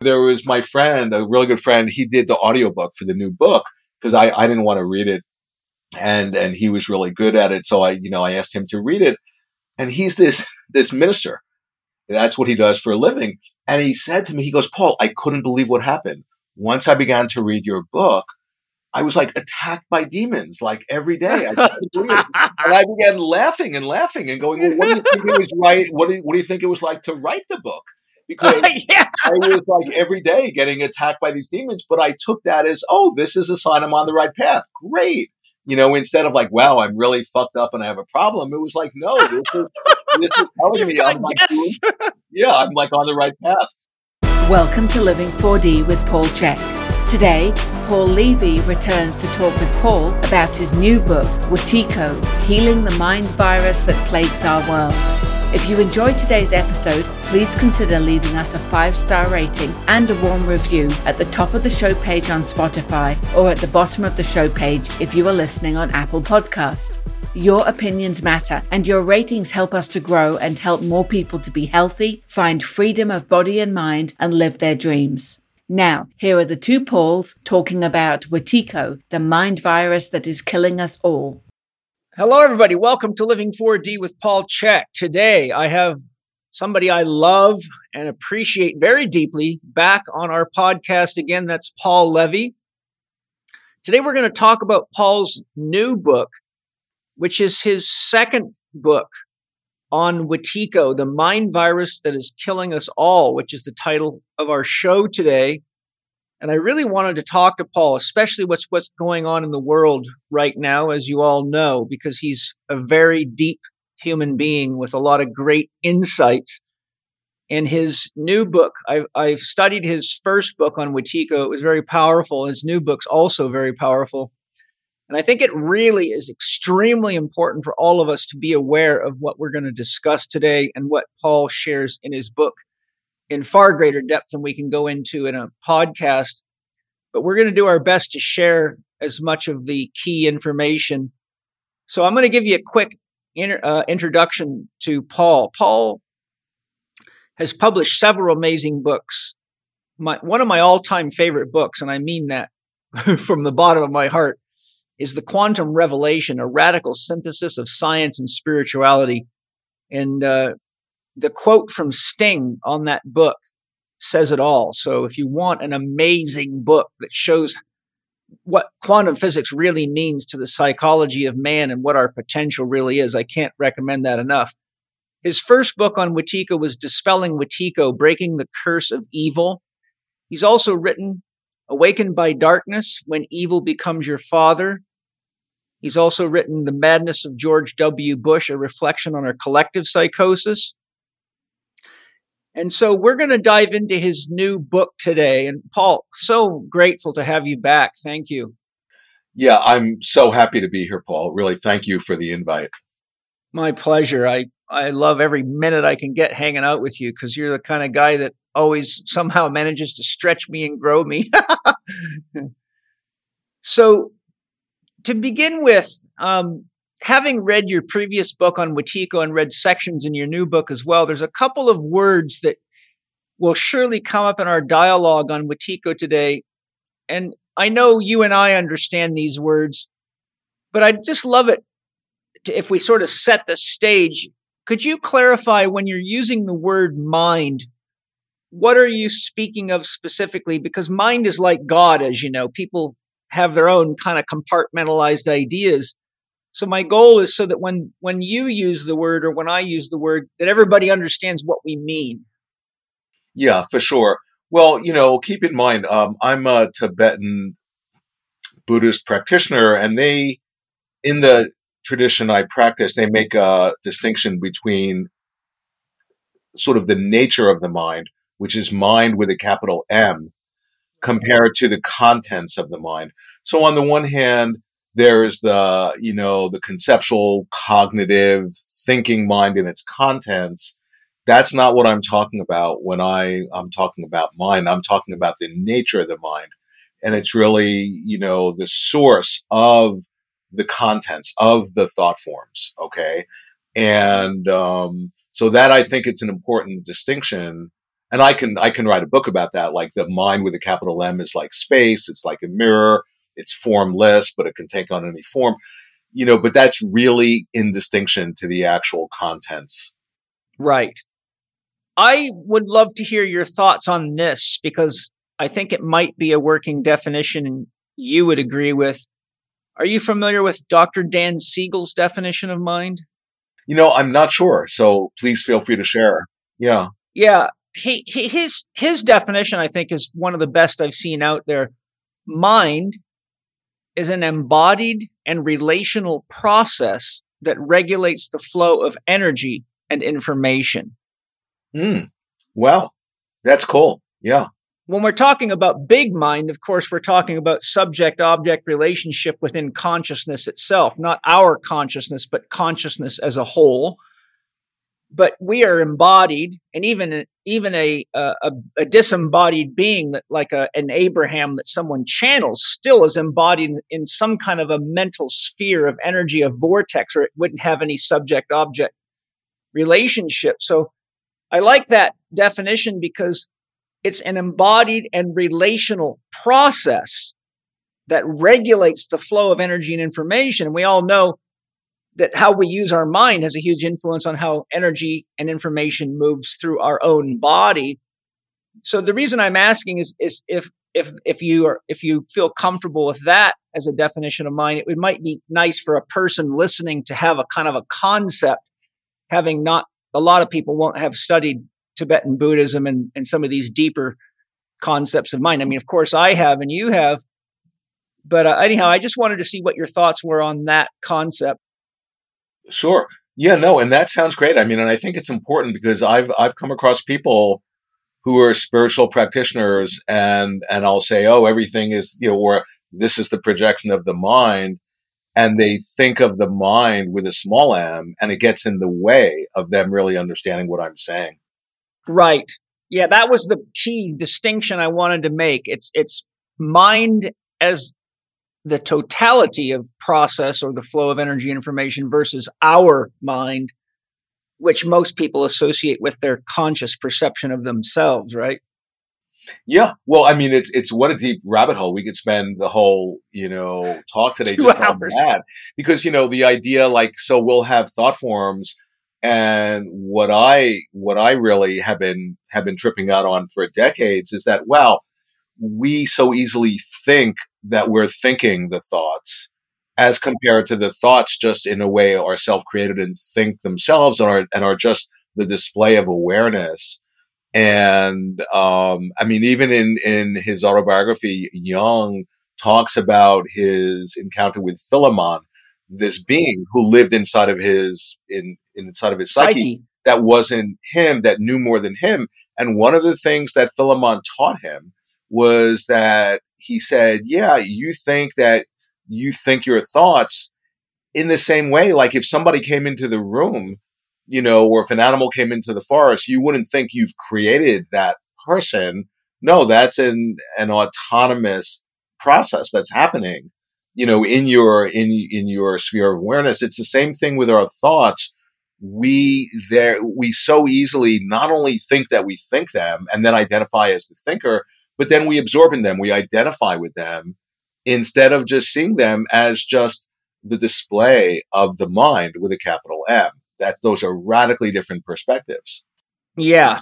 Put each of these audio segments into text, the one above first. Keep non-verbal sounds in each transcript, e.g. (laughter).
There was my friend, a really good friend. He did the audiobook for the new book because I, I didn't want to read it. And, and he was really good at it. So I, you know, I asked him to read it and he's this, (laughs) this minister. That's what he does for a living. And he said to me, he goes, Paul, I couldn't believe what happened. Once I began to read your book, I was like attacked by demons like every day. I (laughs) and I began laughing and laughing and going, well, what do you think it was right? What do you, what do you think it was like to write the book? Because (laughs) yeah. I was like every day getting attacked by these demons, but I took that as, oh, this is a sign I'm on the right path. Great. You know, instead of like, wow, I'm really fucked up and I have a problem, it was like, no, this is, this is telling me I'm like, doing, yeah, I'm like on the right path. Welcome to Living 4D with Paul Chek. Today, Paul Levy returns to talk with Paul about his new book, Wetiko Healing the Mind Virus That Plagues Our World. If you enjoyed today's episode, please consider leaving us a five star rating and a warm review at the top of the show page on Spotify or at the bottom of the show page if you are listening on Apple Podcast. Your opinions matter, and your ratings help us to grow and help more people to be healthy, find freedom of body and mind, and live their dreams. Now, here are the two Pauls talking about Wetiko, the mind virus that is killing us all. Hello, everybody. Welcome to Living 4D with Paul Chek. Today, I have somebody I love and appreciate very deeply back on our podcast again. That's Paul Levy. Today, we're going to talk about Paul's new book, which is his second book on Wetiko, the mind virus that is killing us all, which is the title of our show today. And I really wanted to talk to Paul, especially what's what's going on in the world right now, as you all know, because he's a very deep human being with a lot of great insights. In his new book, I've, I've studied his first book on Wetiko. It was very powerful. His new book's also very powerful. And I think it really is extremely important for all of us to be aware of what we're going to discuss today and what Paul shares in his book in far greater depth than we can go into in a podcast. But we're going to do our best to share as much of the key information. So I'm going to give you a quick inter, uh, introduction to Paul. Paul has published several amazing books. My, one of my all time favorite books, and I mean that (laughs) from the bottom of my heart, is the quantum revelation, a radical synthesis of science and spirituality. And uh, the quote from Sting on that book says it all. So if you want an amazing book that shows what quantum physics really means to the psychology of man and what our potential really is, I can't recommend that enough. His first book on Wetiko was Dispelling Wetiko, Breaking the Curse of Evil. He's also written Awakened by Darkness, When Evil Becomes Your Father, He's also written The Madness of George W. Bush, a reflection on our collective psychosis. And so we're going to dive into his new book today. And Paul, so grateful to have you back. Thank you. Yeah, I'm so happy to be here, Paul. Really, thank you for the invite. My pleasure. I, I love every minute I can get hanging out with you because you're the kind of guy that always somehow manages to stretch me and grow me. (laughs) so to begin with, um, having read your previous book on Wetiko and read sections in your new book as well, there's a couple of words that will surely come up in our dialogue on Wetiko today. And I know you and I understand these words, but I'd just love it to, if we sort of set the stage. Could you clarify when you're using the word mind? What are you speaking of specifically? Because mind is like God, as you know. People have their own kind of compartmentalized ideas. So my goal is so that when when you use the word or when I use the word, that everybody understands what we mean. Yeah, for sure. Well, you know, keep in mind, um, I'm a Tibetan Buddhist practitioner, and they, in the tradition I practice, they make a distinction between sort of the nature of the mind, which is mind with a capital M, compared to the contents of the mind. So on the one hand, there's the, you know, the conceptual, cognitive, thinking mind and its contents. That's not what I'm talking about when I, I'm talking about mind. I'm talking about the nature of the mind. And it's really, you know, the source of the contents of the thought forms. Okay. And, um, so that I think it's an important distinction And I can, I can write a book about that. Like the mind with a capital M is like space. It's like a mirror. It's formless, but it can take on any form, you know, but that's really in distinction to the actual contents. Right. I would love to hear your thoughts on this because I think it might be a working definition you would agree with. Are you familiar with Dr. Dan Siegel's definition of mind? You know, I'm not sure, so please feel free to share. Yeah. Yeah, he, he his his definition I think is one of the best I've seen out there. Mind is an embodied and relational process that regulates the flow of energy and information. Hmm. Well, that's cool. Yeah. When we're talking about big mind, of course, we're talking about subject object relationship within consciousness itself, not our consciousness, but consciousness as a whole. But we are embodied, and even even a a, a disembodied being that, like a, an Abraham that someone channels, still is embodied in some kind of a mental sphere of energy, a vortex, or it wouldn't have any subject object relationship. So I like that definition because it's an embodied and relational process that regulates the flow of energy and information. And we all know that how we use our mind has a huge influence on how energy and information moves through our own body. So the reason I'm asking is, is if, if, if you are, if you feel comfortable with that as a definition of mind, it, it might be nice for a person listening to have a kind of a concept, having not a lot of people won't have studied Tibetan Buddhism and, and some of these deeper concepts of mind. I mean, of course, I have and you have. But uh, anyhow, I just wanted to see what your thoughts were on that concept. Sure. Yeah, no, and that sounds great. I mean, and I think it's important because I've I've come across people who are spiritual practitioners and and I'll say, "Oh, everything is, you know, or this is the projection of the mind." and they think of the mind with a small m and it gets in the way of them really understanding what I'm saying. Right. Yeah, that was the key distinction I wanted to make. It's it's mind as the totality of process or the flow of energy information versus our mind, which most people associate with their conscious perception of themselves, right? Yeah. Well, I mean, it's, it's what a deep rabbit hole. We could spend the whole, you know, talk today (laughs) Two just hours. on that because, you know, the idea like, so we'll have thought forms and what I, what I really have been, have been tripping out on for decades is that, wow, we so easily think that we're thinking the thoughts as compared to the thoughts just in a way are self-created and think themselves and are, and are just the display of awareness and um, I mean, even in in his autobiography, Jung talks about his encounter with Philemon, this being who lived inside of his in inside of his psyche, psyche that wasn't him, that knew more than him. And one of the things that Philemon taught him was that he said, "Yeah, you think that you think your thoughts." In the same way, like if somebody came into the room you know, or if an animal came into the forest, you wouldn't think you've created that person. No, that's an, an autonomous process that's happening, you know, in your, in, in your sphere of awareness. It's the same thing with our thoughts. We there, we so easily not only think that we think them and then identify as the thinker, but then we absorb in them. We identify with them instead of just seeing them as just the display of the mind with a capital M that those are radically different perspectives. Yeah.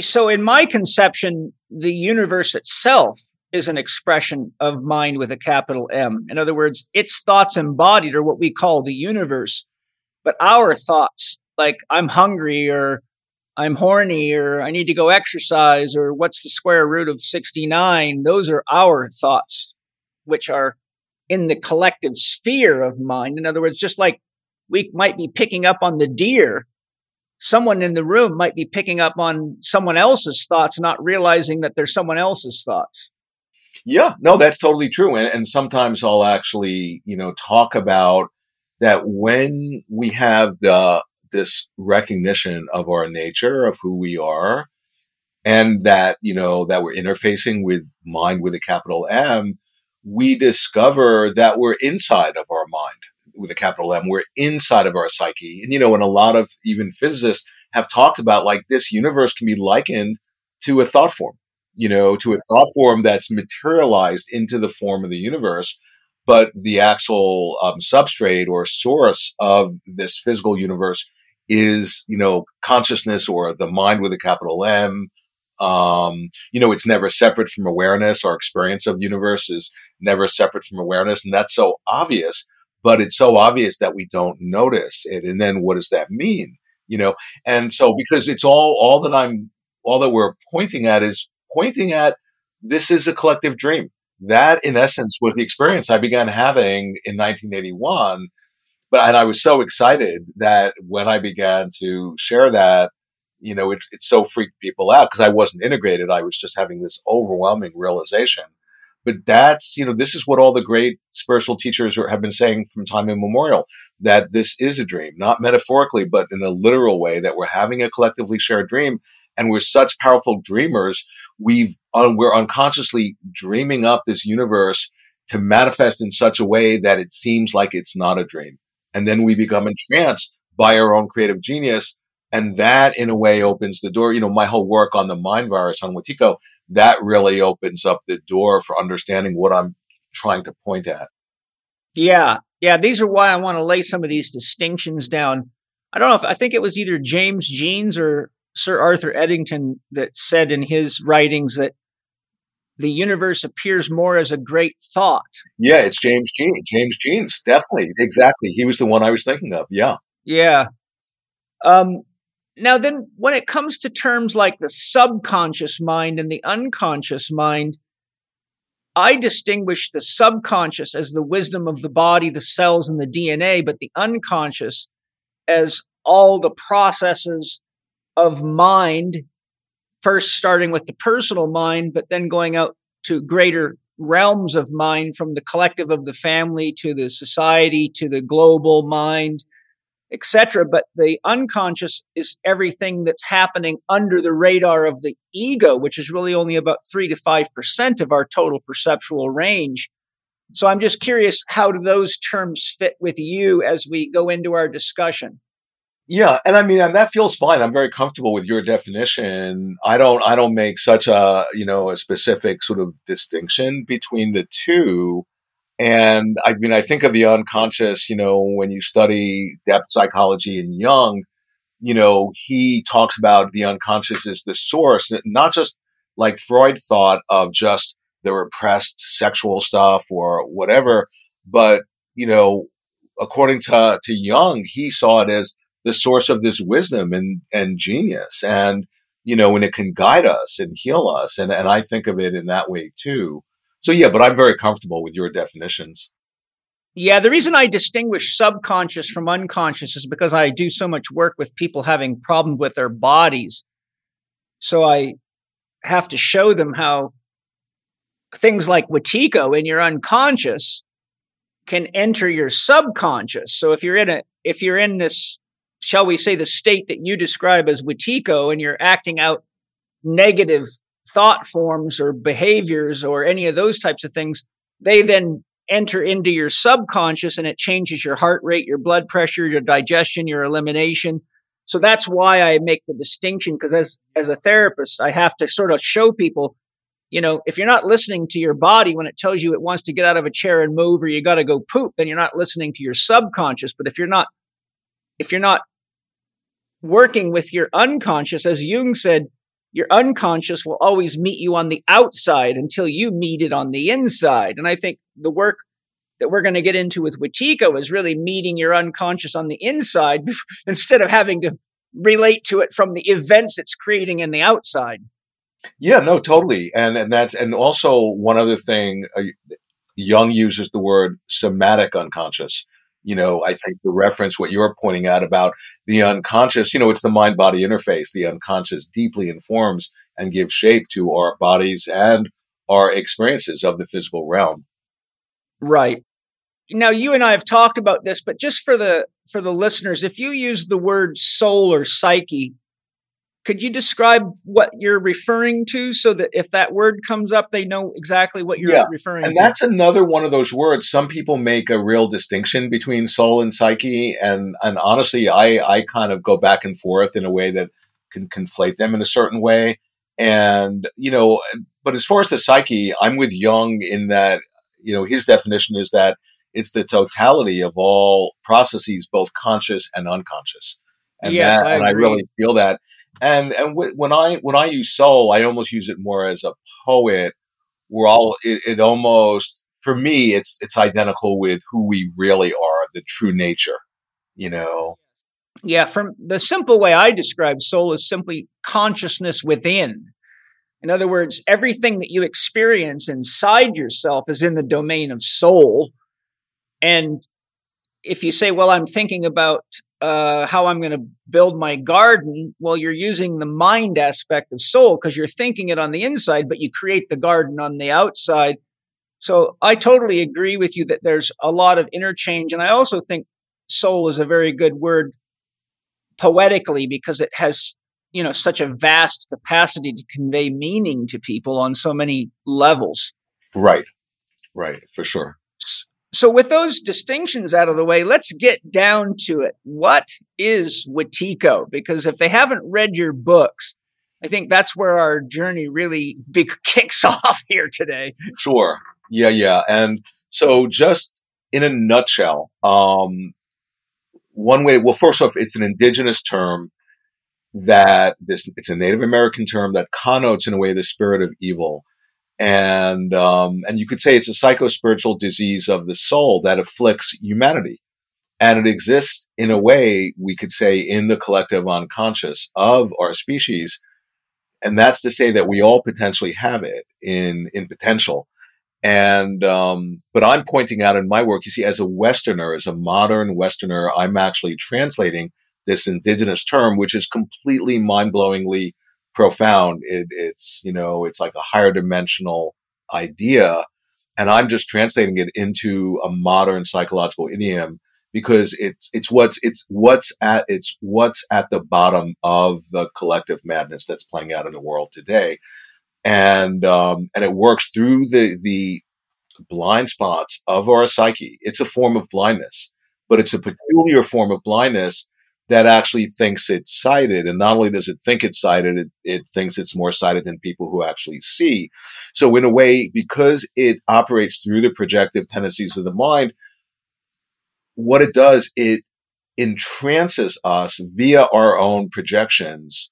So in my conception, the universe itself is an expression of mind with a capital M. In other words, its thoughts embodied are what we call the universe. But our thoughts, like I'm hungry or I'm horny or I need to go exercise or what's the square root of 69, those are our thoughts, which are in the collective sphere of mind. In other words, just like we might be picking up on the deer. Someone in the room might be picking up on someone else's thoughts, not realizing that they're someone else's thoughts. Yeah, no, that's totally true. And, and sometimes I'll actually, you know, talk about that when we have the, this recognition of our nature, of who we are, and that, you know, that we're interfacing with mind with a capital M, we discover that we're inside of our mind with a capital M. We're inside of our psyche. And, you know, and a lot of even physicists have talked about like this universe can be likened to a thought form, you know, to a thought form that's materialized into the form of the universe. But the actual um, substrate or source of this physical universe is, you know, consciousness or the mind with a capital M. Um, you know, it's never separate from awareness. Our experience of the universe is never separate from awareness. And that's so obvious, but it's so obvious that we don't notice it. And then what does that mean? You know, and so because it's all, all that I'm, all that we're pointing at is pointing at this is a collective dream. That in essence was the experience I began having in 1981 but and I was so excited that when I began to share that, you know, it, it so freaked people out because I wasn't integrated. I was just having this overwhelming realization. But that's, you know, this is what all the great spiritual teachers have been saying from time immemorial that this is a dream, not metaphorically, but in a literal way that we're having a collectively shared dream. And we're such powerful dreamers. We've, uh, we're unconsciously dreaming up this universe to manifest in such a way that it seems like it's not a dream and then we become entranced by our own creative genius. And that in a way opens the door. You know, my whole work on the mind virus on Wetiko, that really opens up the door for understanding what I'm trying to point at. Yeah. Yeah. These are why I want to lay some of these distinctions down. I don't know if I think it was either James Jeans or Sir Arthur Eddington that said in his writings that the universe appears more as a great thought. Yeah, it's James Jeans. James Jeans, definitely, exactly. He was the one I was thinking of. Yeah, yeah. Um, now, then, when it comes to terms like the subconscious mind and the unconscious mind, I distinguish the subconscious as the wisdom of the body, the cells, and the DNA, but the unconscious as all the processes of mind first starting with the personal mind, but then going out to greater realms of mind from the collective of the family to the society to the global mind, etc. But the unconscious is everything that's happening under the radar of the ego, which is really only about three to five percent of our total perceptual range. So I'm just curious, how do those terms fit with you as we go into our discussion? Yeah, and I mean, and that feels fine. I'm very comfortable with your definition. I don't, I don't make such a, you know, a specific sort of distinction between the two. And I mean, I think of the unconscious, you know, when you study depth psychology in Jung, you know, he talks about the unconscious as the source, not just like Freud thought of just the repressed sexual stuff or whatever, but, you know, according to, to Jung, he saw it as the source of this wisdom and, and genius. And, you know, and it can guide us and heal us. And, and I think of it in that way too. So yeah, but I'm very comfortable with your definitions. Yeah, the reason I distinguish subconscious from unconscious is because I do so much work with people having problems with their bodies. So I have to show them how things like Wetiko in your unconscious can enter your subconscious. So if you're in a if you're in this shall we say, the state that you describe as Wetiko, and you're acting out negative thought forms or behaviors or any of those types of things, they then enter into your subconscious and it changes your heart rate, your blood pressure, your digestion, your elimination. So that's why I make the distinction because as, as a therapist, I have to sort of show people, you know, if you're not listening to your body when it tells you it wants to get out of a chair and move or you got to go poop, then you're not listening to your subconscious. But if you're not if you're not working with your unconscious, as Jung said, your unconscious will always meet you on the outside until you meet it on the inside. And I think the work that we're going to get into with Wetiko is really meeting your unconscious on the inside (laughs) instead of having to relate to it from the events it's creating in the outside. Yeah, no, totally. And and that's and also one other thing uh, Jung uses the word somatic unconscious you know, I think the reference what you're pointing out about the unconscious, you know, it's the mind body interface. The unconscious deeply informs and gives shape to our bodies and our experiences of the physical realm. Right. Now you and I have talked about this, but just for the for the listeners, if you use the word soul or psyche, could you describe what you're referring to so that if that word comes up, they know exactly what you're Yeah, referring And to? And that's another one of those words. Some people make a real distinction between soul and psyche, and and honestly, I I kind of go back and forth in a way that can conflate them in a certain way. And you know, but as far as the psyche, I'm with Jung in that you know his definition is that it's the totality of all processes, both conscious and unconscious. And Yes, that, I and I really feel that. And and wh- when I when I use soul, I almost use it more as a poet we're all it, it almost for me it's it's identical with who we really are the true nature you know Yeah, from the simple way I describe soul is simply consciousness within. In other words, everything that you experience inside yourself is in the domain of soul. And if you say, well, I'm thinking about uh, how I'm going to build my garden, well, you're using the mind aspect of soul because you're thinking it on the inside, but you create the garden on the outside. So I totally agree with you that there's a lot of interchange. And I also think soul is a very good word poetically because it has you know such a vast capacity to convey meaning to people on so many levels right right for sure so with those distinctions out of the way let's get down to it. What is Wetiko because if they haven't read your books i think that's where our journey really (laughs) kicks off here today. Sure. Yeah yeah. And so just in a nutshell um one way well first off it's an indigenous term that this it's a native american term that connotes in a way the spirit of evil and um, and you could say it's a psychospiritual disease of the soul that afflicts humanity, and it exists in a way we could say in the collective unconscious of our species, and that's to say that we all potentially have it in in potential. And um, but I'm pointing out in my work, you see, as a Westerner, as a modern Westerner, I'm actually translating this indigenous term, which is completely mind-blowingly profound. It, it's, you know, it's like a higher dimensional idea. And I'm just translating it into a modern psychological idiom because it's, it's what's, it's what's at, it's what's at the bottom of the collective madness that's playing out in the world today. And, um, and it works through the, the blind spots of our psyche. It's a form of blindness, but it's a peculiar form of blindness that actually thinks it's sighted. And not only does it think it's sighted, it, it thinks it's more sighted than people who actually see. So in a way, because it operates through the projective tendencies of the mind, what it does, it entrances us via our own projections,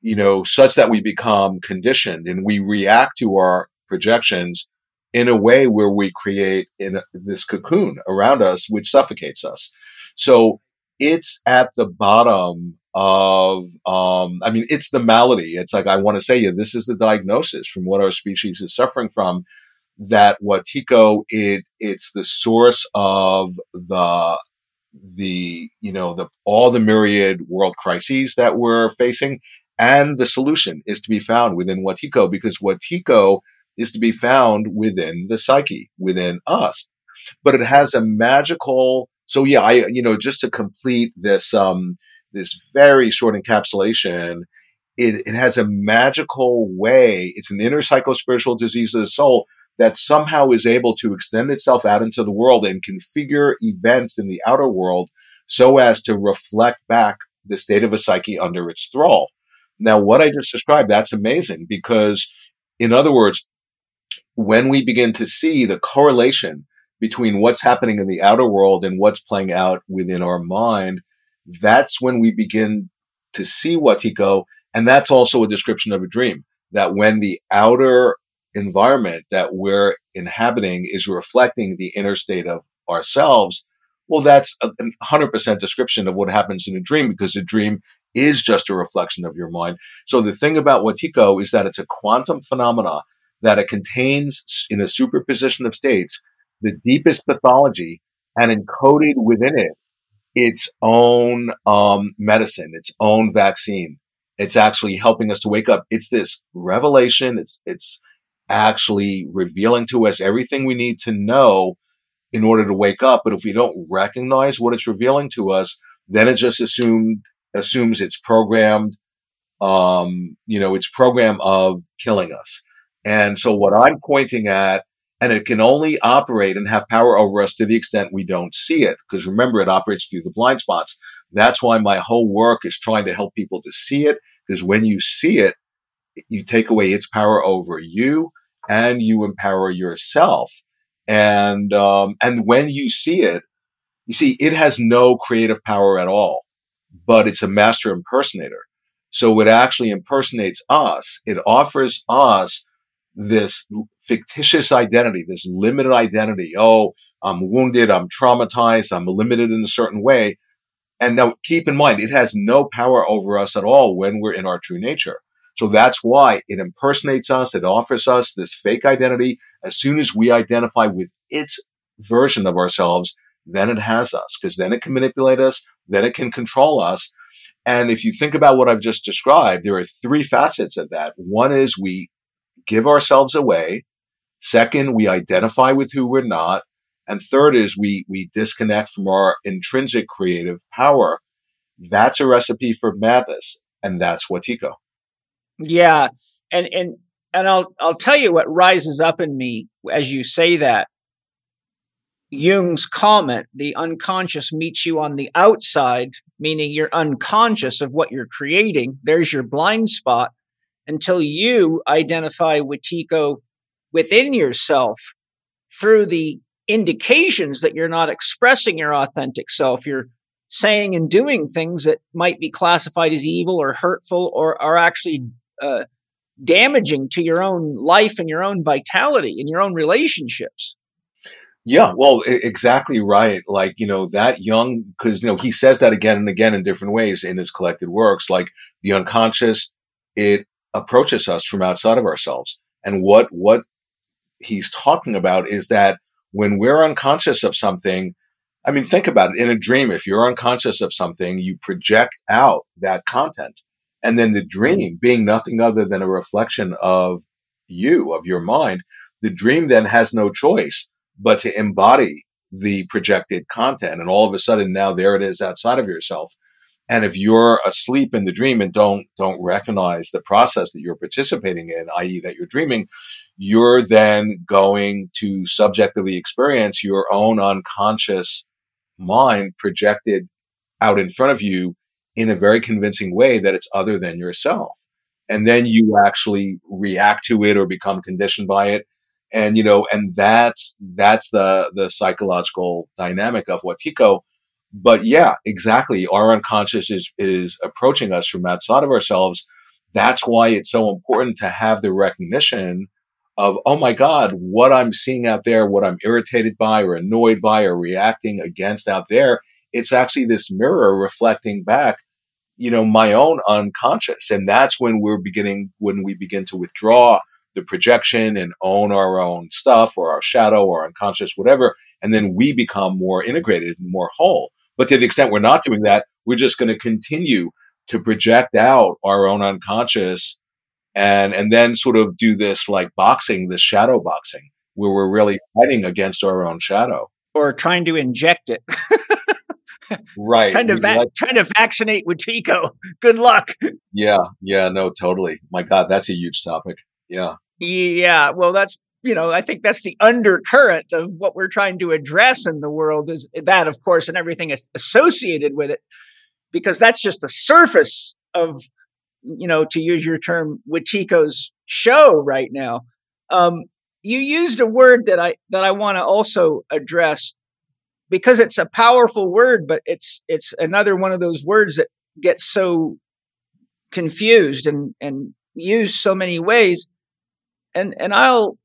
you know, such that we become conditioned and we react to our projections in a way where we create in this cocoon around us, which suffocates us. So it's at the bottom of um i mean it's the malady. It's like i want to say yeah this is the diagnosis from what our species is suffering from that wetiko it it's the source of the the you know the all the myriad world crises that we're facing and the solution is to be found within wetiko because wetiko is to be found within the psyche within us. But it has a magical so yeah, I you know just to complete this um this very short encapsulation, it, it has a magical way. It's an inner psychospiritual disease of the soul that somehow is able to extend itself out into the world and configure events in the outer world so as to reflect back the state of a psyche under its thrall. Now, what I just described, that's amazing because, in other words, when we begin to see the correlation between what's happening in the outer world and what's playing out within our mind, that's when we begin to see Wetiko. And that's also a description of a dream that when the outer environment that we're inhabiting is reflecting the inner state of ourselves, well, that's a 100% description of what happens in a dream because a dream is just a reflection of your mind. So the thing about Wetiko is that it's a quantum phenomena that it contains in a superposition of states the deepest pathology and encoded within it its own um, medicine, its own vaccine. It's actually helping us to wake up. It's this revelation. It's it's actually revealing to us everything we need to know in order to wake up. But if we don't recognize what it's revealing to us, then it just assumed assumes it's programmed um, you know, its program of killing us. And so what I'm pointing at, and it can only operate and have power over us to the extent we don't see it. Because remember, it operates through the blind spots. That's why my whole work is trying to help people to see it. Because when you see it, you take away its power over you and you empower yourself. And, um, and when you see it, you see, it has no creative power at all, but it's a master impersonator. So it actually impersonates us. It offers us this fictitious identity, this limited identity. Oh, I'm wounded. I'm traumatized. I'm limited in a certain way. And now keep in mind, it has no power over us at all when we're in our true nature. So that's why it impersonates us. It offers us this fake identity. As soon as we identify with its version of ourselves, then it has us because then it can manipulate us. Then it can control us. And if you think about what I've just described, there are three facets of that. One is we give ourselves away. Second, we identify with who we're not. And third is we, we disconnect from our intrinsic creative power. That's a recipe for madness. And that's Wetiko. Yeah. And, and, and I'll, I'll tell you what rises up in me as you say that. Jung's comment, the unconscious meets you on the outside, meaning you're unconscious of what you're creating. There's your blind spot until you identify Wetiko within yourself through the indications that you're not expressing your authentic self. You're saying and doing things that might be classified as evil or hurtful or are actually uh, damaging to your own life and your own vitality and your own relationships. Yeah, well, exactly right. Like, you know, that Jung, because, you know, he says that again and again in different ways in his collected works, like the unconscious, it approaches us from outside of ourselves. And what, what he's talking about is that when we're unconscious of something, I mean, think about it. In a dream, if you're unconscious of something, you project out that content. And then the dream being nothing other than a reflection of you, of your mind, the dream then has no choice but to embody the projected content. And all of a sudden now there it is outside of yourself. And if you're asleep in the dream and don't, don't recognize the process that you're participating in, i.e. that you're dreaming, you're then going to subjectively experience your own unconscious mind projected out in front of you in a very convincing way that it's other than yourself. And then you actually react to it or become conditioned by it. And, you know, and that's, that's the, the psychological dynamic of Wetiko. But yeah, exactly. Our unconscious is, is approaching us from outside of ourselves. That's why it's so important to have the recognition of, oh my God, what I'm seeing out there, what I'm irritated by or annoyed by or reacting against out there. It's actually this mirror reflecting back you know, my own unconscious. And that's when we're beginning, when we begin to withdraw the projection and own our own stuff or our shadow or unconscious, whatever. And then we become more integrated and more whole. But to the extent we're not doing that, we're just going to continue to project out our own unconscious and, and then sort of do this like boxing, this shadow boxing where we're really fighting against our own shadow or trying to inject it. (laughs) right. trying to va- like, trying to vaccinate Wetiko. (laughs) Good luck. Yeah, yeah, no, totally. My God, that's a huge topic. Yeah. Yeah. Well, that's you know, I think that's the undercurrent of what we're trying to address in the world is that, of course, and everything associated with it, because that's just the surface of, you know, to use your term, Wetiko's show right now. Um, you used a word that I that I want to also address because it's a powerful word, but it's it's another one of those words that gets so confused and and used so many ways. And and I'll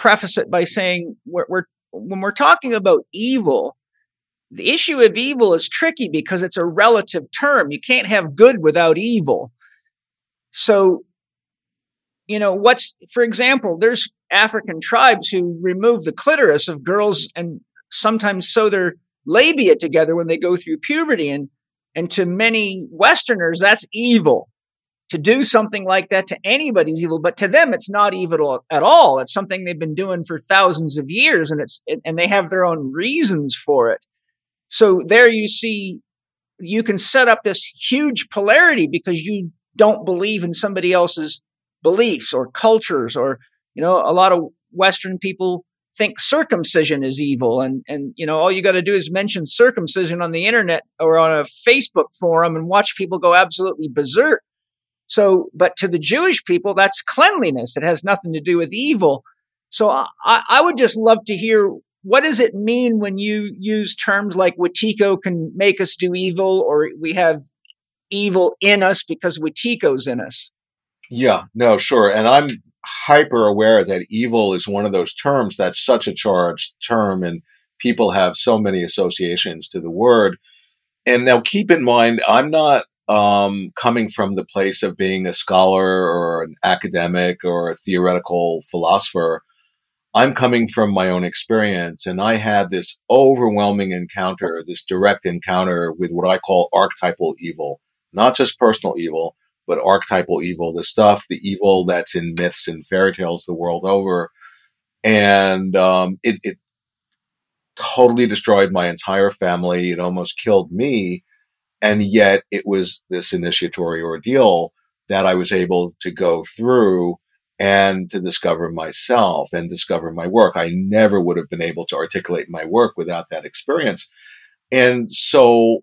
preface it by saying we're, we're when we're talking about evil, the issue of evil is tricky because it's a relative term. You can't have good without evil. So, you know, what's, for example, there's African tribes who remove the clitoris of girls and sometimes sew their labia together when they go through puberty. And, and to many Westerners, that's evil. To do something like that to anybody's evil, but to them, it's not evil at all. It's something they've been doing for thousands of years and it's, and they have their own reasons for it. So there you see, you can set up this huge polarity because you don't believe in somebody else's beliefs or cultures or, you know, a lot of Western people think circumcision is evil and and you know all you got to do is mention circumcision on the internet or on a facebook forum and watch people go absolutely berserk so but to the jewish people that's cleanliness it has nothing to do with evil so i, I would just love to hear what does it mean when you use terms like Wetiko can make us do evil or we have evil in us because Wetiko's in us? Yeah, no, sure. And I'm hyper aware that evil is one of those terms that's such a charged term and people have so many associations to the word. And now keep in mind, I'm not um, coming from the place of being a scholar or an academic or a theoretical philosopher. I'm coming from my own experience and I had this overwhelming encounter, this direct encounter with what I call archetypal evil, not just personal evil, but archetypal evil, the stuff, the evil that's in myths and fairy tales the world over. And um, it, it totally destroyed my entire family. It almost killed me. And yet it was this initiatory ordeal that I was able to go through and to discover myself and discover my work. I never would have been able to articulate my work without that experience. And so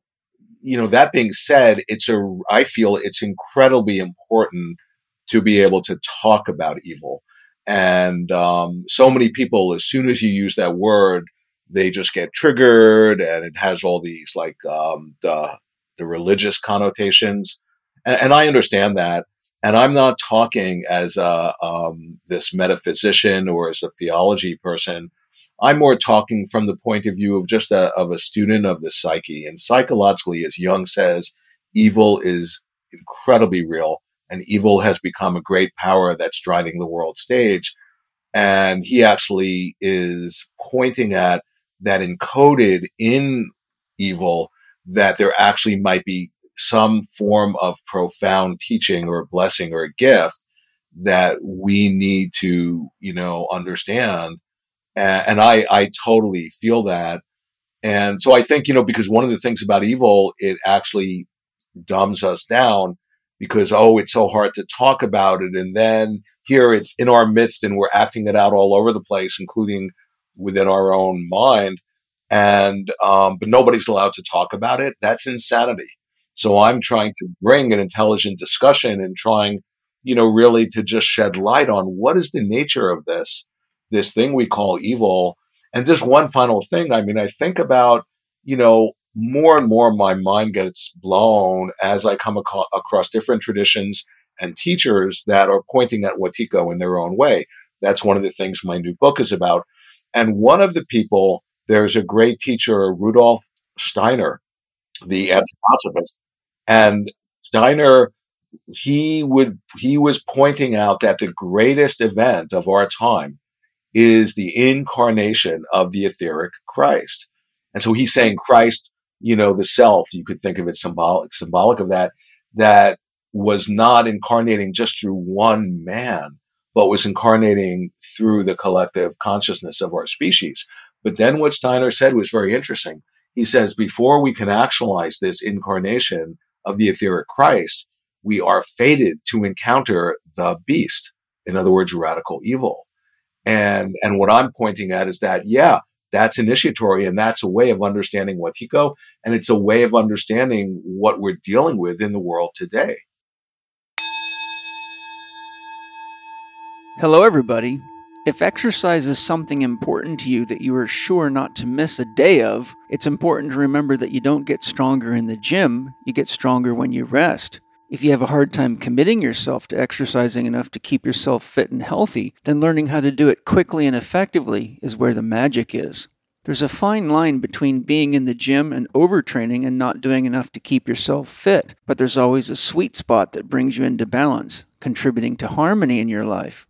you know, that being said, it's a, I feel it's incredibly important to be able to talk about evil. And um, so many people, as soon as you use that word, they just get triggered, and it has all these like um, the the religious connotations. And, and, I understand that. And I'm not talking as a um, this metaphysician or as a theology person. I'm more talking from the point of view of just a, of a student of the psyche. And psychologically, as Jung says, evil is incredibly real and evil has become a great power that's driving the world stage. And he actually is pointing at that encoded in evil that there actually might be some form of profound teaching or blessing or a gift that we need to, you know, understand and, and I, I totally feel that. And so I think, you know, because one of the things about evil, it actually dumbs us down because, oh, it's so hard to talk about it. And then here it's in our midst and we're acting it out all over the place, including within our own mind. And, um, but nobody's allowed to talk about it. That's insanity. So I'm trying to bring an intelligent discussion and trying, you know, really to just shed light on what is the nature of this this thing we call evil. And just one final thing. I mean, I think about, you know, more and more my mind gets blown as I come ac- across different traditions and teachers that are pointing at Wetiko in their own way. That's one of the things my new book is about. And one of the people, there's a great teacher, Rudolf Steiner, the anthroposophist. And Steiner, he would, he was pointing out that the greatest event of our time is the incarnation of the etheric Christ. And so he's saying Christ, you know, the self, you could think of it symbolic, symbolic of that, that was not incarnating just through one man, but was incarnating through the collective consciousness of our species. But then what Steiner said was very interesting. He says, before we can actualize this incarnation of the etheric Christ, we are fated to encounter the beast. In other words, radical evil. And, and what I'm pointing at is that, yeah, that's initiatory and that's a way of understanding Wetiko. And it's a way of understanding what we're dealing with in the world today. Hello, everybody. If exercise is something important to you that you are sure not to miss a day of, it's important to remember that you don't get stronger in the gym, you get stronger when you rest. If you have a hard time committing yourself to exercising enough to keep yourself fit and healthy, then learning how to do it quickly and effectively is where the magic is. There's a fine line between being in the gym and overtraining and not doing enough to keep yourself fit, but there's always a sweet spot that brings you into balance, contributing to harmony in your life.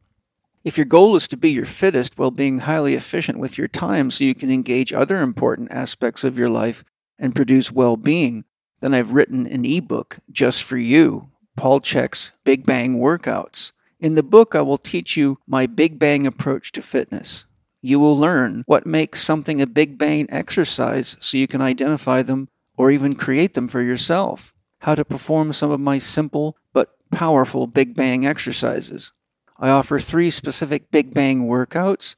If your goal is to be your fittest while being highly efficient with your time so you can engage other important aspects of your life and produce well being, then I've written an ebook just for you, Paul Chek's Big Bang Workouts. In the book, I will teach you my Big Bang approach to fitness. You will learn what makes something a Big Bang exercise so you can identify them or even create them for yourself. How to perform some of my simple but powerful Big Bang exercises. I offer three specific Big Bang workouts,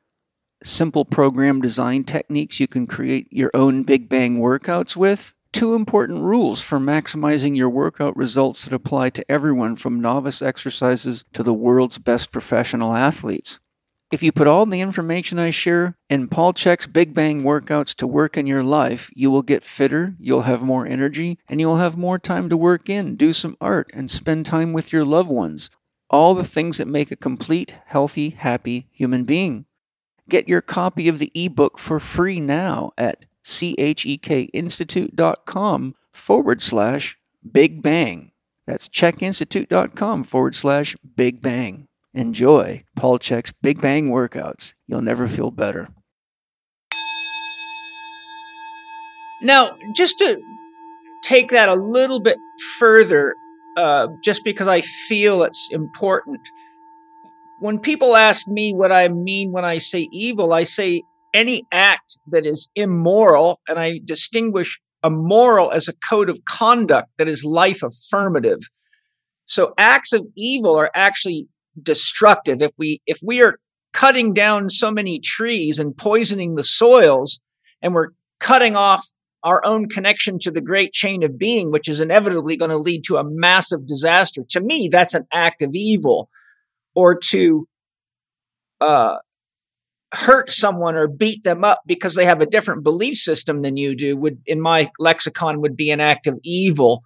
simple program design techniques you can create your own Big Bang workouts with, two important rules for maximizing your workout results that apply to everyone from novice exercises to the world's best professional athletes. If you put all the information I share in Paul Chek's Big Bang workouts to work in your life, you will get fitter, you'll have more energy, and you'll have more time to work in, do some art, and spend time with your loved ones. All the things that make a complete, healthy, happy human being. Get your copy of the ebook for free now at chekinstitute.com forward slash Big Bang. That's chekinstitute.com forward slash Big Bang. Enjoy Paul Chek's Big Bang workouts. You'll never feel better. Now, just to take that a little bit further, uh, just because I feel it's important. When people ask me what I mean when I say evil, I say any act that is immoral, and I distinguish a moral as a code of conduct that is life affirmative. So acts of evil are actually destructive. If we if we are cutting down so many trees and poisoning the soils, and we're cutting off our own connection to the great chain of being, which is inevitably going to lead to a massive disaster. To me, that's an act of evil. Or to uh, hurt someone or beat them up because they have a different belief system than you do would, in my lexicon, would be an act of evil.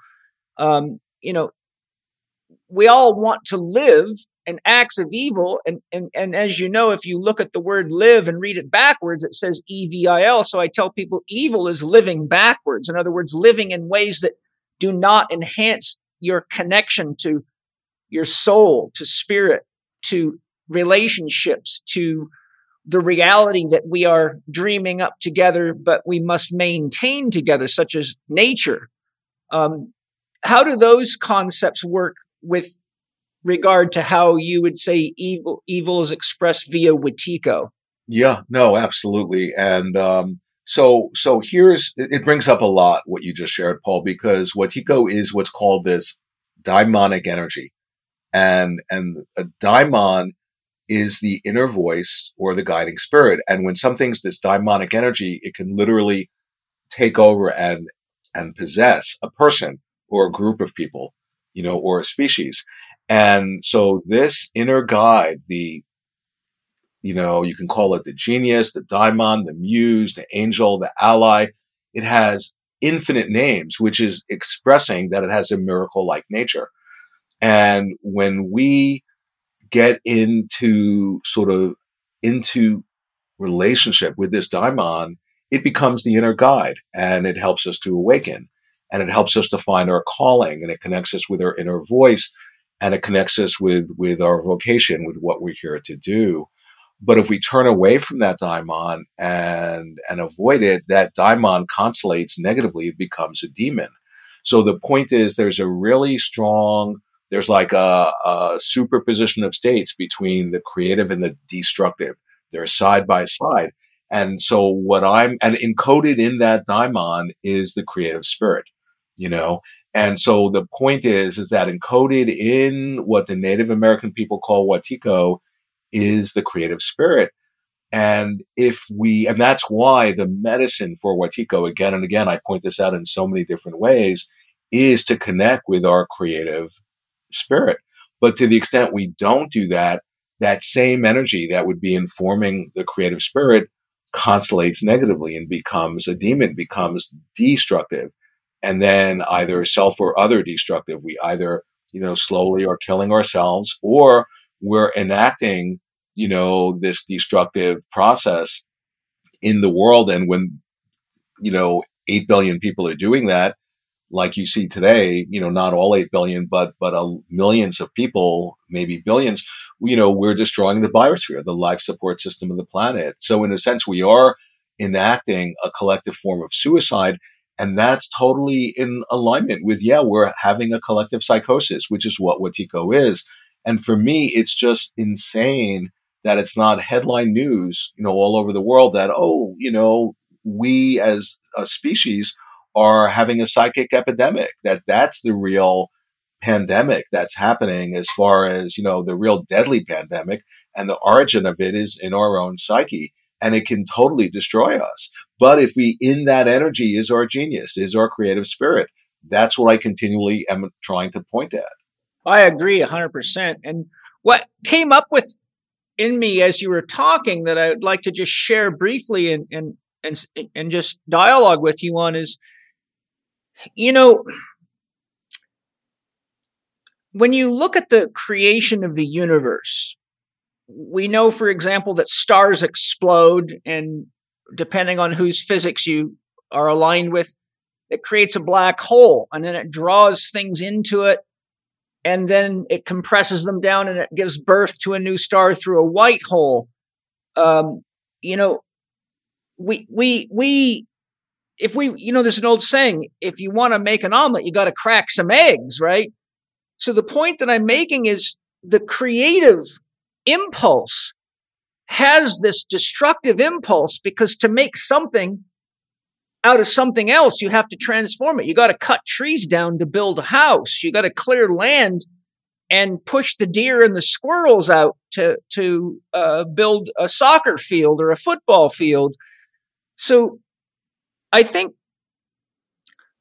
Um, you know, we all want to live and acts of evil. And, and, and as you know, if you look at the word live and read it backwards, it says E-V-I-L. So I tell people evil is living backwards. In other words, living in ways that do not enhance your connection to your soul, to spirit, to relationships, to the reality that we are dreaming up together, but we must maintain together, such as nature. Um, how do those concepts work with regard to how you would say evil evil is expressed via Wetiko. Yeah, no, absolutely. And um, so so here's it brings up a lot what you just shared, Paul, because Wetiko is what's called this daimonic energy. And and a daimon is the inner voice or the guiding spirit. And when something's this daimonic energy, it can literally take over and and possess a person or a group of people, you know, or a species. And so this inner guide, the, you know, you can call it the genius, the daimon, the muse, the angel, the ally. It has infinite names, which is expressing that it has a miracle like nature. And when we get into sort of into relationship with this daimon, it becomes the inner guide and it helps us to awaken and it helps us to find our calling and it connects us with our inner voice and it connects us with with our vocation, with what we're here to do. But if we turn away from that daimon and and avoid it, that daimon constellates negatively. It becomes a demon. So the point is, there's a really strong there's like a, a superposition of states between the creative and the destructive. They're side by side. And so what I'm, and encoded in that daimon is the creative spirit, you know, and so the point is, is that encoded in what the Native American people call Wetiko is the creative spirit. And if we, and that's why the medicine for Wetiko, again and again, I point this out in so many different ways, is to connect with our creative spirit. But to the extent we don't do that, that same energy that would be informing the creative spirit constellates negatively and becomes a demon, becomes destructive and then either self or other destructive. We either, you know, slowly are killing ourselves or we're enacting, you know, this destructive process in the world. And when, you know, 8 billion people are doing that, like you see today, you know, not all 8 billion, but, but uh, millions of people, maybe billions, you know, we're destroying the biosphere, the life support system of the planet. So in a sense, we are enacting a collective form of suicide and that's totally in alignment with, yeah, we're having a collective psychosis, which is what Wetiko is. And for me, it's just insane that it's not headline news, you know, all over the world that, oh, you know, we as a species are having a psychic epidemic, that that's the real pandemic that's happening as far as, you know, the real deadly pandemic and the origin of it is in our own psyche and it can totally destroy us. But if we, in that energy is our genius, is our creative spirit. That's what I continually am trying to point at. I agree 100%. And what came up with in me as you were talking that I would like to just share briefly and, and, and, and just dialogue with you on is, you know, when you look at the creation of the universe, we know, for example, that stars explode, and depending on whose physics you are aligned with, it creates a black hole, and then it draws things into it, and then it compresses them down, and it gives birth to a new star through a white hole. Um, you know, we we we if we you know there's an old saying if you want to make an omelet you got to crack some eggs right so the point that I'm making is the creative impulse has this destructive impulse because to make something out of something else, you have to transform it. You got to cut trees down to build a house. You got to clear land and push the deer and the squirrels out to to uh, build a soccer field or a football field. So, I think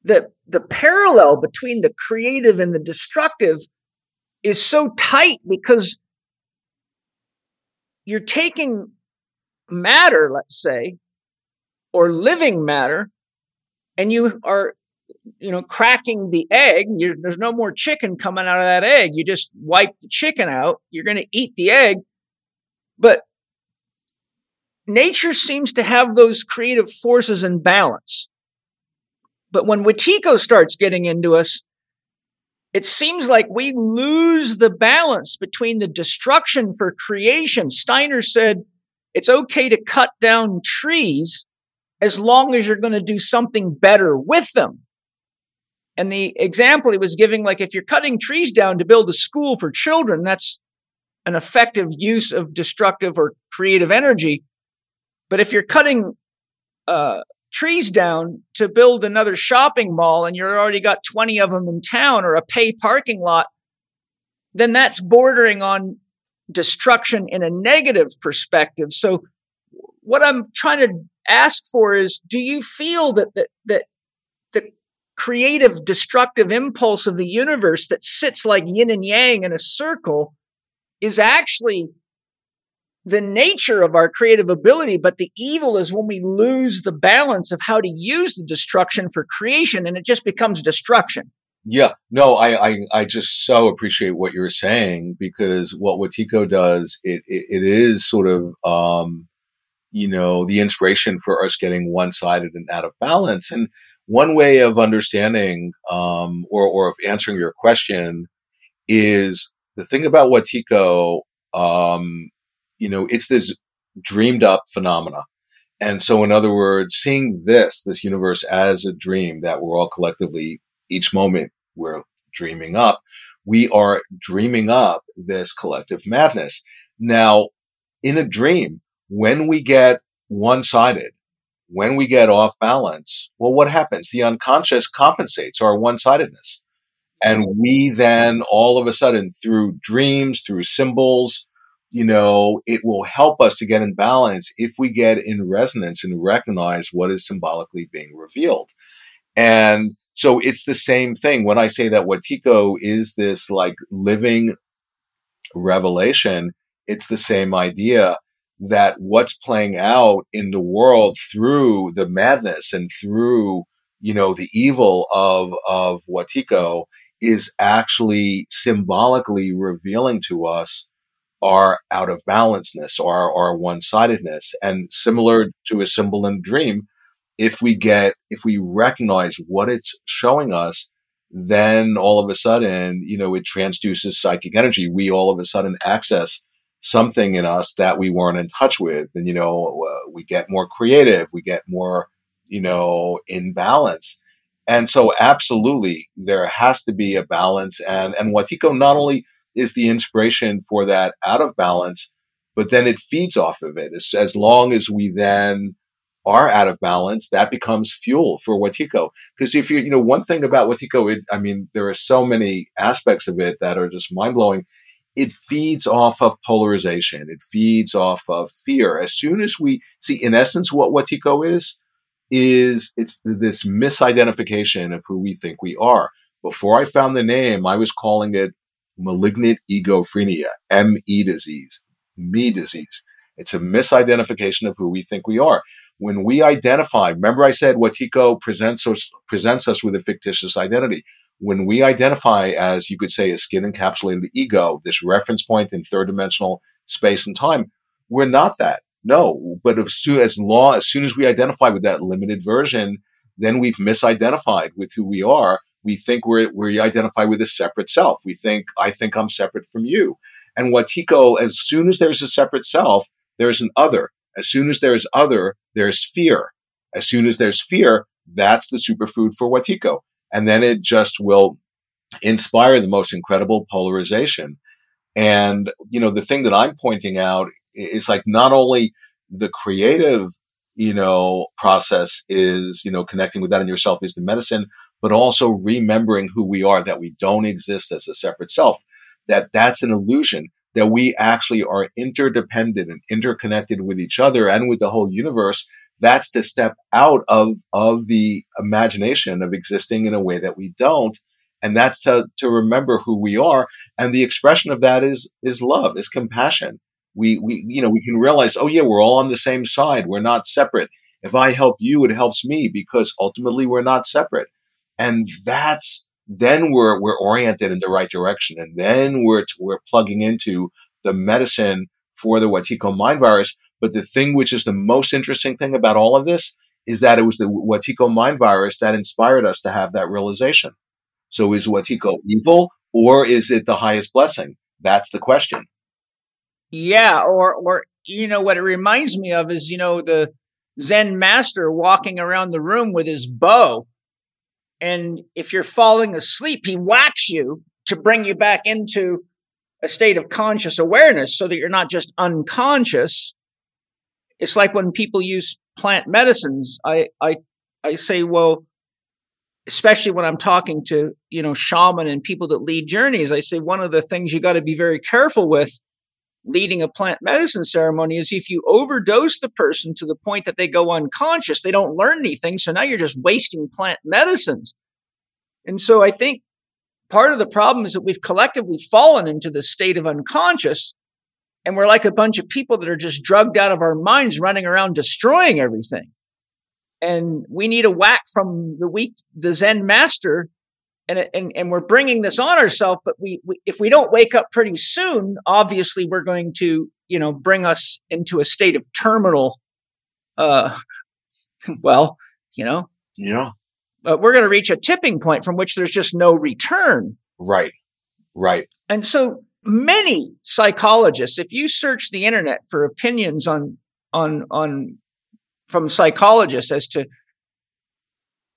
that the parallel between the creative and the destructive is so tight because you're taking matter, let's say, or living matter, and you are, you know, cracking the egg. You're, there's no more chicken coming out of that egg. You just wipe the chicken out. You're going to eat the egg. But nature seems to have those creative forces in balance. But when Wetiko starts getting into us, it seems like we lose the balance between the destruction for creation. Steiner said it's okay to cut down trees as long as you're going to do something better with them. And the example he was giving, like if you're cutting trees down to build a school for children, that's an effective use of destructive or creative energy. But if you're cutting uh, trees down to build another shopping mall and you're already got 20 of them in town or a pay parking lot, then that's bordering on destruction in a negative perspective. So what I'm trying to ask for is, do you feel that, that, that the creative destructive impulse of the universe that sits like yin and yang in a circle is actually the nature of our creative ability, but the evil is when we lose the balance of how to use the destruction for creation and it just becomes destruction. Yeah, no, I, I, I just so appreciate what you're saying because what Wetiko does, it, it, it is sort of, um, you know, the inspiration for us getting one sided and out of balance. And one way of understanding, um, or, or of answering your question is the thing about Wetiko, um, you know, it's this dreamed up phenomena. And so, in other words, seeing this, this universe as a dream that we're all collectively, each moment we're dreaming up, we are dreaming up this collective madness. Now, in a dream, when we get one sided, when we get off balance, well, what happens? The unconscious compensates our one sidedness. And we then all of a sudden, through dreams, through symbols, you know, it will help us to get in balance if we get in resonance and recognize what is symbolically being revealed. And so it's the same thing when I say that Wetiko is this like living revelation. It's the same idea that what's playing out in the world through the madness and through, you know, the evil of, of Wetiko is actually symbolically revealing to us our out of balanceness or our one sidedness. And similar to a symbol in a dream, if we get, if we recognize what it's showing us, then all of a sudden, you know, it transduces psychic energy. We all of a sudden access something in us that we weren't in touch with. And, you know, uh, we get more creative, we get more, you know, in balance. And so absolutely there has to be a balance. And, and Wetiko not only is the inspiration for that out of balance, but then it feeds off of it. As, as long as we then are out of balance, that becomes fuel for Wetiko. Because if you, you know, one thing about Wetiko, it, I mean, there are so many aspects of it that are just mind blowing. It feeds off of polarization. It feeds off of fear. As soon as we see, in essence, what Wetiko is, is it's this misidentification of who we think we are. Before I found the name, I was calling it malignant egophrenia, ME disease, me disease. It's a misidentification of who we think we are when we identify, remember I said Wetiko presents us, presents us with a fictitious identity. When we identify as you could say a skin encapsulated ego, this reference point in third dimensional space and time, we're not that. No, but as soon as law, as soon as we identify with that limited version, then we've misidentified with who we are. We think we're, we identify with a separate self. We think, I think I'm separate from you. And Wetiko, as soon as there's a separate self, there's an other. As soon as there's other, there's fear. As soon as there's fear, that's the superfood for Wetiko. And then it just will inspire the most incredible polarization. And, you know, the thing that I'm pointing out is like not only the creative, you know, process is, you know, connecting with that in yourself is the medicine, but also remembering who we are, that we don't exist as a separate self, that that's an illusion that we actually are interdependent and interconnected with each other and with the whole universe, that's to step out of, of the imagination of existing in a way that we don't. And that's to, to remember who we are. And the expression of that is, is love, is compassion. We, we, you know, we can realize, oh yeah, we're all on the same side. We're not separate. If I help you, it helps me because ultimately we're not separate. And that's then we're we're oriented in the right direction, and then we're we're plugging into the medicine for the Wetiko mind virus. But the thing which is the most interesting thing about all of this is that it was the Wetiko mind virus that inspired us to have that realization. So is Wetiko evil or is it the highest blessing? That's the question. Yeah, or or you know what it reminds me of is you know the Zen master walking around the room with his bow and if you're falling asleep, he whacks you to bring you back into a state of conscious awareness so that you're not just unconscious. It's like when people use plant medicines. I, I, I say, well, especially when I'm talking to, you know, shaman and people that lead journeys, I say one of the things you got to be very careful with leading a plant medicine ceremony is if you overdose the person to the point that they go unconscious, they don't learn anything. So now you're just wasting plant medicines. And so I think part of the problem is that we've collectively fallen into the state of unconscious and we're like a bunch of people that are just drugged out of our minds running around destroying everything. And we need a whack from the weak, the Zen master and, and, and we're bringing this on ourselves, but we, we, if we don't wake up pretty soon, obviously we're going to, you know, bring us into a state of terminal, uh, (laughs) well, you know, yeah, but we're going to reach a tipping point from which there's just no return. Right. Right. And so many psychologists, if you search the internet for opinions on, on, on, from psychologists as to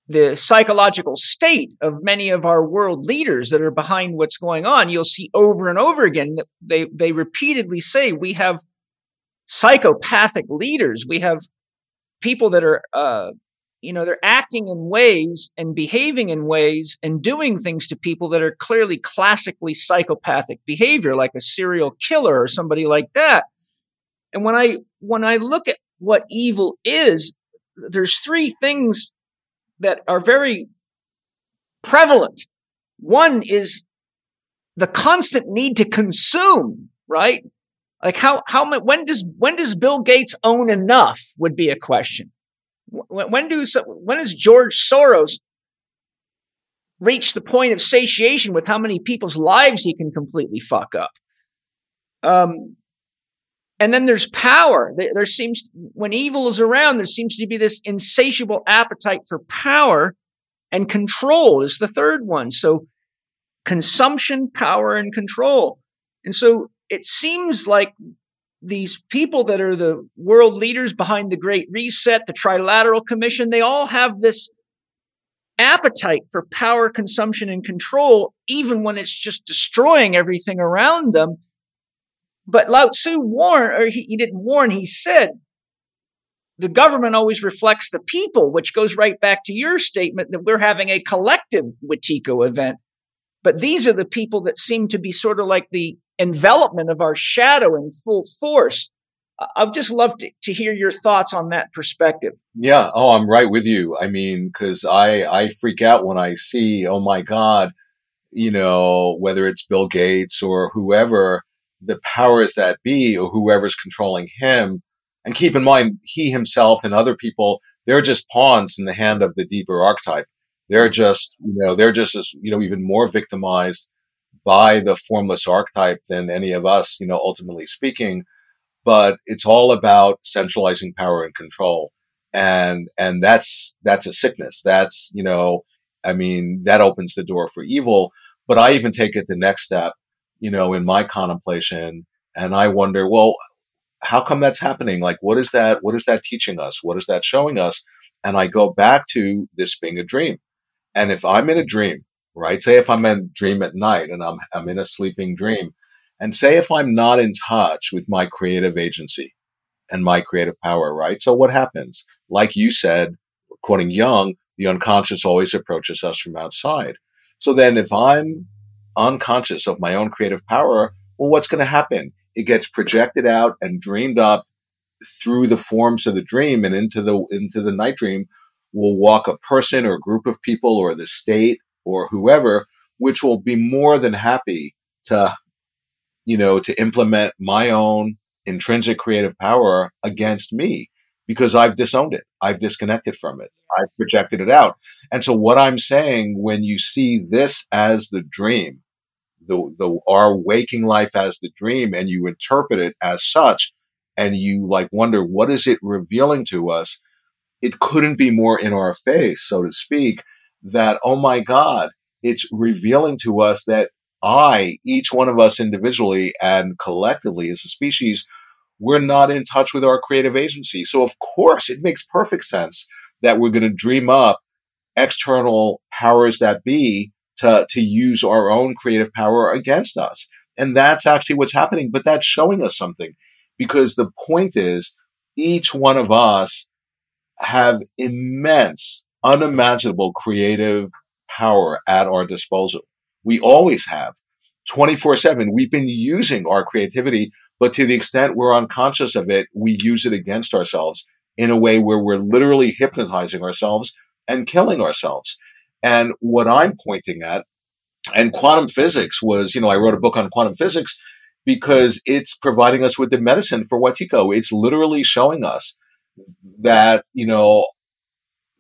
the psychological state of many of our world leaders that are behind what's going on, you'll see over and over again that they, they repeatedly say we have psychopathic leaders. We have people that are, uh, you know, they're acting in ways and behaving in ways and doing things to people that are clearly classically psychopathic behavior, like a serial killer or somebody like that. And when I, when I look at what evil is, there's three things that are very prevalent. One is the constant need to consume, right? Like how, how, when does, when does Bill Gates own enough would be a question. When, when do, when does George Soros reach the point of satiation with how many people's lives he can completely fuck up? Um, and then there's power. There seems, when evil is around, there seems to be this insatiable appetite for power and control is the third one. So consumption, power, and control. And so it seems like these people that are the world leaders behind the Great Reset, the Trilateral Commission, they all have this appetite for power, consumption, and control, even when it's just destroying everything around them. But Lao Tzu warned, or he, he didn't warn, he said, the government always reflects the people, which goes right back to your statement that we're having a collective Wetiko event. But these are the people that seem to be sort of like the envelopment of our shadow in full force. I'd just love to, to hear your thoughts on that perspective. Yeah. Oh, I'm right with you. I mean, cause I, I freak out when I see, oh my God, you know, whether it's Bill Gates or whoever, the powers that be or whoever's controlling him. And keep in mind, he himself and other people, they're just pawns in the hand of the deeper archetype. They're just, you know, they're just as, you know, even more victimized by the formless archetype than any of us, you know, ultimately speaking but it's all about centralizing power and control. And, and that's, that's a sickness. That's, you know, I mean, that opens the door for evil. But I even take it the next step, you know, in my contemplation. And I wonder, well, how come that's happening? Like, what is that? What is that teaching us? What is that showing us? And I go back to this being a dream. And if I'm in a dream, right? Say if I'm in a dream at night and I'm, I'm in a sleeping dream and say if I'm not in touch with my creative agency and my creative power, right? So what happens? Like you said, quoting Jung, the unconscious always approaches us from outside. So then if I'm unconscious of my own creative power, well, what's going to happen? It gets projected out and dreamed up through the forms of the dream and into the, into the night dream will walk a person or a group of people or the state or whoever, which will be more than happy to you know, to implement my own intrinsic creative power against me because I've disowned it. I've disconnected from it. I've projected it out. And so what I'm saying when you see this as the dream, the, the, our waking life as the dream and you interpret it as such and you like wonder, what is it revealing to us? It couldn't be more in our face, so to speak, that, oh my God, it's revealing to us that I, each one of us individually and collectively as a species, we're not in touch with our creative agency. So of course it makes perfect sense that we're going to dream up external powers that be to, to use our own creative power against us. And that's actually what's happening, but that's showing us something because the point is each one of us have immense, unimaginable creative power at our disposal. We always have 24 seven. We've been using our creativity, but to the extent we're unconscious of it, we use it against ourselves in a way where we're literally hypnotizing ourselves and killing ourselves. And what I'm pointing at, and quantum physics was, you know, I wrote a book on quantum physics because it's providing us with the medicine for Wetiko. It's literally showing us that, you know,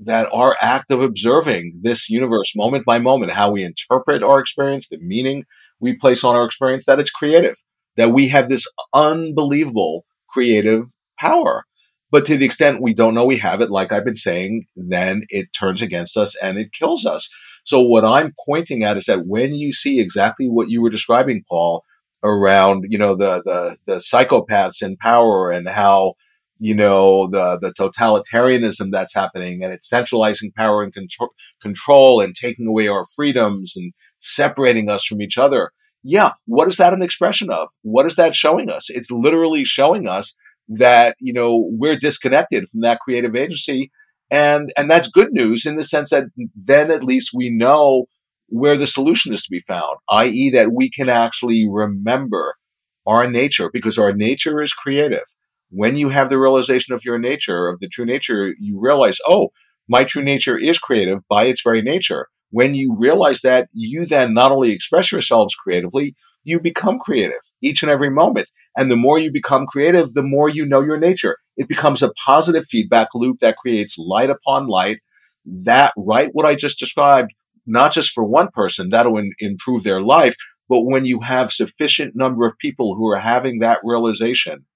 that our act of observing this universe moment by moment, how we interpret our experience, the meaning we place on our experience, that it's creative, that we have this unbelievable creative power. But to the extent we don't know we have it, like I've been saying, then it turns against us and it kills us. So what I'm pointing at is that when you see exactly what you were describing, Paul, around, you know, the, the, the psychopaths in power and how you know, the, the totalitarianism that's happening and it's centralizing power and control, control and taking away our freedoms and separating us from each other. Yeah. What is that an expression of? What is that showing us? It's literally showing us that, you know, we're disconnected from that creative agency. And, and that's good news in the sense that then at least we know where the solution is to be found, i.e. that we can actually remember our nature because our nature is creative when you have the realization of your nature, of the true nature, you realize, oh, my true nature is creative by its very nature. When you realize that, you then not only express yourselves creatively, you become creative each and every moment. And the more you become creative, the more you know your nature. It becomes a positive feedback loop that creates light upon light. That, right, what I just described, not just for one person, that'll in, improve their life, but when you have sufficient number of people who are having that realization,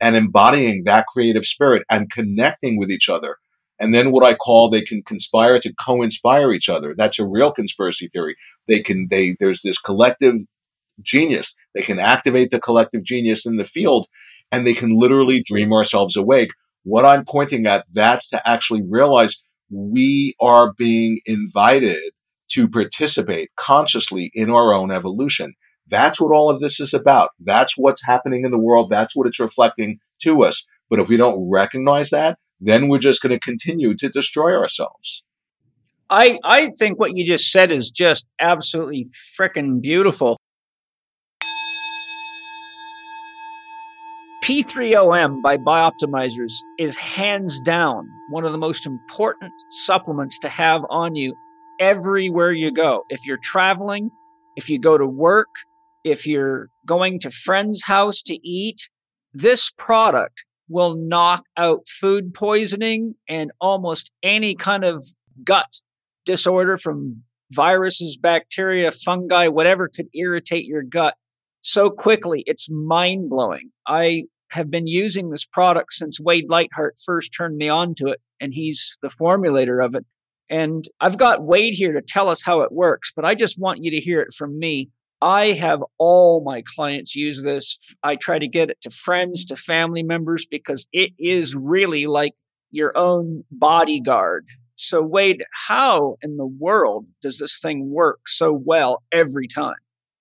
and embodying that creative spirit and connecting with each other. And then what I call they can conspire to co-inspire each other. That's a real conspiracy theory. They can, they, there's this collective genius. They can activate the collective genius in the field and they can literally dream ourselves awake. What I'm pointing at, that's to actually realize we are being invited to participate consciously in our own evolution. That's what all of this is about. That's what's happening in the world. That's what it's reflecting to us. But if we don't recognize that, then we're just going to continue to destroy ourselves. I, I think what you just said is just absolutely freaking beautiful. P3OM by Bioptimizers is hands down one of the most important supplements to have on you everywhere you go. If you're traveling, if you go to work, if you're going to friend's house to eat, this product will knock out food poisoning and almost any kind of gut disorder from viruses, bacteria, fungi, whatever could irritate your gut so quickly. It's mind blowing. I have been using this product since Wade Lightheart first turned me on to it, and he's the formulator of it. And I've got Wade here to tell us how it works, but I just want you to hear it from me. I have all my clients use this. I try to get it to friends, to family members, because it is really like your own bodyguard. So, Wade, how in the world does this thing work so well every time?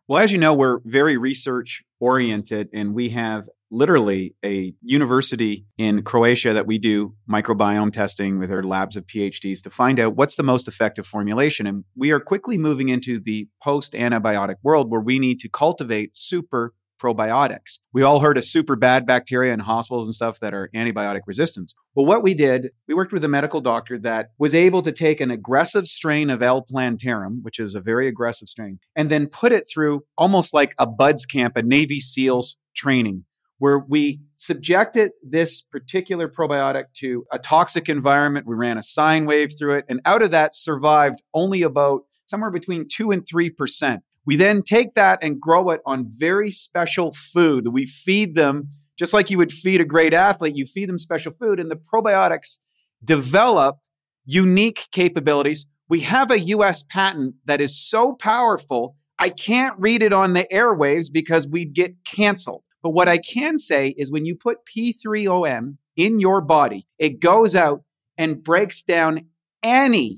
Well, as you know, we're very research oriented and we have literally a university in Croatia that we do microbiome testing with our labs of PhDs to find out what's the most effective formulation. And we are quickly moving into the post antibiotic world where we need to cultivate super probiotics. We all heard of super bad bacteria in hospitals and stuff that are antibiotic resistant. Well, what we did, we worked with a medical doctor that was able to take an aggressive strain of L. plantarum, which is a very aggressive strain, and then put it through almost like a BUD/S camp, a Navy SEALs training where we subjected this particular probiotic to a toxic environment. We ran a sine wave through it, and out of that survived only about somewhere between 2 and 3%. We then take that and grow it on very special food. We feed them just like you would feed a great athlete, you feed them special food, and the probiotics develop unique capabilities. We have a US patent that is so powerful, I can't read it on the airwaves because we'd get canceled. But what I can say is when you put P3OM in your body, it goes out and breaks down any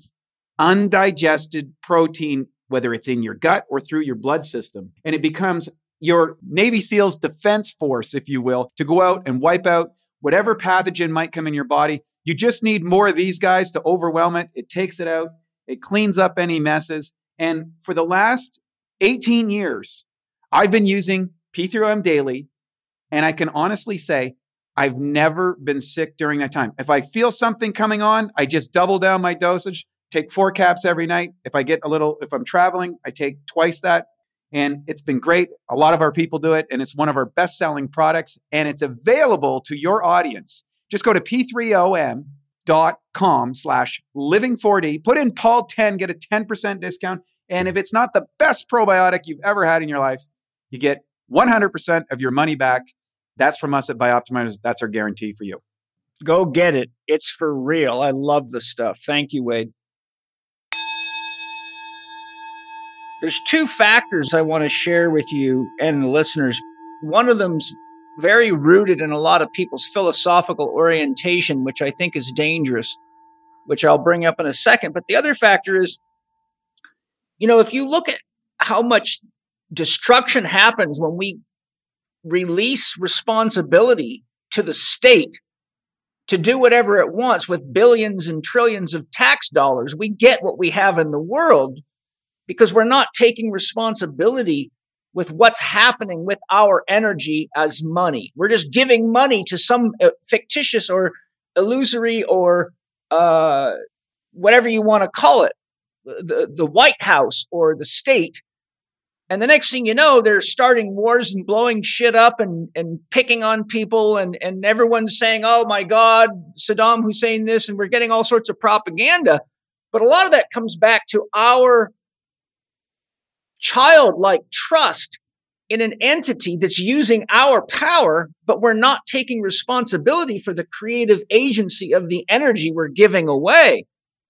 undigested protein, whether it's in your gut or through your blood system. And it becomes your Navy SEALs defense force, if you will, to go out and wipe out whatever pathogen might come in your body. You just need more of these guys to overwhelm it. It takes it out, it cleans up any messes. And for the last 18 years, I've been using P3OM daily and I can honestly say, I've never been sick during that time. If I feel something coming on, I just double down my dosage, take four caps every night. If I get a little, if I'm traveling, I take twice that. And it's been great. A lot of our people do it, and it's one of our best selling products, and it's available to your audience. Just go to p3om.com slash living4d, put in Paul 10, get a 10% discount. And if it's not the best probiotic you've ever had in your life, you get 100% of your money back that's from us at Bioptimizers. That's our guarantee for you. Go get it. It's for real. I love the stuff. Thank you, Wade. There's two factors I want to share with you and the listeners. One of them's very rooted in a lot of people's philosophical orientation, which I think is dangerous, which I'll bring up in a second. But the other factor is, you know, if you look at how much destruction happens when we release responsibility to the state to do whatever it wants with billions and trillions of tax dollars. We get what we have in the world because we're not taking responsibility with what's happening with our energy as money. We're just giving money to some uh, fictitious or illusory or uh, whatever you want to call it, the, the White House or the state and the next thing you know, they're starting wars and blowing shit up and, and picking on people and, and everyone's saying, Oh my God, Saddam Hussein this, and we're getting all sorts of propaganda. But a lot of that comes back to our childlike trust in an entity that's using our power, but we're not taking responsibility for the creative agency of the energy we're giving away.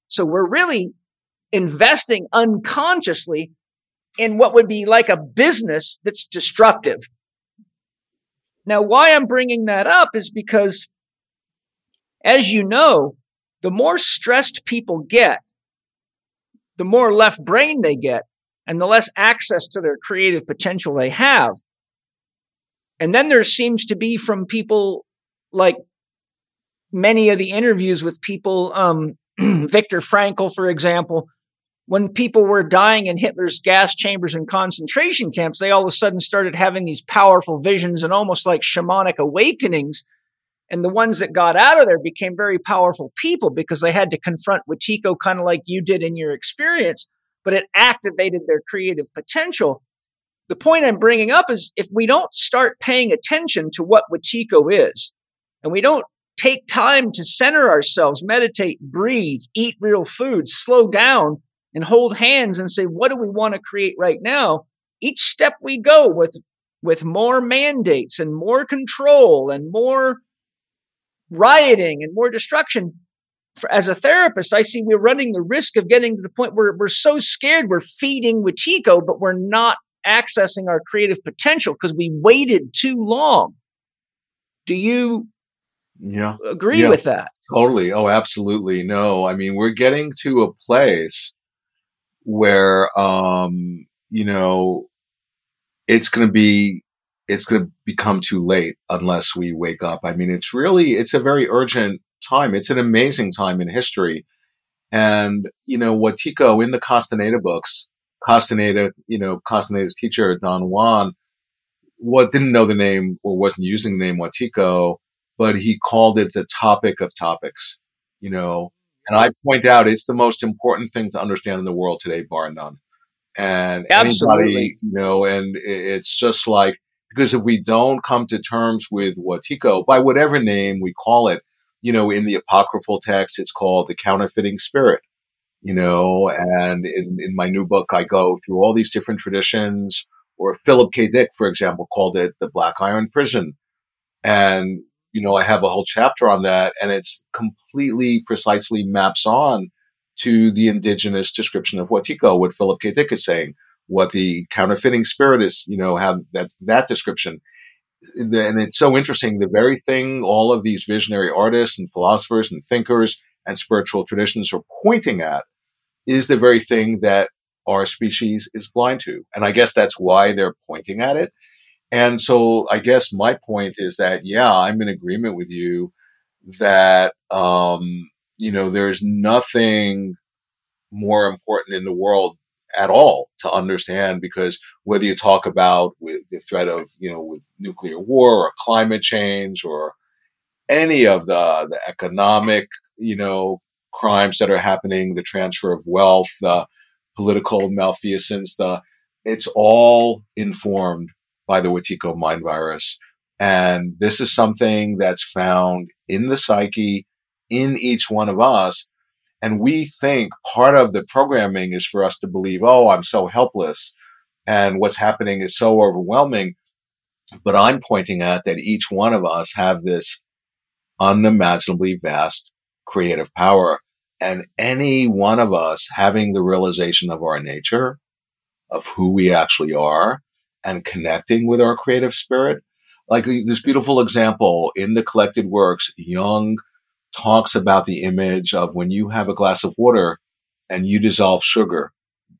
So we're really investing unconsciously in what would be like a business that's destructive. Now, why I'm bringing that up is because, as you know, the more stressed people get, the more left brain they get, and the less access to their creative potential they have. And then there seems to be from people like many of the interviews with people, um, (clears throat) Viktor Frankl, for example, when people were dying in Hitler's gas chambers and concentration camps, they all of a sudden started having these powerful visions and almost like shamanic awakenings. And the ones that got out of there became very powerful people because they had to confront Wetiko kind of like you did in your experience, but it activated their creative potential. The point I'm bringing up is if we don't start paying attention to what Wetiko is, and we don't take time to center ourselves, meditate, breathe, eat real food, slow down, and hold hands and say, what do we want to create right now? Each step we go with, with more mandates and more control and more rioting and more destruction. For, as a therapist, I see we're running the risk of getting to the point where we're so scared we're feeding Wetiko, but we're not accessing our creative potential because we waited too long. Do you yeah. agree Yeah. with that? Totally. Oh, absolutely. No, I mean, we're getting to a place where, um, you know, it's going to be, it's going to become too late unless we wake up. I mean, it's really, it's a very urgent time. It's an amazing time in history. And, you know, Wetiko in the Castaneda books, Castaneda, you know, Castaneda's teacher, Don Juan, what didn't know the name or wasn't using the name Wetiko, but he called it the topic of topics, you know. And I point out it's the most important thing to understand in the world today, bar none. And Absolutely. anybody, you know, and it's just like, because if we don't come to terms with Wetiko, by whatever name we call it, you know, in the apocryphal text, it's called the counterfeiting spirit, you know, and in, in my new book, I go through all these different traditions, or Philip K. Dick, for example, called it the Black Iron Prison. And, you know, I have a whole chapter on that and it's completely precisely maps on to the indigenous description of Wetiko, what Philip K. Dick is saying, what the counterfeiting spirit is, you know, have that, that description. And it's so interesting. The very thing all of these visionary artists and philosophers and thinkers and spiritual traditions are pointing at is the very thing that our species is blind to. And I guess that's why they're pointing at it. And so I guess my point is that, yeah, I'm in agreement with you that, um, you know, there's nothing more important in the world at all to understand because whether you talk about with the threat of, you know, with nuclear war or climate change or any of the, the economic, you know, crimes that are happening, the transfer of wealth, the political malfeasance, the, it's all informed by the Wetiko mind virus. And this is something that's found in the psyche, in each one of us. And we think part of the programming is for us to believe, oh, I'm so helpless and what's happening is so overwhelming. But I'm pointing out that each one of us have this unimaginably vast creative power. And any one of us having the realization of our nature, of who we actually are, and connecting with our creative spirit. Like uh, this beautiful example in the collected works, Jung talks about the image of when you have a glass of water and you dissolve sugar,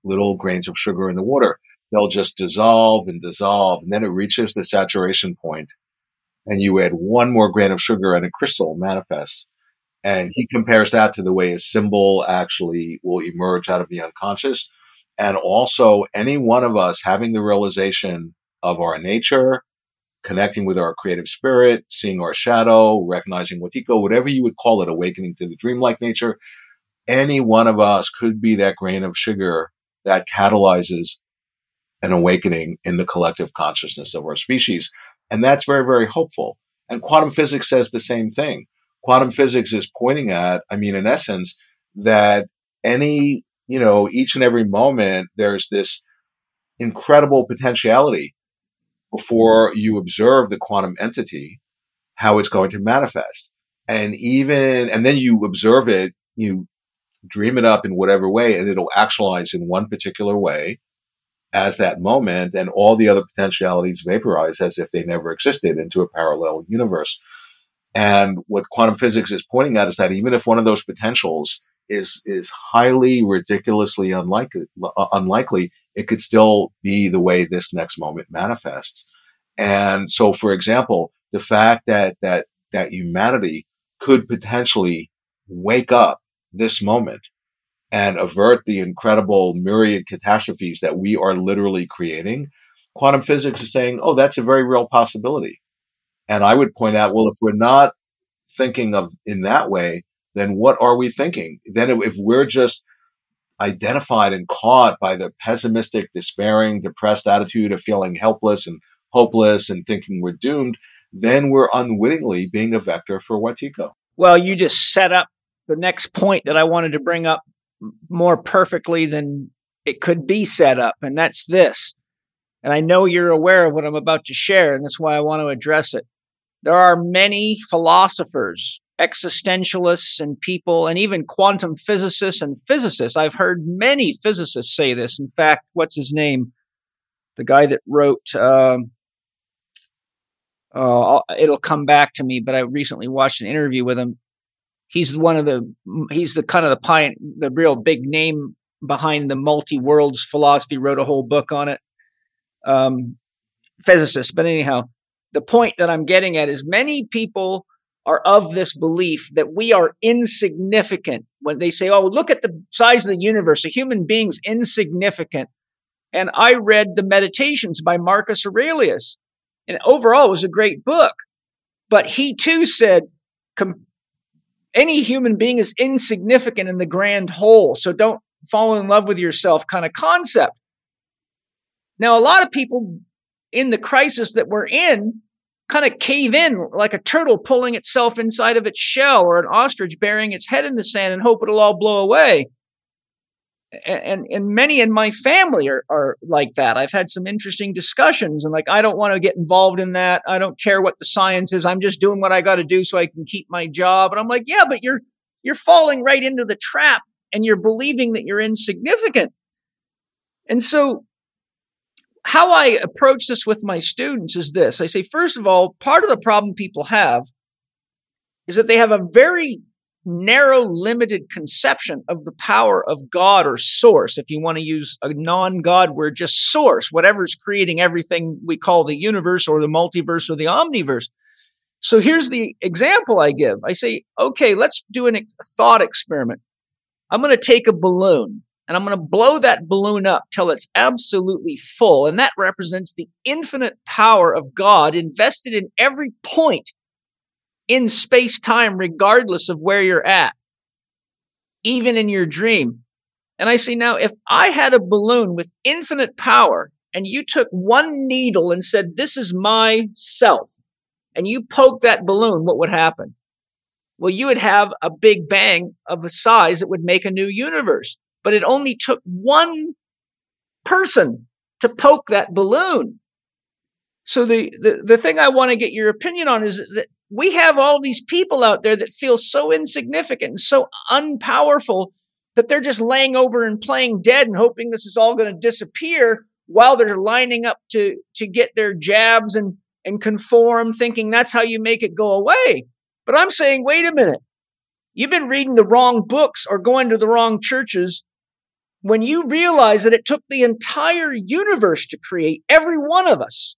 little grains of sugar in the water, they'll just dissolve and dissolve. And then it reaches the saturation point and you add one more grain of sugar and a crystal manifests. And he compares that to the way a symbol actually will emerge out of the unconscious. And also any one of us having the realization of our nature, connecting with our creative spirit, seeing our shadow, recognizing Wetiko, whatever you would call it, awakening to the dreamlike nature. Any one of us could be that grain of sugar that catalyzes an awakening in the collective consciousness of our species. And that's very, very hopeful. And quantum physics says the same thing. Quantum physics is pointing at, I mean, in essence, that any, you know, each and every moment, there's this incredible potentiality before you observe the quantum entity, how it's going to manifest. And even, and then you observe it, you dream it up in whatever way, and it'll actualize in one particular way as that moment, and all the other potentialities vaporize as if they never existed into a parallel universe. And what quantum physics is pointing at is that even if one of those potentials is is highly ridiculously unlikely, uh, unlikely, it could still be the way this next moment manifests. And so, for example, the fact that that that humanity could potentially wake up this moment and avert the incredible myriad catastrophes that we are literally creating, quantum physics is saying, oh, that's a very real possibility. And I would point out, well, if we're not thinking of in that way, then what are we thinking? Then if we're just identified and caught by the pessimistic, despairing, depressed attitude of feeling helpless and hopeless and thinking we're doomed, then we're unwittingly being a vector for Wetiko. Well, you just set up the next point that I wanted to bring up more perfectly than it could be set up, and that's this. And I know you're aware of what I'm about to share, and that's why I want to address it. There are many philosophers, existentialists, and people, and even quantum physicists and physicists. I've heard many physicists say this. In fact, what's his name? The guy that wrote, um, uh, it'll come back to me, but I recently watched an interview with him he's one of the he's the kind of the pioneer, the real big name behind the multi worlds philosophy. Wrote a whole book on it. Um, physicist, but anyhow, the point that I'm getting at is many people are of this belief that we are insignificant when they say, "Oh, look at the size of the universe. A human being's insignificant." And I read the Meditations by Marcus Aurelius, and overall it was a great book. But he too said, any human being is insignificant in the grand whole. So don't fall in love with yourself kind of concept. Now, a lot of people in the crisis that we're in kind of cave in like a turtle pulling itself inside of its shell or an ostrich burying its head in the sand and hope it'll all blow away and and many in my family are, are like that. I've had some interesting discussions and like I don't want to get involved in that. I don't care what the science is. I'm just doing what I got to do so I can keep my job. And I'm like, yeah, but you're you're falling right into the trap and you're believing that you're insignificant. And so how I approach this with my students is this. I say first of all, part of the problem people have is that they have a very narrow, limited conception of the power of God or source. If you want to use a non God word, just source, whatever's creating everything we call the universe or the multiverse or the omniverse. So here's the example I give. I say, okay, let's do a thought experiment. I'm going to take a balloon and I'm going to blow that balloon up till it's absolutely full. And that represents the infinite power of God invested in every point in space time, regardless of where you're at, even in your dream. And I say, now, if I had a balloon with infinite power and you took one needle and said, this is my self, and you poke that balloon, what would happen? Well, you would have a big bang of a size that would make a new universe. But it only took one person to poke that balloon. So the, the, the thing I want to get your opinion on is that we have all these people out there that feel so insignificant and so unpowerful that they're just laying over and playing dead and hoping this is all going to disappear while they're lining up to to get their jabs and and conform thinking that's how you make it go away but i'm saying wait a minute you've been reading the wrong books or going to the wrong churches when you realize that it took the entire universe to create every one of us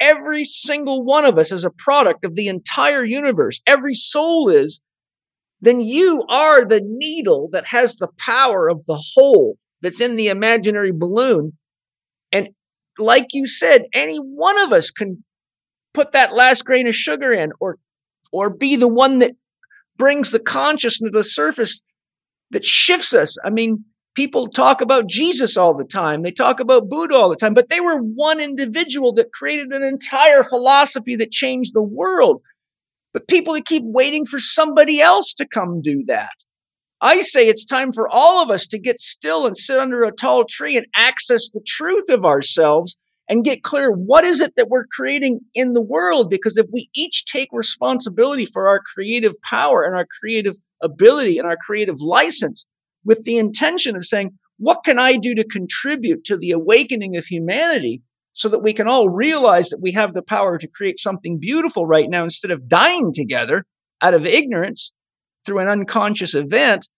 Every single one of us is a product of the entire universe. Every soul is. Then you are the needle that has the power of the whole that's in the imaginary balloon. And like you said, any one of us can put that last grain of sugar in or, or be the one that brings the consciousness to the surface that shifts us. I mean, people talk about Jesus all the time. They talk about Buddha all the time, but they were one individual that created an entire philosophy that changed the world. But people that keep waiting for somebody else to come do that. I say it's time for all of us to get still and sit under a tall tree and access the truth of ourselves and get clear what is it that we're creating in the world? Because if we each take responsibility for our creative power and our creative ability and our creative license, with the intention of saying, what can I do to contribute to the awakening of humanity so that we can all realize that we have the power to create something beautiful right now instead of dying together out of ignorance through an unconscious event,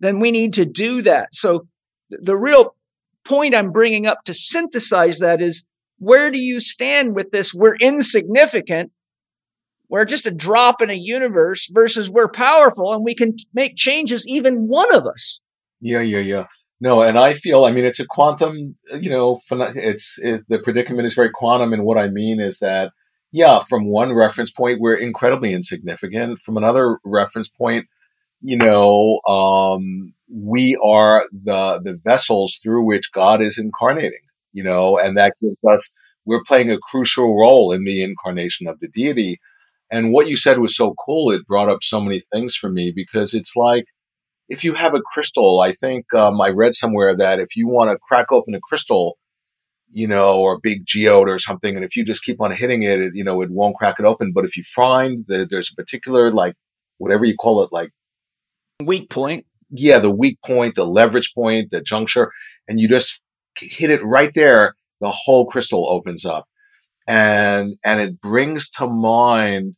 then we need to do that. So the real point I'm bringing up to synthesize that is where do you stand with this? We're insignificant we're just a drop in a universe versus we're powerful and we can make changes, even one of us. Yeah, yeah, yeah. No, and I feel, I mean, it's a quantum, you know, it's, it, the predicament is very quantum. And what I mean is that, yeah, from one reference point, we're incredibly insignificant. From another reference point, you know, um, we are the, the vessels through which God is incarnating, you know, and that gives us, we're playing a crucial role in the incarnation of the deity. And what you said was so cool. It brought up so many things for me because it's like, if you have a crystal, I think um, I read somewhere that if you want to crack open a crystal, you know, or a big geode or something, and if you just keep on hitting it, it you know, it won't crack it open. But if you find that there's a particular, like, whatever you call it, like weak point, yeah, the weak point, the leverage point, the juncture, and you just hit it right there, the whole crystal opens up, and and it brings to mind,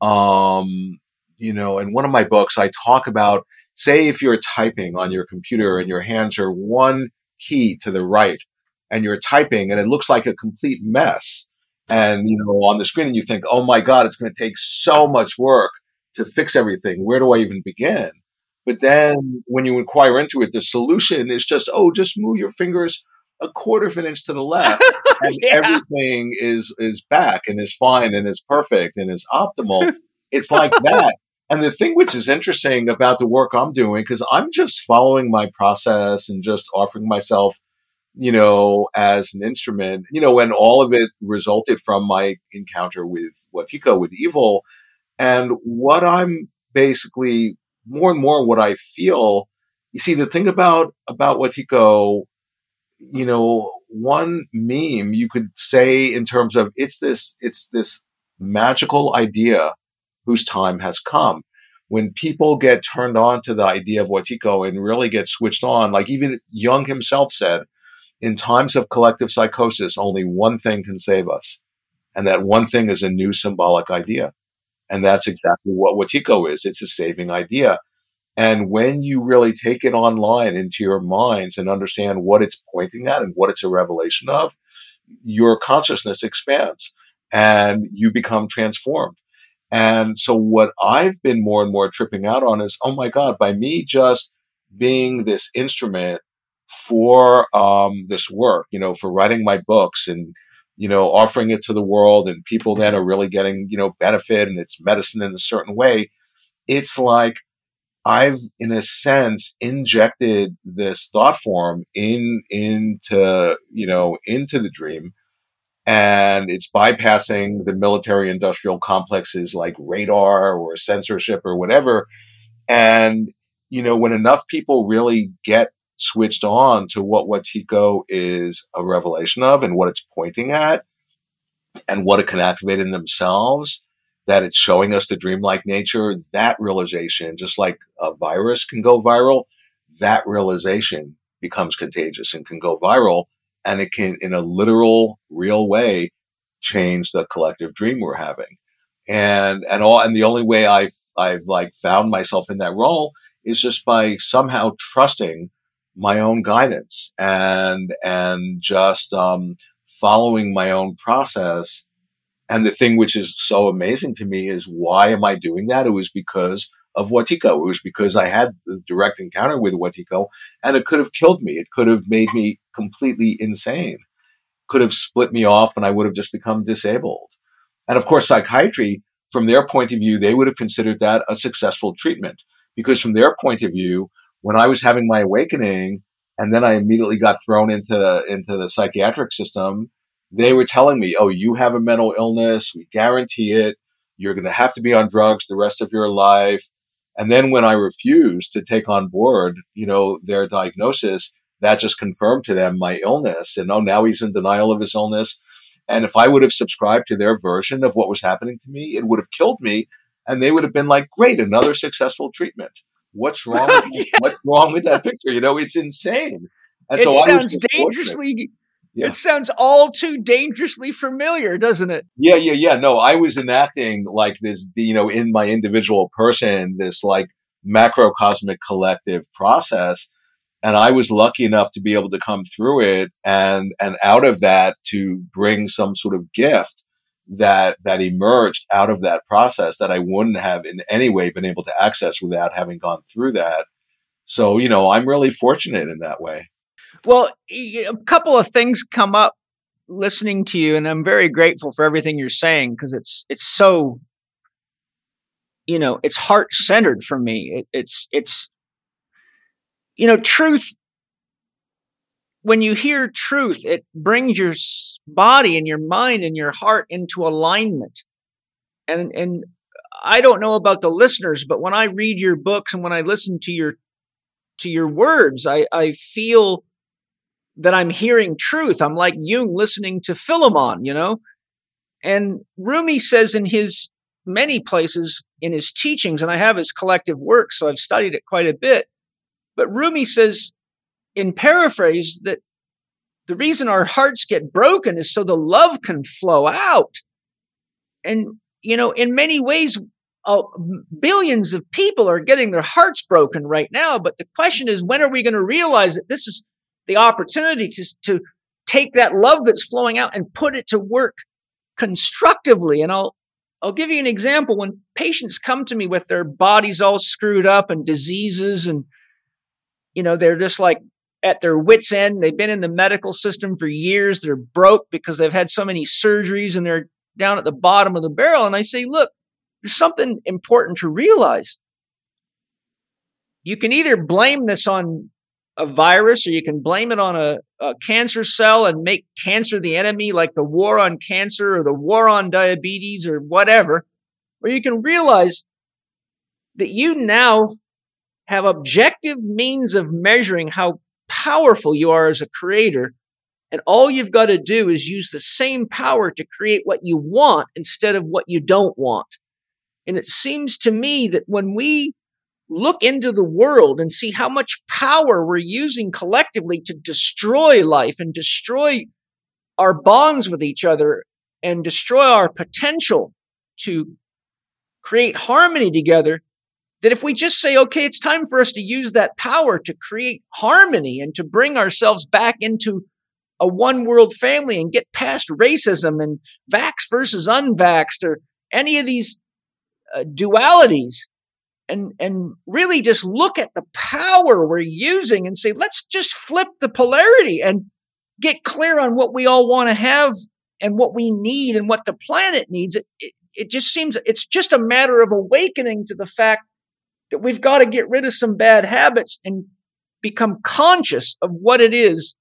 um, you know, in one of my books, I talk about say if you're typing on your computer and your hands are one key to the right and you're typing and it looks like a complete mess and you know on the screen and you think oh my god it's going to take so much work to fix everything. Where do i even begin? But then when you inquire into it the solution is just oh just move your fingers a quarter of an inch to the left (laughs) and yeah. everything is is back and is fine and is perfect and is optimal it's like (laughs) that and the thing which is interesting about the work I'm doing, because I'm just following my process and just offering myself, you know, as an instrument, you know, and all of it resulted from my encounter with wetiko with evil. And what I'm basically more and more what I feel, you see, the thing about, about Wetiko, you know, one meme you could say in terms of it's this, it's this magical idea whose time has come. When people get turned on to the idea of Wetiko and really get switched on, like even Jung himself said, in times of collective psychosis, only one thing can save us. And that one thing is a new symbolic idea. And that's exactly what Wetiko is. It's a saving idea. And when you really take it online into your minds and understand what it's pointing at and what it's a revelation of, your consciousness expands and you become transformed. And so what I've been more and more tripping out on is, oh my God, by me just being this instrument for um, this work, you know, for writing my books and, you know, offering it to the world and people then are really getting, you know, benefit and it's medicine in a certain way. It's like I've, in a sense, injected this thought form in, into, you know, into the dream and it's bypassing the military industrial complexes like radar or censorship or whatever. And, you know, when enough people really get switched on to what Wetiko is a revelation of and what it's pointing at and what it can activate in themselves, that it's showing us the dreamlike nature, that realization, just like a virus can go viral, that realization becomes contagious and can go viral and it can, in a literal, real way, change the collective dream we're having. And, and all, and the only way I've, I've like found myself in that role is just by somehow trusting my own guidance and, and just, um, following my own process. And the thing which is so amazing to me is why am I doing that? It was because of Wetiko. It was because I had the direct encounter with Wetiko and it could have killed me. It could have made me completely insane, could have split me off and I would have just become disabled. And of course, psychiatry, from their point of view, they would have considered that a successful treatment because from their point of view, when I was having my awakening and then I immediately got thrown into, into the psychiatric system, they were telling me, Oh, you have a mental illness. We guarantee it. You're going to have to be on drugs the rest of your life. And then when I refused to take on board, you know, their diagnosis, that just confirmed to them my illness. And oh, now he's in denial of his illness. And if I would have subscribed to their version of what was happening to me, it would have killed me. And they would have been like, great, another successful treatment. What's wrong? (laughs) yeah. What's wrong with that picture? You know, it's insane. And so it so sounds dangerously yeah. It sounds all too dangerously familiar, doesn't it? Yeah, yeah, yeah. No, I was enacting like this, you know, in my individual person, this like macrocosmic collective process. And I was lucky enough to be able to come through it and, and out of that to bring some sort of gift, that that emerged out of that process that I wouldn't have in any way been able to access without having gone through that. So, you know, I'm really fortunate in that way. Well, a couple of things come up listening to you and I'm very grateful for everything you're saying because it's it's so you know, it's heart-centered for me. It, it's it's you know, truth when you hear truth, it brings your body and your mind and your heart into alignment. And, and I don't know about the listeners, but when I read your books and when I listen to your, to your words, I, I feel that I'm hearing truth. I'm like Jung listening to Philemon, you know? And Rumi says in his many places in his teachings, and I have his collective work, so I've studied it quite a bit. But Rumi says in paraphrase that the reason our hearts get broken is so the love can flow out. And, you know, in many ways, billions of people are getting their hearts broken right now. But the question is, when are we going to realize that this is the opportunity to, to take that love that's flowing out and put it to work constructively? And I'll, I'll give you an example. When patients come to me with their bodies all screwed up and diseases and, you know, they're just like at their wits end. They've been in the medical system for years. They're broke because they've had so many surgeries and they're down at the bottom of the barrel. And I say, look, there's something important to realize. You can either blame this on a virus or you can blame it on a, a cancer cell and make cancer the enemy, like the war on cancer or the war on diabetes or whatever. Or you can realize that you now have objective means of measuring how powerful you are as a creator. And all you've got to do is use the same power to create what you want instead of what you don't want. And it seems to me that when we look into the world and see how much power we're using collectively to destroy life and destroy our bonds with each other and destroy our potential to create harmony together, that if we just say, okay, it's time for us to use that power to create harmony and to bring ourselves back into a one world family and get past racism and vax versus unvaxxed or any of these uh, dualities and, and really just look at the power we're using and say, let's just flip the polarity and get clear on what we all want to have and what we need and what the planet needs. It, it, it just seems it's just a matter of awakening to the fact that we've got to get rid of some bad habits and become conscious of what it is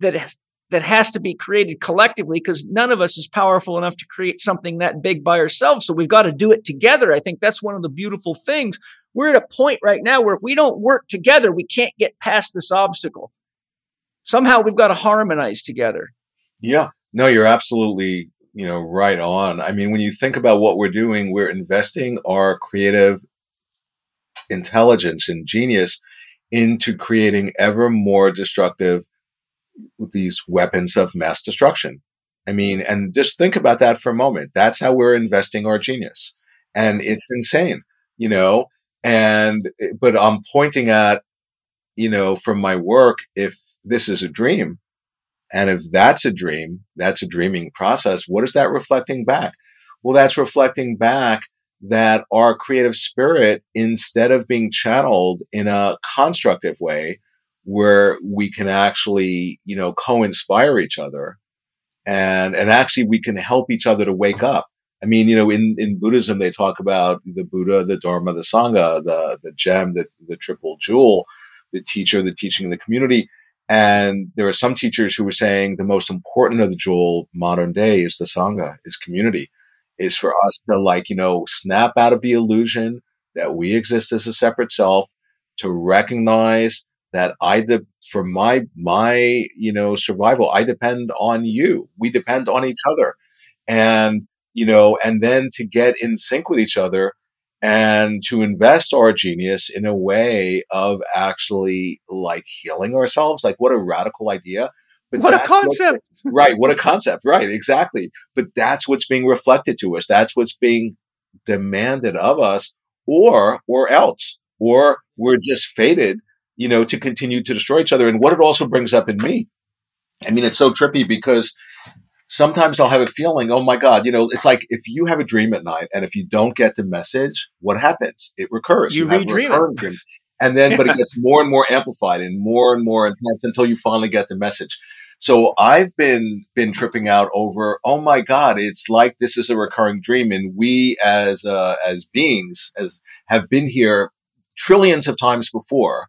that has, that has to be created collectively because none of us is powerful enough to create something that big by ourselves. So we've got to do it together. I think that's one of the beautiful things. We're at a point right now where if we don't work together, we can't get past this obstacle. Somehow we've got to harmonize together. Yeah. No, you're absolutely, you know, right on. I mean, when you think about what we're doing, we're investing our creative intelligence and genius into creating ever more destructive these weapons of mass destruction. I mean, and just think about that for a moment. That's how we're investing our genius. And it's insane, you know, and, but I'm pointing at, you know, from my work, if this is a dream and if that's a dream, that's a dreaming process, what is that reflecting back? Well, that's reflecting back that our creative spirit, instead of being channeled in a constructive way, where we can actually, you know, co-inspire each other and, and actually we can help each other to wake up. I mean, you know, in, in Buddhism, they talk about the Buddha, the Dharma, the Sangha, the, the gem, the, the triple jewel, the teacher, the teaching, and the community. And there are some teachers who were saying the most important of the jewel modern day is the Sangha, is community is for us to like, you know, snap out of the illusion that we exist as a separate self, to recognize that I, de- for my, my, you know, survival, I depend on you. We depend on each other. And, you know, and then to get in sync with each other and to invest our genius in a way of actually like healing ourselves. Like what a radical idea. But what a concept. What, (laughs) right. What a concept. Right. Exactly. But that's what's being reflected to us. That's what's being demanded of us or, or else, or we're just fated, you know, to continue to destroy each other. And what it also brings up in me. I mean, it's so trippy because sometimes I'll have a feeling, oh my God, you know, it's like if you have a dream at night and if you don't get the message, what happens? It recurs. You, you redream it. And then, but it gets more and more amplified and more and more intense until you finally get the message. So I've been, been tripping out over, oh my God, it's like this is a recurring dream. And we as, uh, as beings, as have been here trillions of times before.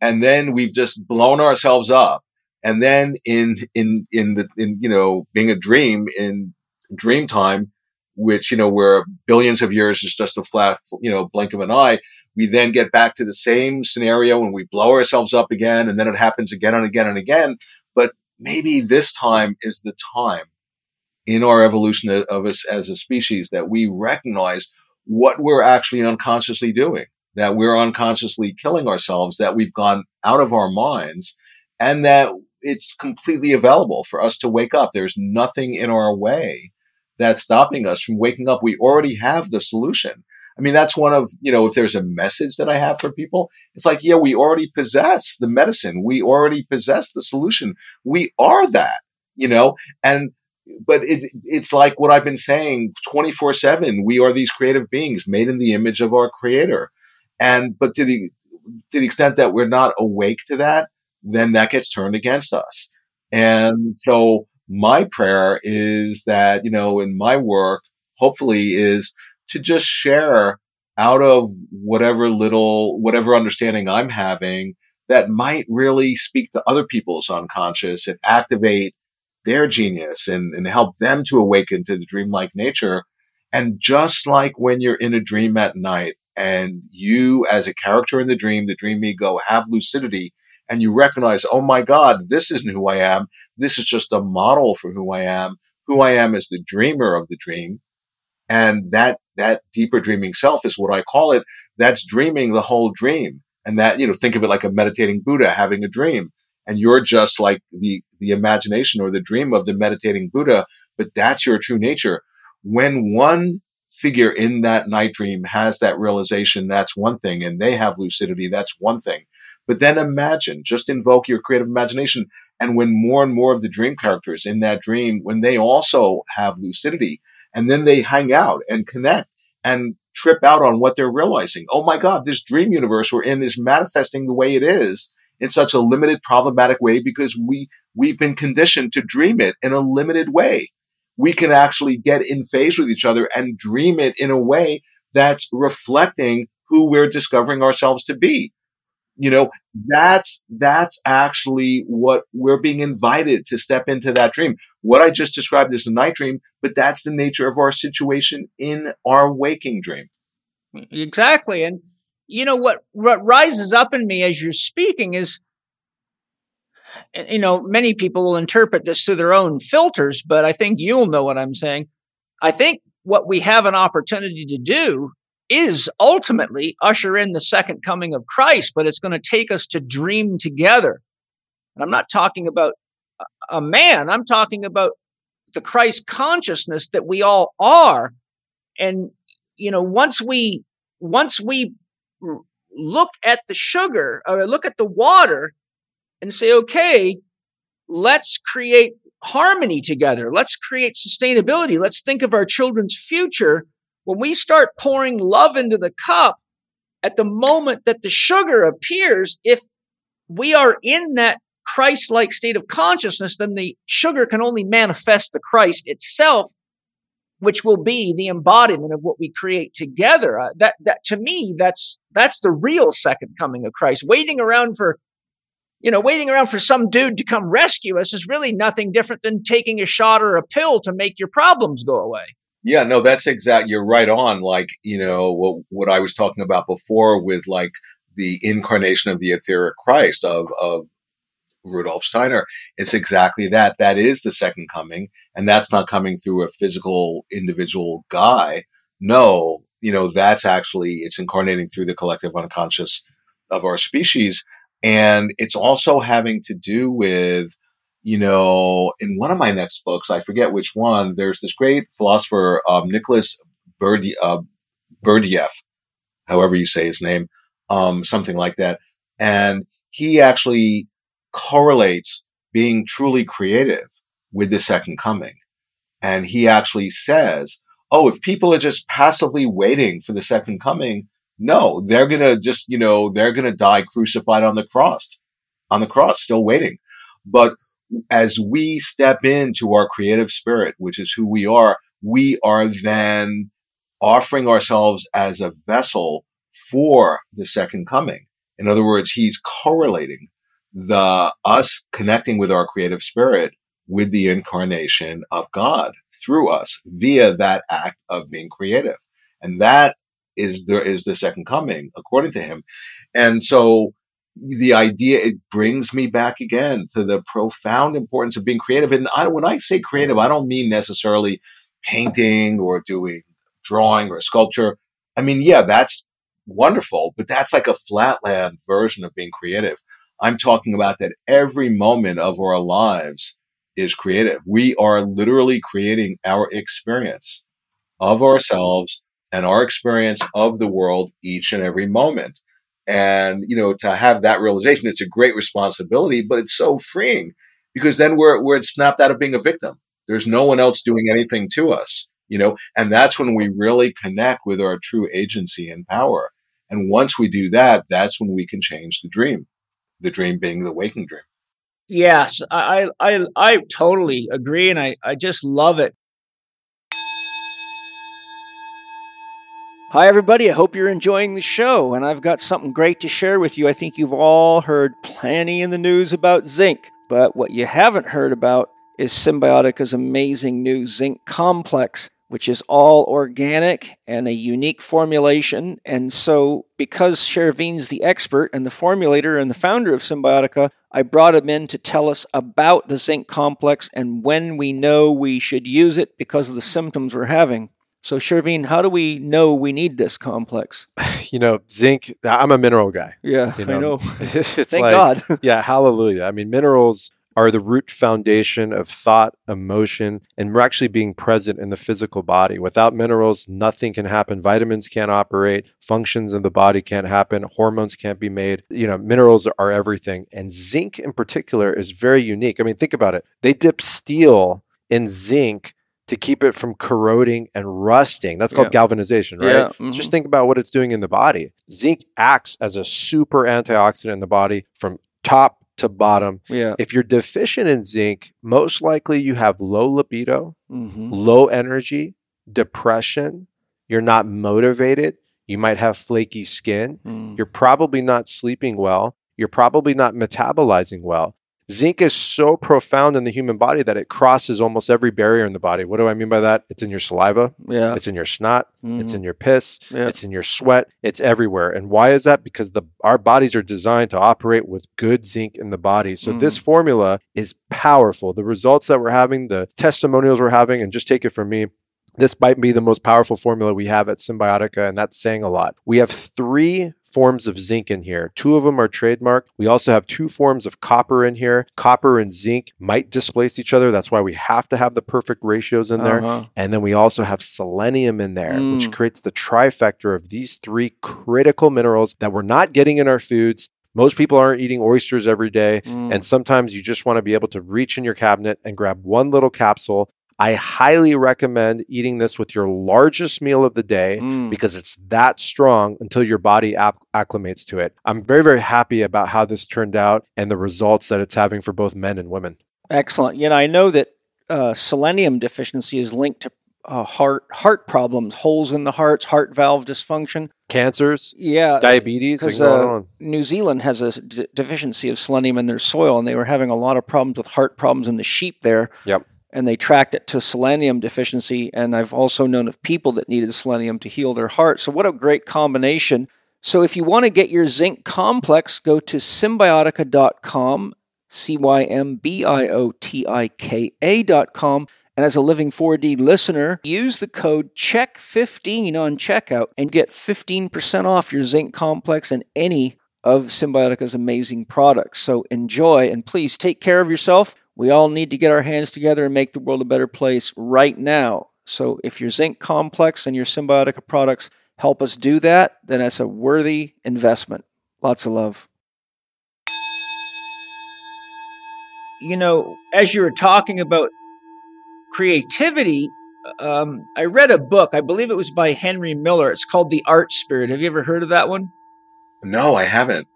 And then we've just blown ourselves up. And then in, in, in the, in, you know, being a dream in dream time, which, you know, where billions of years is just a flat, you know, blink of an eye. We then get back to the same scenario and we blow ourselves up again. And then it happens again and again and again. But maybe this time is the time in our evolution of us as a species that we recognize what we're actually unconsciously doing, that we're unconsciously killing ourselves, that we've gone out of our minds and that it's completely available for us to wake up. There's nothing in our way that's stopping us from waking up. We already have the solution. I mean, that's one of, you know, if there's a message that I have for people, it's like, yeah, we already possess the medicine. We already possess the solution. We are that, you know, and, but it, it's like what I've been saying 24 seven. We are these creative beings made in the image of our creator. And, but to the, to the extent that we're not awake to that, then that gets turned against us. And so my prayer is that, you know, in my work, hopefully is to just share out of whatever little, whatever understanding I'm having that might really speak to other people's unconscious and activate their genius and, and help them to awaken to the dreamlike nature. And just like when you're in a dream at night and you as a character in the dream, the dream ego have lucidity and you recognize, oh my God, this isn't who I am. This is just a model for who I am. Who I am is the dreamer of the dream. And that, that deeper dreaming self is what I call it. That's dreaming the whole dream. And that, you know, think of it like a meditating Buddha having a dream. And you're just like the, the imagination or the dream of the meditating Buddha, but that's your true nature. When one figure in that night dream has that realization, that's one thing, and they have lucidity, that's one thing. But then imagine, just invoke your creative imagination. And when more and more of the dream characters in that dream, when they also have lucidity and then they hang out and connect and trip out on what they're realizing. Oh my God, this dream universe we're in is manifesting the way it is in such a limited, problematic way because we, we've been conditioned to dream it in a limited way. We can actually get in phase with each other and dream it in a way that's reflecting who we're discovering ourselves to be. You know that's that's actually what we're being invited to step into that dream. What i just described is a night dream but that's the nature of our situation in our waking dream. Exactly. And you know what what rises up in me as you're speaking is you know many people will interpret this through their own filters but i think you'll know what i'm saying i think what we have an opportunity to do is ultimately usher in the second coming of Christ, but it's going to take us to dream together. And I'm not talking about a man, I'm talking about the Christ consciousness that we all are. And, you know, once we, once we look at the sugar or look at the water and say, okay, let's create harmony together. Let's create sustainability. Let's think of our children's future when we start pouring love into the cup, at the moment that the sugar appears, if we are in that Christ like state of consciousness, then the sugar can only manifest the Christ itself, which will be the embodiment of what we create together. Uh, that, that to me, that's, that's the real second coming of Christ. Waiting around for, you know, waiting around for some dude to come rescue us is really nothing different than taking a shot or a pill to make your problems go away. Yeah, no, that's exact. You're right on. Like, you know, what, what I was talking about before with like the incarnation of the etheric Christ of, of Rudolf Steiner. It's exactly that. That is the second coming. And that's not coming through a physical individual guy. No, you know, that's actually, it's incarnating through the collective unconscious of our species. And it's also having to do with you know, in one of my next books, I forget which one, there's this great philosopher, um, Nicholas Berdyaev, uh, however you say his name, um, something like that. And he actually correlates being truly creative with the second coming. And he actually says, oh, if people are just passively waiting for the second coming, no, they're going to just, you know, they're going to die crucified on the cross, on the cross, still waiting. But as we step into our creative spirit, which is who we are, we are then offering ourselves as a vessel for the second coming. In other words, he's correlating the us connecting with our creative spirit with the incarnation of God through us via that act of being creative. And that is there is the second coming according to him. And so the idea, it brings me back again to the profound importance of being creative. And I, when I say creative, I don't mean necessarily painting or doing drawing or sculpture. I mean, yeah, that's wonderful, but that's like a flatland version of being creative. I'm talking about that every moment of our lives is creative. We are literally creating our experience of ourselves and our experience of the world each and every moment. And, you know, to have that realization, it's a great responsibility, but it's so freeing because then we're, we're snapped out of being a victim. There's no one else doing anything to us, you know, and that's when we really connect with our true agency and power. And once we do that, that's when we can change the dream, the dream being the waking dream. Yes, I, I, I totally agree. And I, I just love it Hi, everybody. I hope you're enjoying the show, and I've got something great to share with you. I think you've all heard plenty in the news about zinc, but what you haven't heard about is Cymbiotika's amazing new zinc complex, which is all organic and a unique formulation. And so, because Shervin's the expert and the formulator and the founder of Cymbiotika, I brought him in to tell us about the zinc complex and when we know we should use it because of the symptoms we're having. So, Shervin, how do we know we need this complex? (sighs) You know, zinc. I'm a mineral guy. Yeah, you know? I know. (laughs) it's Thank like, God. (laughs) yeah, hallelujah. I mean, minerals are the root foundation of thought, emotion, and we're actually being present in the physical body. Without minerals, nothing can happen. Vitamins can't operate, functions in the body can't happen, hormones can't be made. You know, minerals are everything. And zinc in particular is very unique. I mean, think about it. They dip steel in zinc to keep it from corroding and rusting. That's called yeah. galvanization, right? Yeah. Mm-hmm. Just think about what it's doing in the body. Zinc acts as a super antioxidant in the body from top to bottom. Yeah. If you're deficient in zinc, most likely you have low libido, mm-hmm. low energy, depression, you're not motivated, you might have flaky skin, mm. you're probably not sleeping well, you're probably not metabolizing well. Zinc is so profound in the human body that it crosses almost every barrier in the body. What do I mean by that? It's in your saliva. Yeah. It's in your snot. Mm-hmm. It's in your piss. Yeah. It's in your sweat. It's everywhere. And why is that? Because the our bodies are designed to operate with good zinc in the body. So mm. this formula is powerful. The results that we're having, the testimonials we're having, and just take it from me, this might be the most powerful formula we have at Cymbiotika, and that's saying a lot. We have three forms of zinc in here. Two of them are trademark. We also have two forms of copper in here. Copper and zinc might displace each other. That's why we have to have the perfect ratios in there. Uh-huh. And then we also have selenium in there, mm. which creates the trifecta of these three critical minerals that we're not getting in our foods. Most people aren't eating oysters every day. Mm. And sometimes you just want to be able to reach in your cabinet and grab one little capsule I highly recommend eating this with your largest meal of the day mm. because it's that strong until your body acclimates to it. I'm very, very happy about how this turned out and the results that it's having for both men and women. Excellent. You know, I know that uh, selenium deficiency is linked to uh, heart heart problems, holes in the hearts, heart valve dysfunction, cancers, yeah, diabetes. Because uh, New Zealand has a d- deficiency of selenium in their soil, and they were having a lot of problems with heart problems in the sheep there. Yep and they tracked it to selenium deficiency. And I've also known of people that needed selenium to heal their heart. So, what a great combination. So, if you want to get your zinc complex, go to cymbiotika.com, C Y M B I O T I K A.com. And as a Living 4D listener, use the code CHEK15 on checkout and get 15% off your zinc complex and any of Cymbiotika's amazing products. So enjoy and please take care of yourself. We all need to get our hands together and make the world a better place right now. So if your zinc complex and your Cymbiotika products help us do that, then that's a worthy investment. Lots of love. You know, as you were talking about creativity, um, I read a book, I believe it was by Henry Miller. It's called The Art Spirit. Have you ever heard of that one? No, I haven't.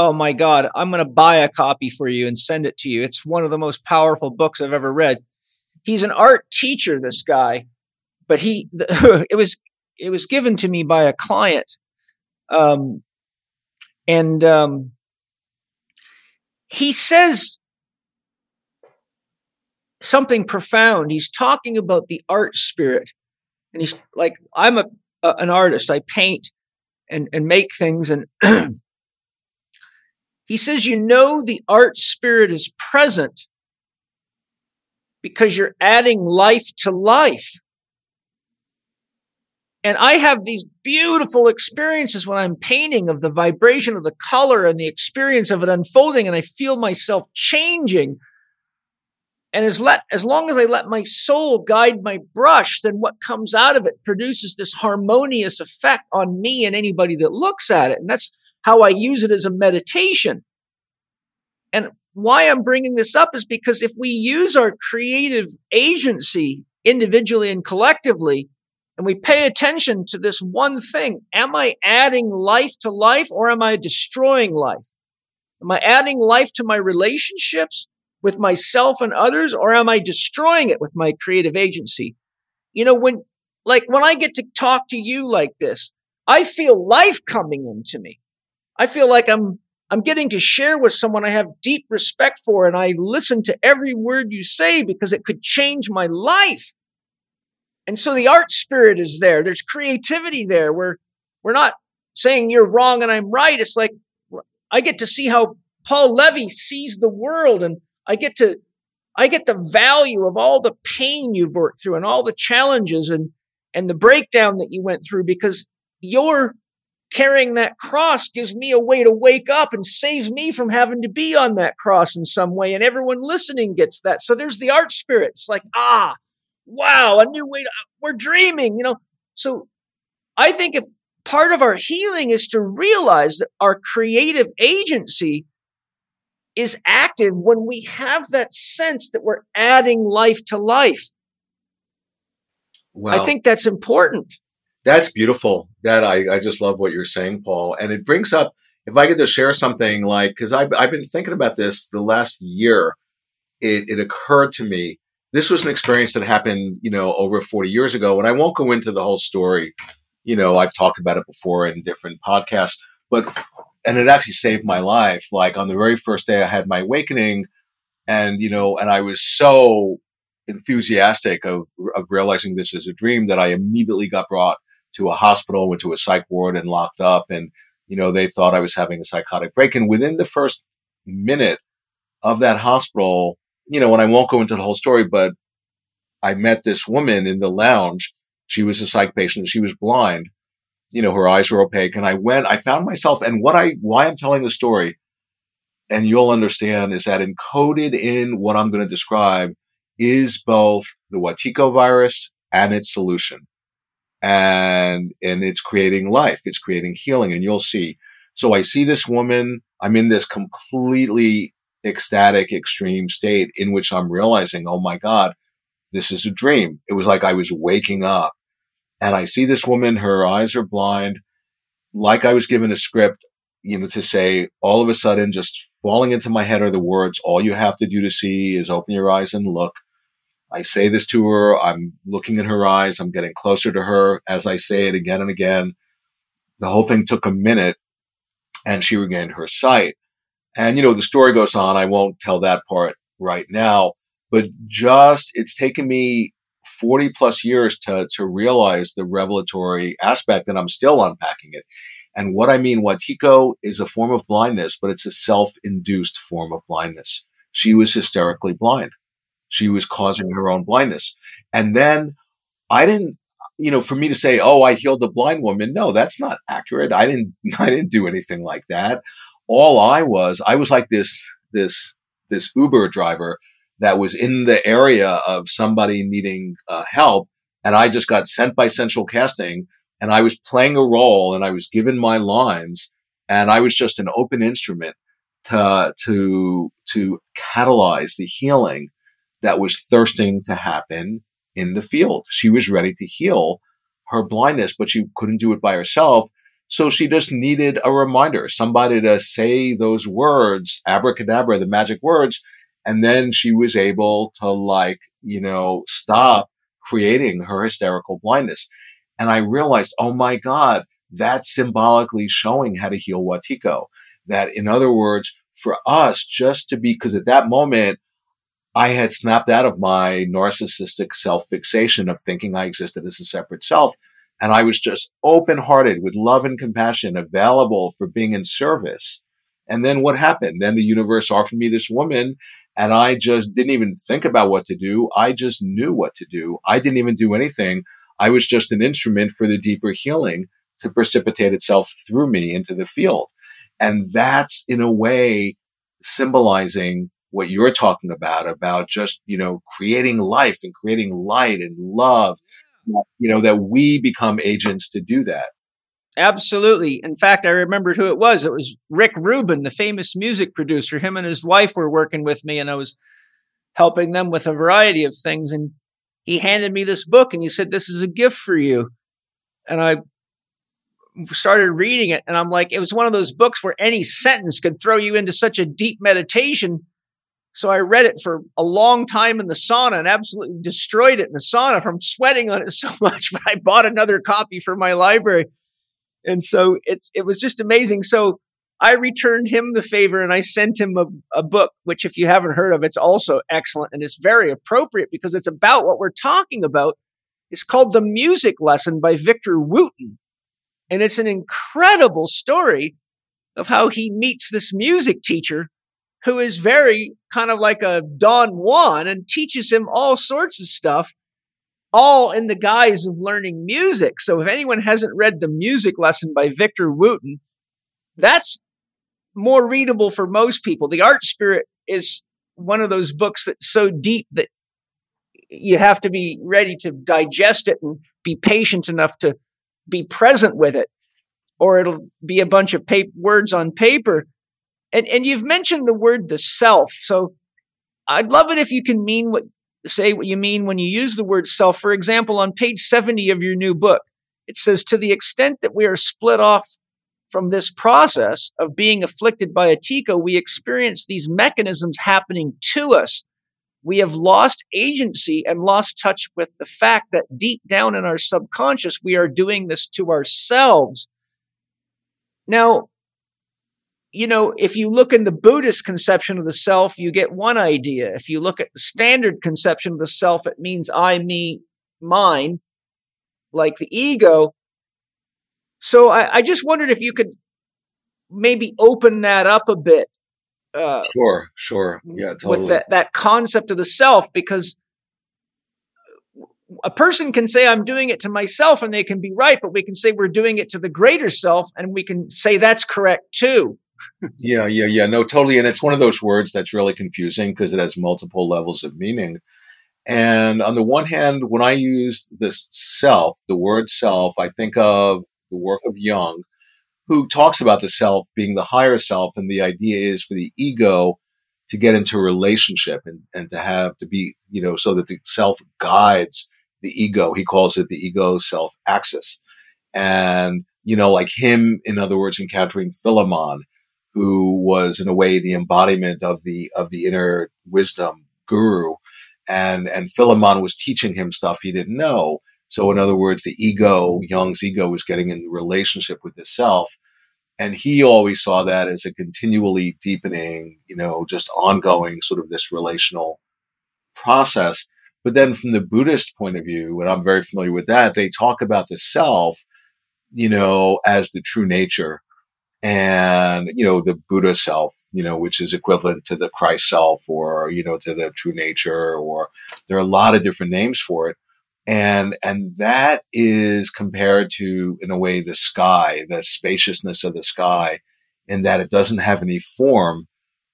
Oh my God. I'm going to buy a copy for you and send it to you. It's one of the most powerful books I've ever read. He's an art teacher, this guy, but he, (laughs) it was, it was given to me by a client. Um, and, um, he says something profound. He's talking about the art spirit. And he's like, I'm a, a an artist. I paint and, and make things. And (clears throat) he says, you know, the art spirit is present because you're adding life to life. And I have these beautiful experiences when I'm painting of the vibration of the color and the experience of it unfolding. And I feel myself changing and as let as long as I let my soul guide my brush, then what comes out of it produces this harmonious effect on me and anybody that looks at it. And that's how I use it as a meditation. And why I'm bringing this up is because if we use our creative agency individually and collectively, and we pay attention to this one thing, am I adding life to life or am I destroying life? Am I adding life to my relationships with myself and others, or am I destroying it with my creative agency? You know, when, like, when I get to talk to you like this, I feel life coming into me. I feel like I'm, I'm getting to share with someone I have deep respect for, and I listen to every word you say because it could change my life. And so the art spirit is there. There's creativity there we're we're not saying you're wrong and I'm right. It's like I get to see how Paul Levy sees the world and I get to, I get the value of all the pain you've worked through and all the challenges and, and the breakdown that you went through because your carrying that cross gives me a way to wake up and saves me from having to be on that cross in some way. And everyone listening gets that. So there's the art spirit. It's like, ah, wow, a new way to, we're dreaming, you know? So I think if part of our healing is to realize that our creative agency is active when we have that sense that we're adding life to life. Well, I think that's important. That's beautiful. That I, I just love what you're saying, Paul. And it brings up, if I get to share something like, cause I've, I've been thinking about this the last year, it, it occurred to me. This was an experience that happened, you know, over 40 years ago. And I won't go into the whole story. You know, I've talked about it before in different podcasts, but and it actually saved my life. Like on the very first day I had my awakening and, you know, and I was so enthusiastic of, of realizing this as a dream that I immediately got brought to a hospital, went to a psych ward and locked up. And, you know, they thought I was having a psychotic break. And within the first minute of that hospital, you know, and I won't go into the whole story, but I met this woman in the lounge. She was a psych patient. She was blind you know, her eyes were opaque. And I went, I found myself, and what I, why I'm telling the story, and you'll understand, is that encoded in what I'm going to describe is both the Wetiko virus and its solution. And, and it's creating life. It's creating healing. And you'll see. So I see this woman. I'm in this completely ecstatic, extreme state in which I'm realizing, oh my God, this is a dream. It was like I was waking up and I see this woman, her eyes are blind, like I was given a script, you know, to say all of a sudden, just falling into my head are the words, all you have to do to see is open your eyes and look. I say this to her. I'm looking in her eyes. I'm getting closer to her as I say it again and again. The whole thing took a minute and she regained her sight. And, you know, the story goes on. I won't tell that part right now, but just it's taken me 40 plus years to, to realize the revelatory aspect and I'm still unpacking it. And what I mean, Wetiko is a form of blindness, but it's a self-induced form of blindness. She was hysterically blind. She was causing her own blindness. And then I didn't, you know, for me to say, Oh, I healed a blind woman. No, that's not accurate. I didn't, (laughs) I didn't do anything like that. All I was, I was like this, this, this Uber driver that was in the area of somebody needing uh, help. And I just got sent by central casting and I was playing a role and I was given my lines and I was just an open instrument to, to, to catalyze the healing that was thirsting to happen in the field. She was ready to heal her blindness, but she couldn't do it by herself. So she just needed a reminder, somebody to say those words, abracadabra, the magic words. And then she was able to like, you know, stop creating her hysterical blindness. And I realized, oh my God, that's symbolically showing how to heal Wetiko. That in other words, for us just to be, because at that moment, I had snapped out of my narcissistic self fixation of thinking I existed as a separate self. And I was just open hearted with love and compassion, available for being in service. And then what happened? Then the universe offered me this woman and I just didn't even think about what to do. I just knew what to do. I didn't even do anything. I was just an instrument for the deeper healing to precipitate itself through me into the field. And that's in a way symbolizing what you're talking about, about just, you know, creating life and creating light and love, you know, that we become agents to do that. Absolutely. In fact, I remembered who it was. It was Rick Rubin, the famous music producer. Him and his wife were working with me, and I was helping them with a variety of things. And he handed me this book and he said, This is a gift for you. And I started reading it, and I'm like, it was one of those books where any sentence could throw you into such a deep meditation. So I read it for a long time in the sauna and absolutely destroyed it in the sauna from sweating on it so (laughs) much. But I bought another copy for my library. And so it's it was just amazing. So I returned him the favor and I sent him a, a book, which if you haven't heard of, it's also excellent and it's very appropriate because it's about what we're talking about. It's called The Music Lesson by Victor Wooten. And it's an incredible story of how he meets this music teacher who is very kind of like a Don Juan and teaches him all sorts of stuff, all in the guise of learning music. So if anyone hasn't read The Music Lesson by Victor Wooten, that's more readable for most people. The Art Spirit is one of those books that's so deep that you have to be ready to digest it and be patient enough to be present with it, or it'll be a bunch of paper, words on paper. And and you've mentioned the word the self, so I'd love it if you can mean what say what you mean when you use the word self. For example, on page 70 of your new book, it says, To the extent that we are split off from this process of being afflicted by Wetiko, we experience these mechanisms happening to us. We have lost agency and lost touch with the fact that deep down in our subconscious, we are doing this to ourselves. Now, you know, if you look in the Buddhist conception of the self, you get one idea. If you look at the standard conception of the self, it means I, me, mine, like the ego. So I, I just wondered if you could maybe open that up a bit. Uh, sure, sure. Yeah, totally. With that, that concept of the self, because a person can say, I'm doing it to myself and they can be right, but we can say we're doing it to the greater self and we can say that's correct too yeah, yeah, yeah. No, totally. And it's one of those words that's really confusing because it has multiple levels of meaning. And on the one hand, when I use this self, the word self, I think of the work of Jung, who talks about the self being the higher self. And the idea is for the ego to get into a relationship and, and to have to be, you know, so that the self guides the ego. He calls it the ego self axis. And, you know, like him, in other words, encountering Philemon who was in a way the embodiment of the of the inner wisdom guru. And and Philemon was teaching him stuff he didn't know. So in other words the ego Jung's ego was getting in relationship with the self. And he always saw that as a continually deepening you know just ongoing sort of this relational process. But then from the buddhist point of view and i'm very familiar with that they talk about the self you know as the true nature and you know the buddha self you know which is equivalent to the christ self or you know to the true nature or there are a lot of different names for it. And and that is compared to in a way the sky the spaciousness of the sky in that it doesn't have any form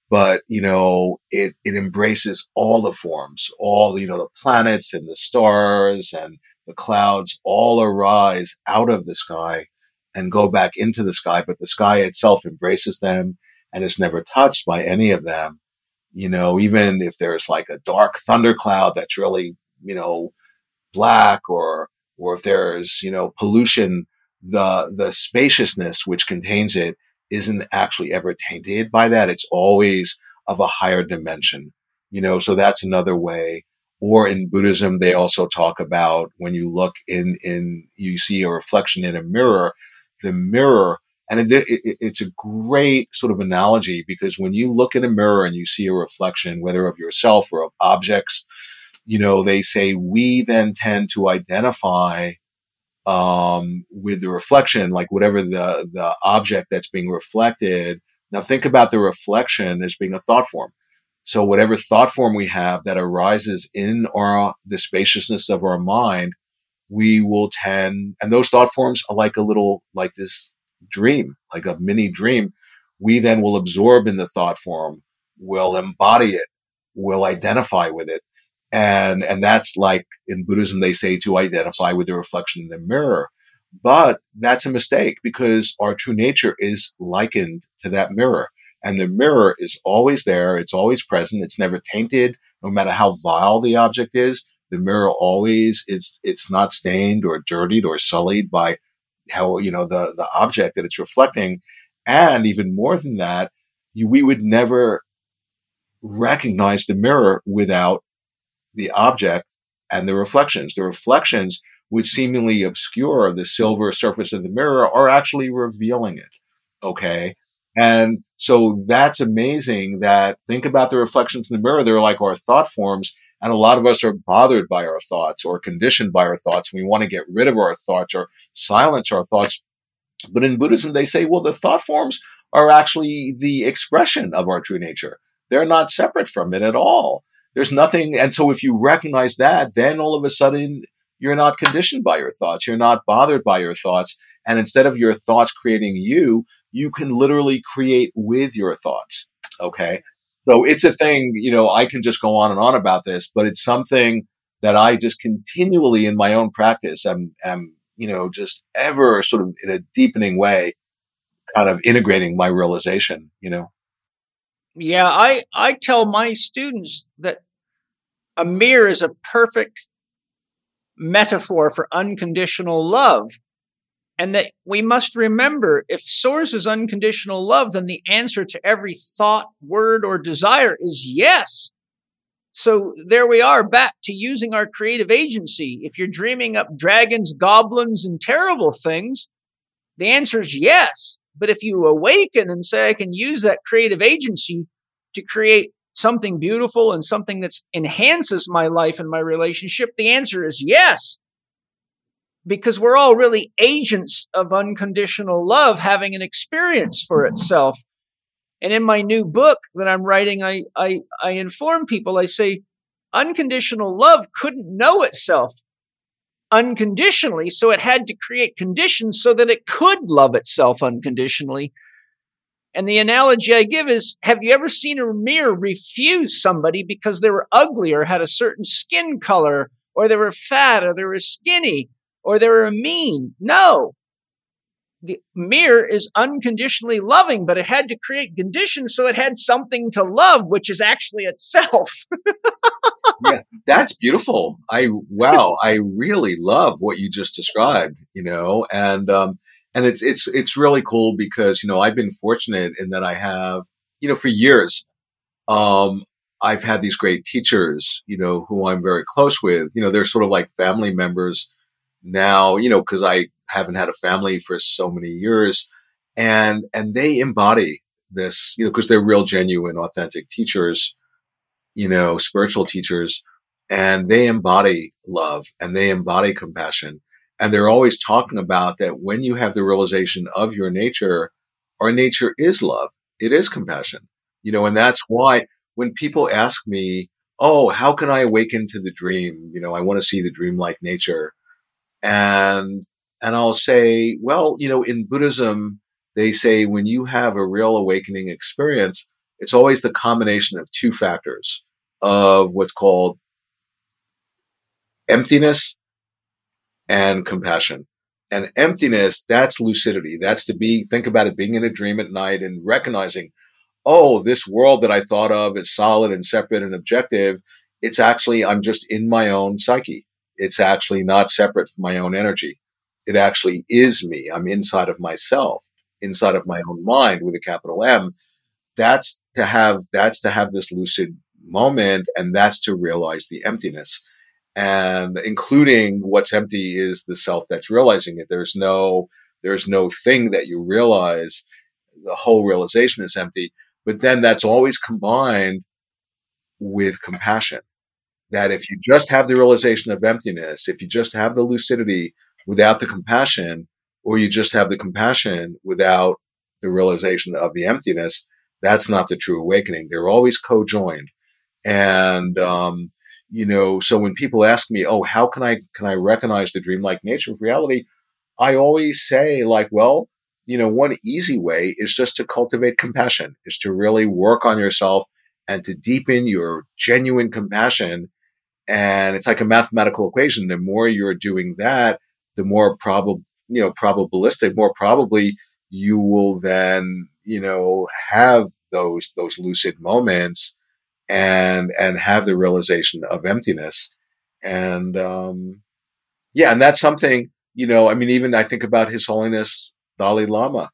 but you know it it embraces all the forms all you know the planets and the stars and the clouds all arise out of the sky and go back into the sky, but the sky itself embraces them and is never touched by any of them. You know, even if there's like a dark thundercloud that's really, you know, black or, or if there's, you know, pollution, the, the spaciousness which contains it isn't actually ever tainted by that. It's always of a higher dimension, you know, so that's another way. Or in Buddhism, they also talk about when you look in, in, you see a reflection in a mirror, the mirror and it, it, it's a great sort of analogy because when you look in a mirror and you see a reflection, whether of yourself or of objects, you know, they say we then tend to identify um, with the reflection, like whatever the, the object that's being reflected. Now think about the reflection as being a thought form. So whatever thought form we have that arises in our, the spaciousness of our mind, we will tend, and those thought forms are like a little, like this dream, like a mini dream, we then will absorb in the thought form, will embody it, will identify with it. And, and that's like in Buddhism, they say to identify with the reflection in the mirror. But that's a mistake because our true nature is likened to that mirror. And the mirror is always there. It's always present. It's never tainted, no matter how vile the object is. The mirror always is, it's not stained or dirtied or sullied by how you know the the object that it's reflecting, and even more than that, you, we would never recognize the mirror without the object and the reflections. The reflections, which seemingly obscure the silver surface of the mirror, are actually revealing it. Okay. And so that's amazing that think about the reflections in the mirror. They're like our thought forms and a lot of us are bothered by our thoughts or conditioned by our thoughts. We want to get rid of our thoughts or silence our thoughts. But in Buddhism, they say, well, the thought forms are actually the expression of our true nature. They're not separate from it at all. There's nothing. And so if you recognize that, then all of a sudden you're not conditioned by your thoughts. You're not bothered by your thoughts. And instead of your thoughts creating you, you can literally create with your thoughts. Okay. So it's a thing, you know, I can just go on and on about this, but it's something that I just continually in my own practice am, am, you know, just ever sort of in a deepening way, kind of integrating my realization, you know. Yeah, I, I tell my students that a mirror is a perfect metaphor for unconditional love and that we must remember if source is unconditional love, then the answer to every thought, word, or desire is yes. So there we are back to using our creative agency. If you're dreaming up dragons, goblins, and terrible things, the answer is yes. But if you awaken and say, I can use that creative agency to create something beautiful and something that enhances my life and my relationship, the answer is yes because we're all really agents of unconditional love having an experience for itself. And in my new book that I'm writing, I, I, I inform people, I say, unconditional love couldn't know itself unconditionally, so it had to create conditions so that it could love itself unconditionally. And the analogy I give is have you ever seen a mirror refuse somebody because they were ugly or had a certain skin color or they were fat or they were skinny? Or they were mean. No. The mirror is unconditionally loving, but it had to create conditions so it had something to love, which is actually itself. (laughs) yeah, that's beautiful. I wow, I really love what you just described, you know, and um and it's it's it's really cool because, you know, I've been fortunate in that I have, you know, for years um I've had these great teachers, you know, who I'm very close with. You know, they're sort of like family members now, you know, because I haven't had a family for so many years, and and they embody this, you know, because they're real, genuine, authentic teachers, you know, spiritual teachers, and they embody love and they embody compassion, and they're always talking about that when you have the realization of your nature, our nature is love, it is compassion, you know, and that's why when people ask me, oh, how can I awaken to the dream? You know, I want to see the dreamlike nature and and I'll say, well, you know, in Buddhism, they say when you have a real awakening experience, it's always the combination of two factors of what's called emptiness and compassion. And emptiness, that's lucidity. That's to be, think about it being in a dream at night and recognizing, oh, this world that I thought of as solid and separate and objective, it's actually, I'm just in my own psyche. It's actually not separate from my own energy. It actually is me. I'm inside of myself, inside of my own mind with a capital M. That's to have, that's to have this lucid moment. And that's to realize the emptiness and including what's empty is the self that's realizing it. There's no, there's no thing that you realize. The whole realization is empty, but then that's always combined with compassion. That if you just have the realization of emptiness, if you just have the lucidity without the compassion, or you just have the compassion without the realization of the emptiness, that's not the true awakening. They're always co-joined. And, um, you know, so when people ask me, oh, how can I, can I recognize the dreamlike nature of reality? I always say like, well, you know, one easy way is just to cultivate compassion, is to really work on yourself and to deepen your genuine compassion. And it's like a mathematical equation. The more you're doing that, the more probable, you know, probabilistic, more probably you will then, you know, have those, those lucid moments and and have the realization of emptiness and um yeah and that's something you know i mean even i think about his holiness dalai lama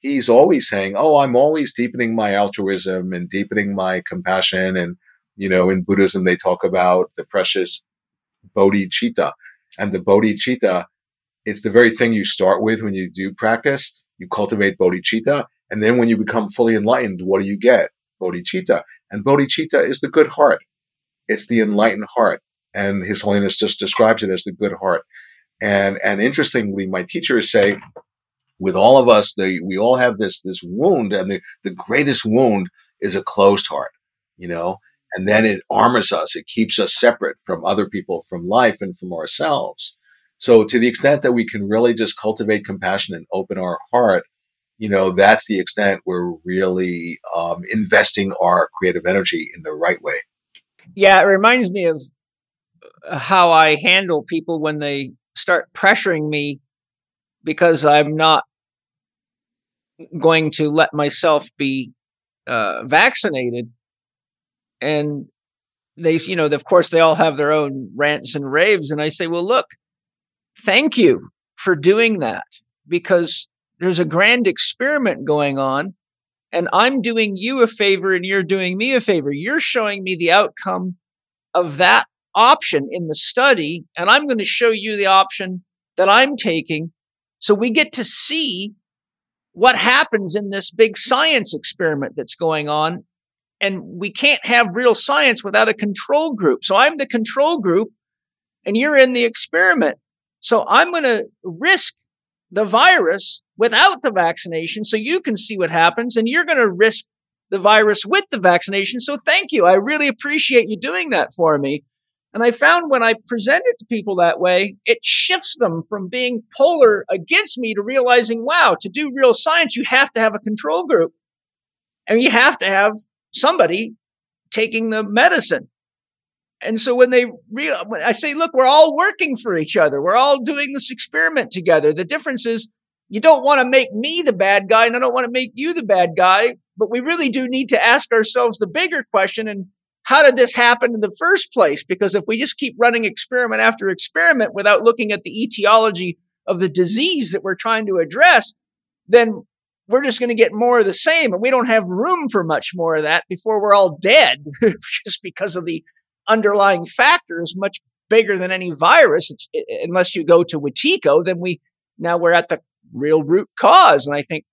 he's always saying oh i'm always deepening my altruism and deepening my compassion and you know in buddhism they talk about the precious bodhicitta and the bodhicitta it's the very thing you start with when you do practice you cultivate bodhicitta and then when you become fully enlightened what do you get bodhicitta and bodhicitta is the good heart. It's the enlightened heart. And His Holiness just describes it as the good heart. And, and interestingly, my teachers say, with all of us, the, we all have this, this wound and the, the greatest wound is a closed heart, you know, and then it armors us. It keeps us separate from other people, from life and from ourselves. So to the extent that we can really just cultivate compassion and open our heart, you know, that's the extent we're really um, investing our creative energy in the right way. Yeah, it reminds me of uh, how I handle people when they start pressuring me because I'm not going to let myself be uh, vaccinated. And they, you know, of course, they all have their own rants and raves. And I say, well, look, thank you for doing that because there's a grand experiment going on and I'm doing you a favor and you're doing me a favor. You're showing me the outcome of that option in the study and I'm going to show you the option that I'm taking. So we get to see what happens in this big science experiment that's going on. And we can't have real science without a control group. So I'm the control group and you're in the experiment. So I'm going to risk the virus without the vaccination so you can see what happens and you're going to risk the virus with the vaccination. So thank you. I really appreciate you doing that for me. And I found when I present it to people that way, it shifts them from being polar against me to realizing, wow, to do real science, you have to have a control group and you have to have somebody taking the medicine. And so when they real, I say, look, we're all working for each other. We're all doing this experiment together. The difference is you don't want to make me the bad guy and I don't want to make you the bad guy, but we really do need to ask ourselves the bigger question. And how did this happen in the first place? Because if we just keep running experiment after experiment without looking at the etiology of the disease that we're trying to address, then we're just going to get more of the same. And we don't have room for much more of that before we're all dead (laughs) just because of the underlying factor is much bigger than any virus. It's unless you go to Wetiko, then we now we're at the real root cause. And I think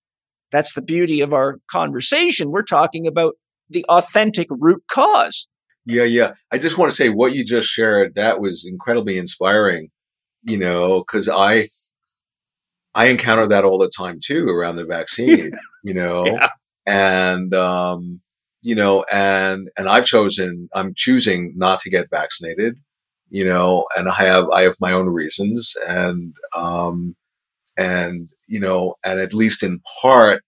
that's the beauty of our conversation. We're talking about the authentic root cause. Yeah, yeah. I just want to say what you just shared, that was incredibly inspiring, you know, because I I encounter that all the time too around the vaccine, (laughs) you know. Yeah. And um you know, and, and I've chosen, I'm choosing not to get vaccinated, you know, and I have, I have my own reasons and, um, and, you know, and at least in part,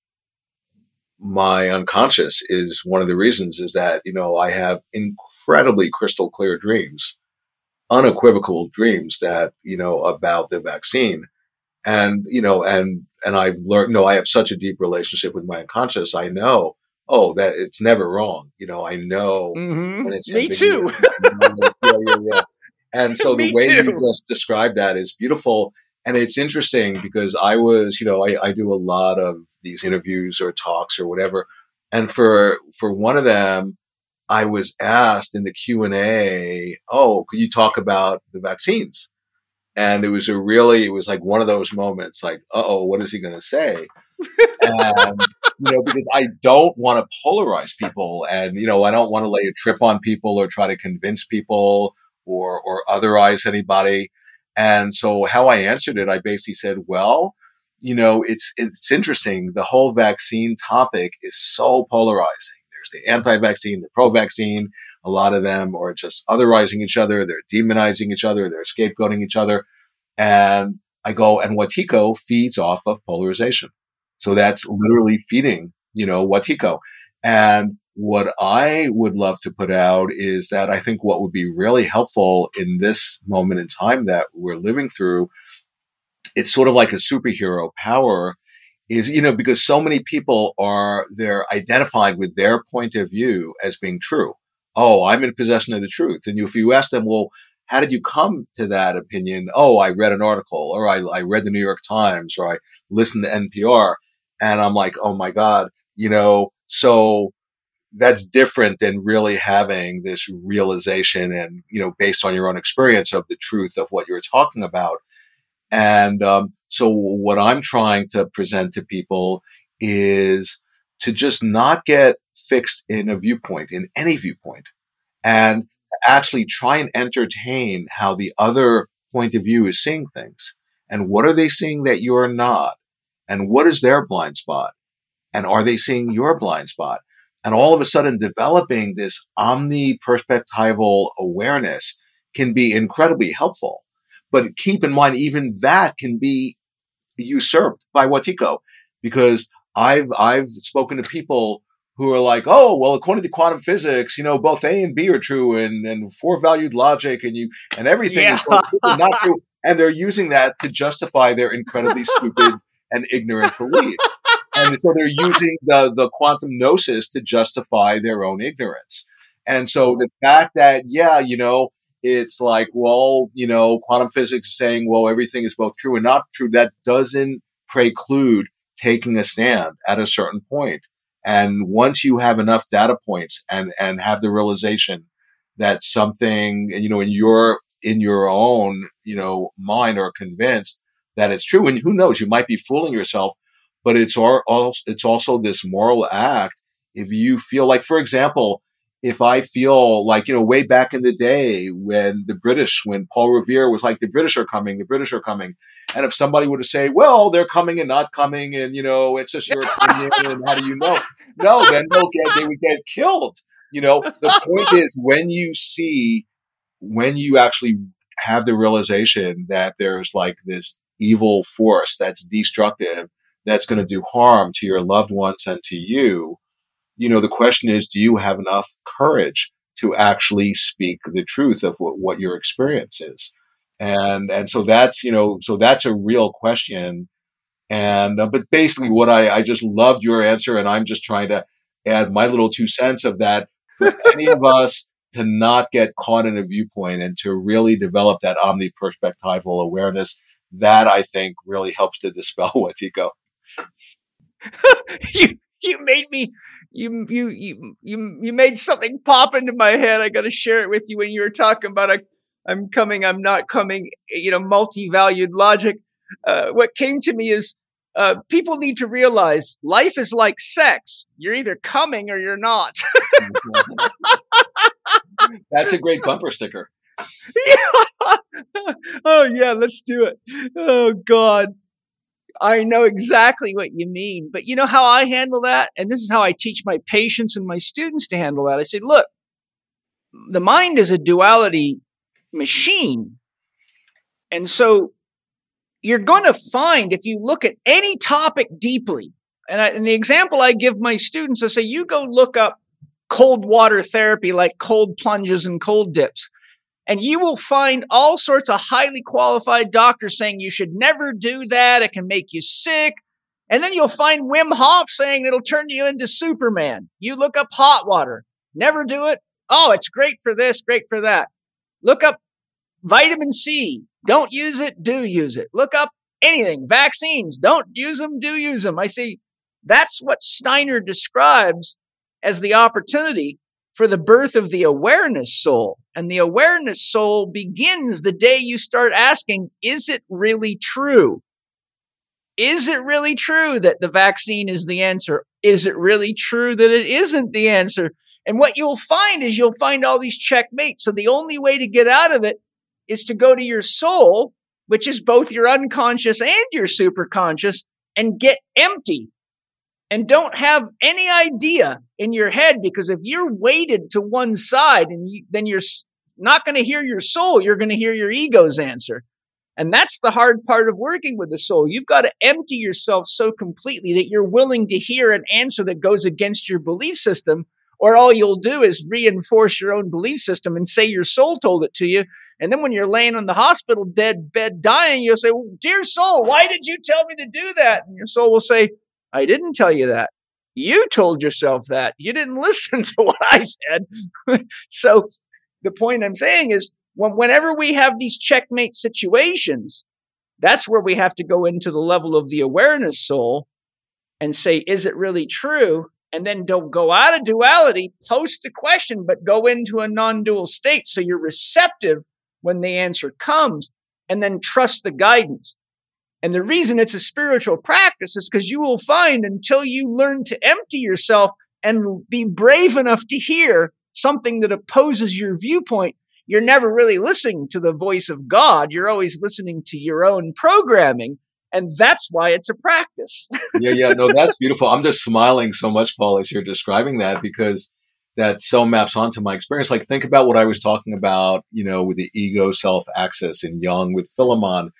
my unconscious is one of the reasons is that, you know, I have incredibly crystal clear dreams, unequivocal dreams that, you know, about the vaccine. And, you know, and, and I've learned, no, I have such a deep relationship with my unconscious. I know oh, that it's never wrong. You know, I know Mhm. when it's Me too. yeah, yeah, yeah. And so (laughs) the Me way you just described that is beautiful. And it's interesting because I was, you know, I, I do a lot of these interviews or talks or whatever. And for, for one of them, I was asked in the Q and A, "Oh, could you talk about the vaccines?" And it was a really, it was like one of those moments, like, "Uh oh, what is he going to say?" and you know, because I don't want to polarize people, and you know, I don't want to lay a trip on people or try to convince people or or otherize anybody. And so, how I answered it, I basically said, "Well." You know, it's it's interesting. The whole vaccine topic is so polarizing there's the anti-vaccine, the pro-vaccine. A lot of them are just otherizing each other. They're demonizing each other. They're scapegoating each other. And I go, and Wetiko feeds off of polarization. So that's literally feeding, you know, Wetiko. And what I would love to put out is that I think what would be really helpful in this moment in time that we're living through, it's sort of like a superhero power is, you know, because so many people are, they're identified with their point of view as being true. Oh, I'm in possession of the truth. And if you ask them, well, how did you come to that opinion? Oh, I read an article or I, I read the New York Times or I listened to NPR. And I'm like, oh my God, you know, so that's different than really having this realization and, you know, based on your own experience of the truth of what you're talking about. And, um, so what I'm trying to present to people is to just not get fixed in a viewpoint, in any viewpoint, and actually try and entertain how the other point of view is seeing things. And what are they seeing that you're not? And what is their blind spot? And are they seeing your blind spot? And all of a sudden developing this omni-perspectival awareness can be incredibly helpful. But keep in mind, even that can be usurped by Wetiko because I've, I've spoken to people who are like, oh, well, according to quantum physics, you know, both A and B are true and, and four valued logic and you, and everything Yeah. is both true and not true. And they're using that to justify their incredibly stupid and ignorant beliefs. And so they're using the, the quantum gnosis to justify their own ignorance. And so the fact that, yeah, you know, it's like, well, you know, quantum physics is saying, well, everything is both true and not true. That doesn't preclude taking a stand at a certain point. And once you have enough data points and, and have the realization that something, you know, in your, in your own, you know, mind are convinced that it's true. And who knows, you might be fooling yourself, but it's also, it's also this moral act. If you feel like, for example, if I feel like, you know, way back in the day when the British, when Paul Revere was like, the British are coming, the British are coming. And if somebody were to say, well, they're coming and not coming, and, you know, it's just your (laughs) opinion, and how do you know? No, then they'll get, they would get killed. You know, the point (laughs) is when you see, when you actually have the realization that there's like this evil force that's destructive, that's going to do harm to your loved ones and to you, you know, the question is, do you have enough courage to actually speak the truth of what, what your experience is? And, and so that's, you know, so that's a real question. And, uh, but basically what I, I just loved your answer and I'm just trying to add my little two cents of that for any of (laughs) us to not get caught in a viewpoint and to really develop that omni-perspectival awareness. That I think really helps to dispel (laughs) Wetiko. you (laughs) you made me you you you you you made something pop into my head. I got to share it with you when you were talking about a, I'm coming, I'm not coming. You know, multi-valued logic. Uh, what came to me is uh, people need to realize life is like sex. You're either coming or you're not. (laughs) That's a great bumper sticker. (laughs) Yeah. (laughs) oh yeah, let's do it. Oh God. I know exactly what you mean. But you know how I handle that? And this is how I teach my patients and my students to handle that. I say, look, the mind is a duality machine. And so you're going to find if you look at any topic deeply, and, I, and the example I give my students, I say, you go look up cold water therapy like cold plunges and cold dips. And you will find all sorts of highly qualified doctors saying you should never do that. It can make you sick. And then you'll find Wim Hof saying it'll turn you into Superman. You look up hot water. Never do it. Oh, it's great for this, great for that. Look up vitamin C. Don't use it, do use it. Look up anything. Vaccines. Don't use them, do use them. I see that's what Steiner describes as the opportunity for the birth of the awareness soul. And the awareness soul begins the day you start asking, is it really true? Is it really true that the vaccine is the answer? Is it really true that it isn't the answer? And what you'll find is you'll find all these checkmates. So the only way to get out of it is to go to your soul, which is both your unconscious and your superconscious, and get empty and don't have any idea in your head because if you're weighted to one side and you, then you're not going to hear your soul, you're going to hear your ego's answer. And that's the hard part of working with the soul. You've got to empty yourself so completely that you're willing to hear an answer that goes against your belief system, or all you'll do is reinforce your own belief system and say your soul told it to you. And then when you're laying on the hospital dead bed dying, you'll say, Dear soul, why did you tell me to do that? And your soul will say, I didn't tell you that. You told yourself that. You didn't (laughs) listen to what I said. (laughs) so the point I'm saying is when, whenever we have these checkmate situations, that's where we have to go into the level of the awareness soul and say, is it really true? And then don't go out of duality, post the question, but go into a non-dual state. So you're receptive when the answer comes and then trust the guidance. And the reason it's a spiritual practice is because you will find until you learn to empty yourself and be brave enough to hear something that opposes your viewpoint, you're never really listening to the voice of God. You're always listening to your own programming. And that's why it's a practice. (laughs) yeah, yeah. No, that's beautiful. I'm just smiling so much, Paul, as you're describing that because that so maps onto my experience. Like, think about what I was talking about, you know, with the ego self axis in Jung with Philemon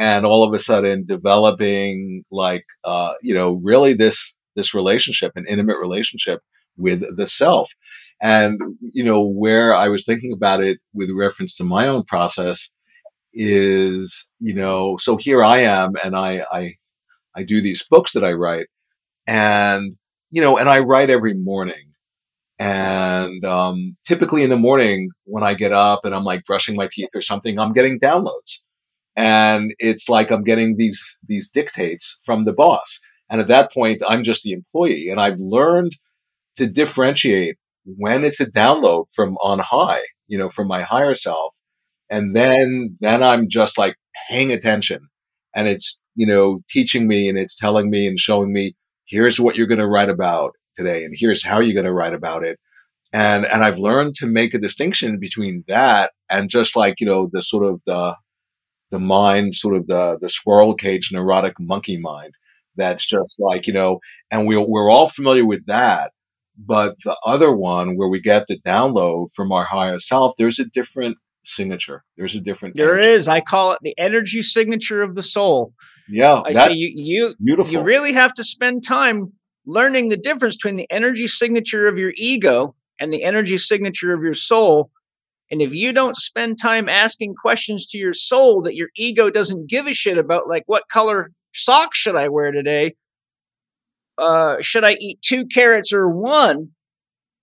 and all of a sudden developing like uh, you know really this this relationship an intimate relationship with the self. And you know where i was thinking about it with reference to my own process is you know so here i am and i i i do these books that i write and you know and i write every morning. And um, typically in the morning when i get up and i'm like brushing my teeth or something i'm getting downloads and it's like I'm getting these these dictates from the boss. And at that point, I'm just the employee, and I've learned to differentiate when it's a download from on high, you know, from my higher self, and then then I'm just like paying attention, and it's you know teaching me and it's telling me and showing me here's what you're going to write about today, and here's how you're going to write about it. And, and I've learned to make a distinction between that and just like, you know, the sort of the, the mind, sort of the, the squirrel cage neurotic monkey mind. That's just like, you know, and we, we're all familiar with that. But the other one where we get the download from our higher self, there's a different signature. There's a different. There energy. is. I call it the energy signature of the soul. Yeah, I say you you beautiful. You really have to spend time learning the difference between the energy signature of your ego and the energy signature of your soul and if you don't spend time asking questions to your soul that your ego doesn't give a shit about, like what color socks should I wear today? Uh, should I eat two carrots or one?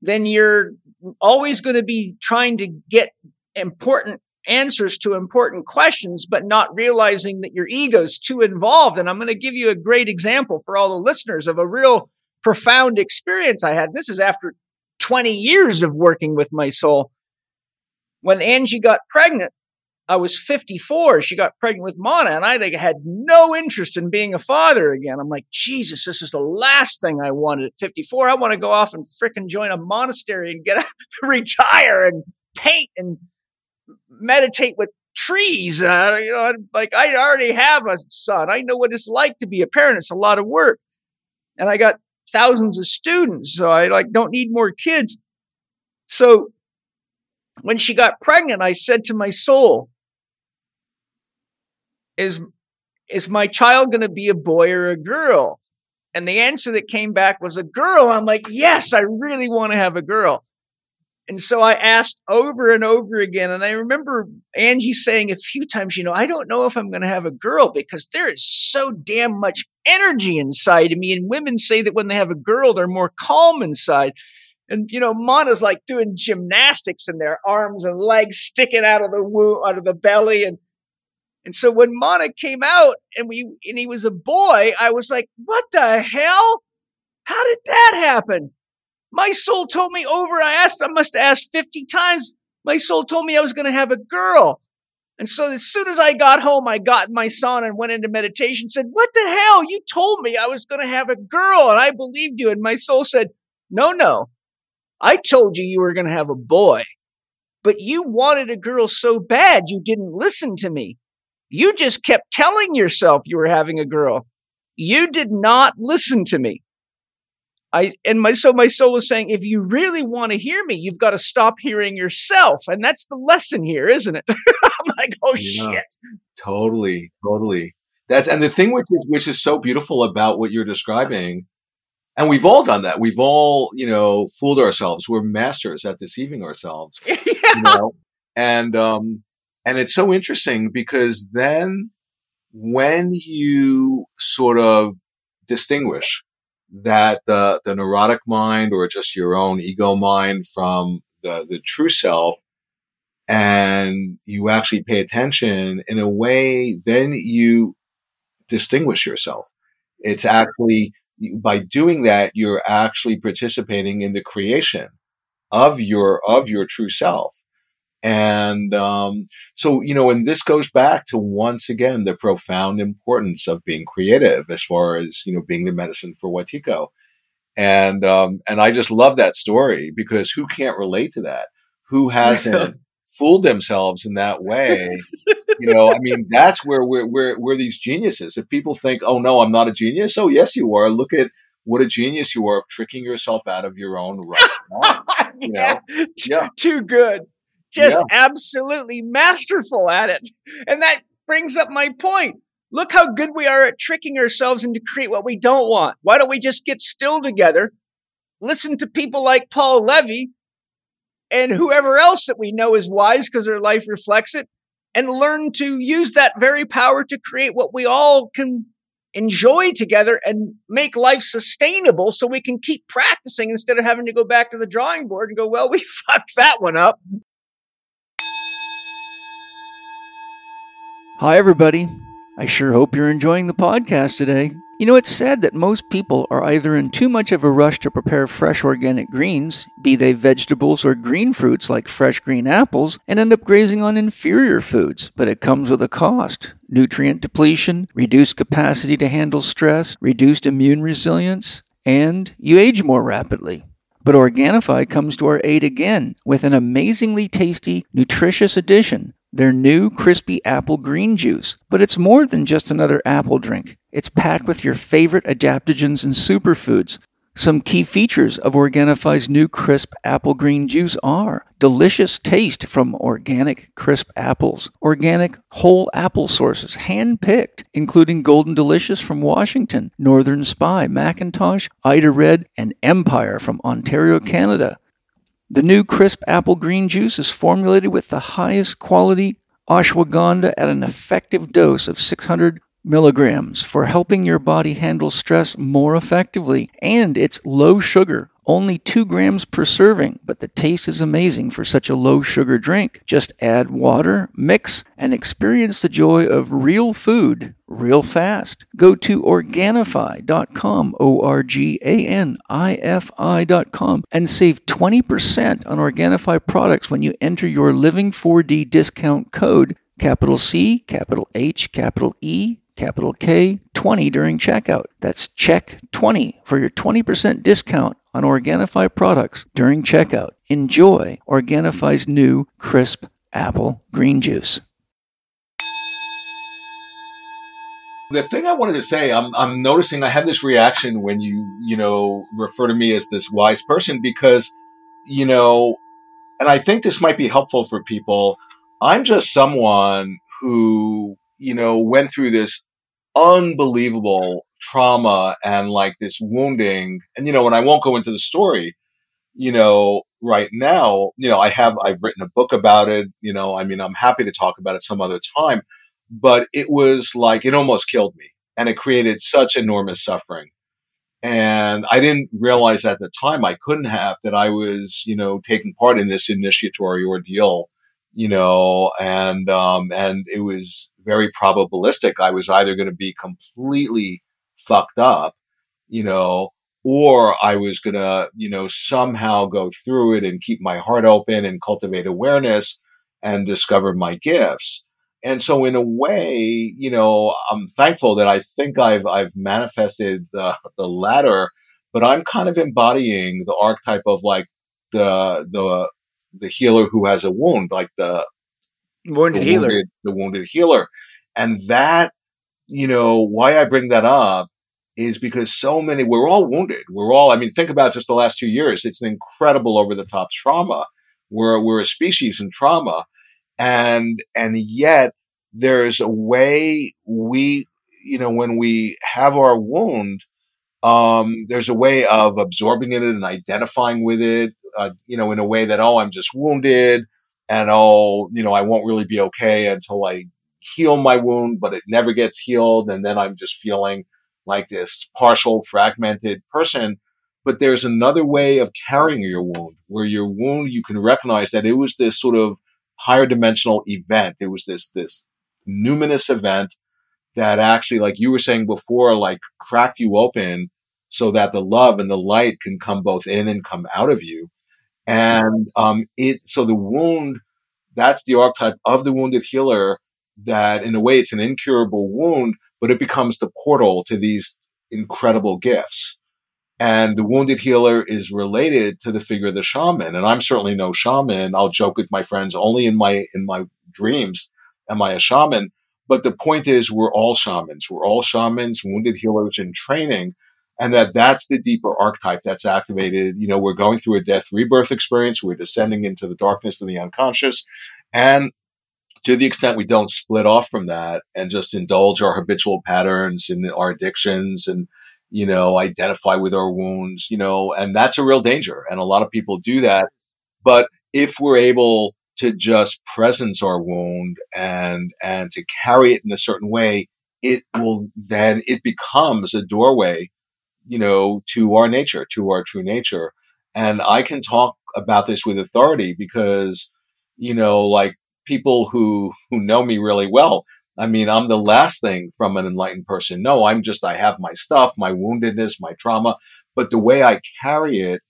Then you're always going to be trying to get important answers to important questions, but not realizing that your ego's too involved. And I'm going to give you a great example for all the listeners of a real profound experience I had. This is after 20 years of working with my soul when Angie got pregnant, I was 54. She got pregnant with Mana, and I had no interest in being a father again. I'm like, Jesus, this is the last thing I wanted at 54. I want to go off and fricking join a monastery and get (laughs) a, retire and paint and meditate with trees. Uh, you know, like I already have a son. I know what it's like to be a parent. It's a lot of work, and I got thousands of students, so I like don't need more kids. So when she got pregnant, I said to my soul, is, is my child going to be a boy or a girl? And the answer that came back was a girl. I'm like, yes, I really want to have a girl. And so I asked over and over again. And I remember Angie saying a few times, you know, I don't know if I'm going to have a girl because there is so damn much energy inside of me. And women say that when they have a girl, they're more calm inside. And, you know, Mana's like doing gymnastics and their arms and legs sticking out of the womb, out of the belly. And, and so when Mana came out and we, and he was a boy, I was like, what the hell? How did that happen? My soul told me over, I asked, I must have asked 50 times. My soul told me I was going to have a girl. And so as soon as I got home, I got my son and went into meditation, said, what the hell? You told me I was going to have a girl and I believed you. And my soul said, no, no. I told you you were going to have a boy, but you wanted a girl so bad you didn't listen to me. You just kept telling yourself you were having a girl. You did not listen to me. I and my so my soul is saying, if you really want to hear me, you've got to stop hearing yourself, and that's the lesson here, isn't it? (laughs) I'm like, oh yeah, shit. Totally, totally. That's and the thing which is which is so beautiful about what you're describing, and we've all done that. We've all you know fooled ourselves. We're masters at deceiving ourselves. (laughs) yeah. You know? And um and it's so interesting because then when you sort of distinguish that the, the neurotic mind or just your own ego mind from the, the true self and you actually pay attention in a way, then you distinguish yourself. It's actually by doing that, you're actually participating in the creation of your, of your true self. And um, so, you know, and this goes back to once again the profound importance of being creative as far as, you know, being the medicine for Wetiko. And um, and I just love that story because who can't relate to that? Who (laughs) hasn't fooled themselves in that way? you know, I mean, that's where we're, we're, we're these geniuses. If people think, oh, no, I'm not a genius. Oh, yes, you are. Look at what a genius you are of tricking yourself out of your own right. (laughs) you know? yeah. Too good just yeah. absolutely masterful at it. And that brings up my point. Look how good we are at tricking ourselves into create what we don't want. Why don't we just get still together, listen to people like Paul Levy and whoever else that we know is wise because their life reflects it and learn to use that very power to create what we all can enjoy together and make life sustainable so we can keep practicing instead of having to go back to the drawing board and go, well, we (laughs) fucked that one up. Hi, everybody. I sure hope you're enjoying the podcast today. You know, it's sad that most people are either in too much of a rush to prepare fresh organic greens, be they vegetables or green fruits like fresh green apples, and end up grazing on inferior foods, but it comes with a cost. Nutrient depletion, reduced capacity to handle stress, reduced immune resilience, and you age more rapidly. But Organifi comes to our aid again with an amazingly tasty, nutritious addition their new crispy apple green juice. But it's more than just another apple drink. It's packed with your favorite adaptogens and superfoods. Some key features of Organifi's new crisp apple green juice are delicious taste from organic crisp apples, organic whole apple sources, hand picked, including Golden Delicious from Washington, Northern Spy, McIntosh, Ida Red, and Empire from Ontario, Canada. The new crisp apple green juice is formulated with the highest quality ashwagandha at an effective dose of 600 milligrams for helping your body handle stress more effectively. And it's low sugar, only 2 grams per serving, but the taste is amazing for such a low sugar drink. Just add water, mix, and experience the joy of real food real fast. Go to Organifi.com, O R G A N I F I.com, and save 20% on Organifi products when you enter your Living 4D discount code, capital C, capital H, capital E, capital K 20 during checkout. That's check 20 for your 20% discount on Organifi products during checkout. Enjoy Organifi's new crisp apple green juice. The thing I wanted to say, I'm, I'm noticing I have this reaction when you, you know, refer to me as this wise person because, you know, and I think this might be helpful for people. I'm just someone who, you know, went through this unbelievable trauma and like this wounding. And, you know, and I won't go into the story, you know, right now, you know, I have, I've written a book about it. You know, I mean, I'm happy to talk about it some other time, but it was like, it almost killed me and it created such enormous suffering. And I didn't realize at the time I couldn't have that I was, you know, taking part in this initiatory ordeal, you know, and, um, and it was very probabilistic. I was either going to be completely fucked up, you know, or I was going to, you know, somehow go through it and keep my heart open and cultivate awareness and discover my gifts. And so in a way, you know, I'm thankful that I think I've, I've manifested the, the latter, but I'm kind of embodying the archetype of like the, the, the healer who has a wound, like the wounded the healer, wounded, the wounded healer. And that, you know, why I bring that up is because so many, we're all wounded. We're all, I mean, think about just the last two years. It's an incredible over the top trauma. We're, we're a species in trauma. And, and yet there's a way we, you know, when we have our wound, um, there's a way of absorbing it and identifying with it, uh, you know, in a way that, oh, I'm just wounded and oh, you know, I won't really be okay until I heal my wound, but it never gets healed. And then I'm just feeling like this partial fragmented person. But there's another way of carrying your wound where your wound, you can recognize that it was this sort of higher dimensional event. It was this, this numinous event that actually, like you were saying before, like cracked you open so that the love and the light can come both in and come out of you. And, um, it, so the wound, that's the archetype of the wounded healer that in a way it's an incurable wound, but it becomes the portal to these incredible gifts. And the wounded healer is related to the figure of the shaman. And I'm certainly no shaman. I'll joke with my friends only in my, in my dreams am I a shaman? But the point is we're all shamans. We're all shamans, wounded healers in training. And that that's the deeper archetype that's activated. You know, we're going through a death rebirth experience. We're descending into the darkness of the unconscious. And to the extent we don't split off from that and just indulge our habitual patterns and our addictions and, you know, identify with our wounds, you know, and that's a real danger. And a lot of people do that. But if we're able to just presence our wound and, and to carry it in a certain way, it will then, it becomes a doorway, you know, to our nature, to our true nature. And I can talk about this with authority because, you know, like people who, who know me really well, I mean, I'm the last thing from an enlightened person. No, I'm just, I have my stuff, my woundedness, my trauma, but the way I carry it,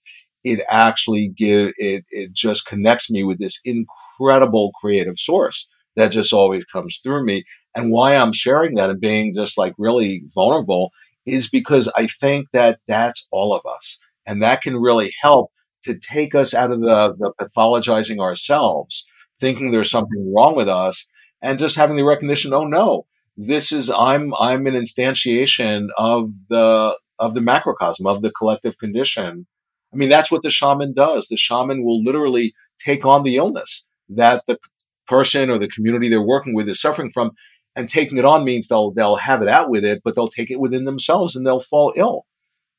it actually give, it, it just connects me with this incredible creative source that just always comes through me. And why I'm sharing that and being just like really vulnerable is because I think that that's all of us. And that can really help to take us out of the, the pathologizing ourselves thinking there's something wrong with us and just having the recognition, oh no, this is, I'm, I'm an instantiation of the, of the macrocosm, of the collective condition. I mean, that's what the shaman does. The shaman will literally take on the illness that the person or the community they're working with is suffering from. And taking it on means they'll, they'll have it out with it, but they'll take it within themselves and they'll fall ill.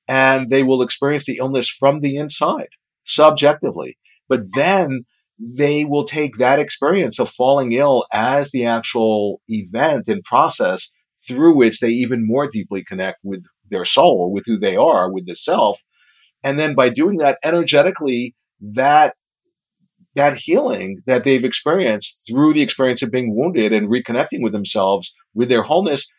And they will experience the illness from the inside, subjectively. But then they will take that experience of falling ill as the actual event and process through which they even more deeply connect with their soul, with who they are, with the self. And then by doing that energetically, that that healing that they've experienced through the experience of being wounded and reconnecting with themselves with their wholeness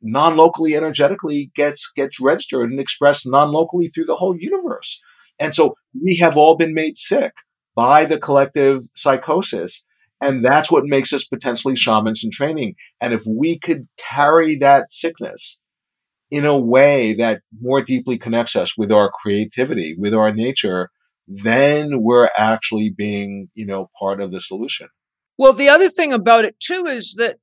non-locally energetically gets gets registered and expressed non-locally through the whole universe and so we have all been made sick by the collective psychosis. And that's what makes us potentially shamans in training. And if we could carry that sickness in a way that more deeply connects us with our creativity, with our nature, then we're actually being, you know, part of the solution. Well, the other thing about it too is that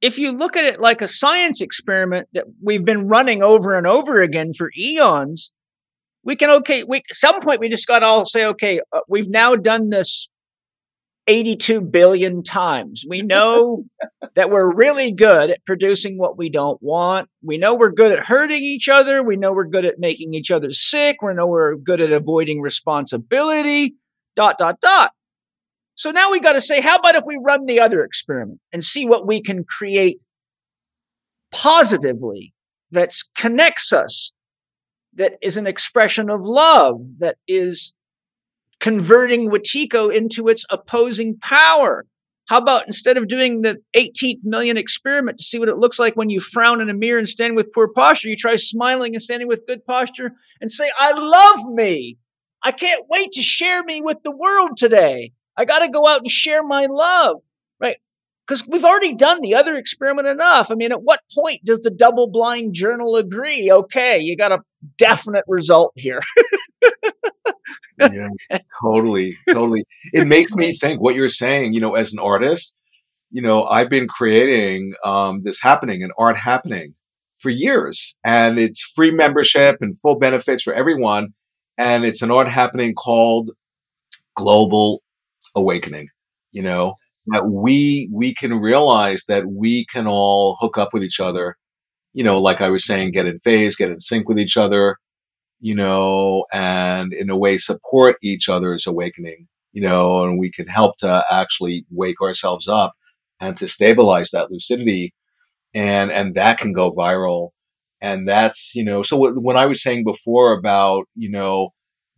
if you look at it like a science experiment that we've been running over and over again for eons, we can okay we some point we just got to all say okay uh, we've now done this 82 billion times. We (laughs) know that we're really good at producing what we don't want. We know we're good at hurting each other. We know we're good at making each other sick. We know we're good at avoiding responsibility. Dot, dot, dot. So now we got to say, how about if we run the other experiment and see what we can create positively that connects us, that is an expression of love, that is converting Wetiko into its opposing power. How about instead of doing the 18th million experiment to see what it looks like when you frown in a mirror and stand with poor posture, you try smiling and standing with good posture and say, I love me. I can't wait to share me with the world today. I got to go out and share my love, right? Because we've already done the other experiment enough. I mean, at what point does the double blind journal agree? Okay, you got a definite result here. (laughs) yeah, totally, totally. It makes me think what you're saying, you know, as an artist, you know, I've been creating um, this happening, an art happening for years, and it's free membership and full benefits for everyone. And it's an art happening called Global Awakening, you know, that we, we can realize that we can all hook up with each other, you know, like I was saying, get in phase, get in sync with each other, you know, and in a way support each other's awakening, you know, and we can help to actually wake ourselves up and to stabilize that lucidity. And, and that can go viral. And that's, you know, so when I was saying before about, you know,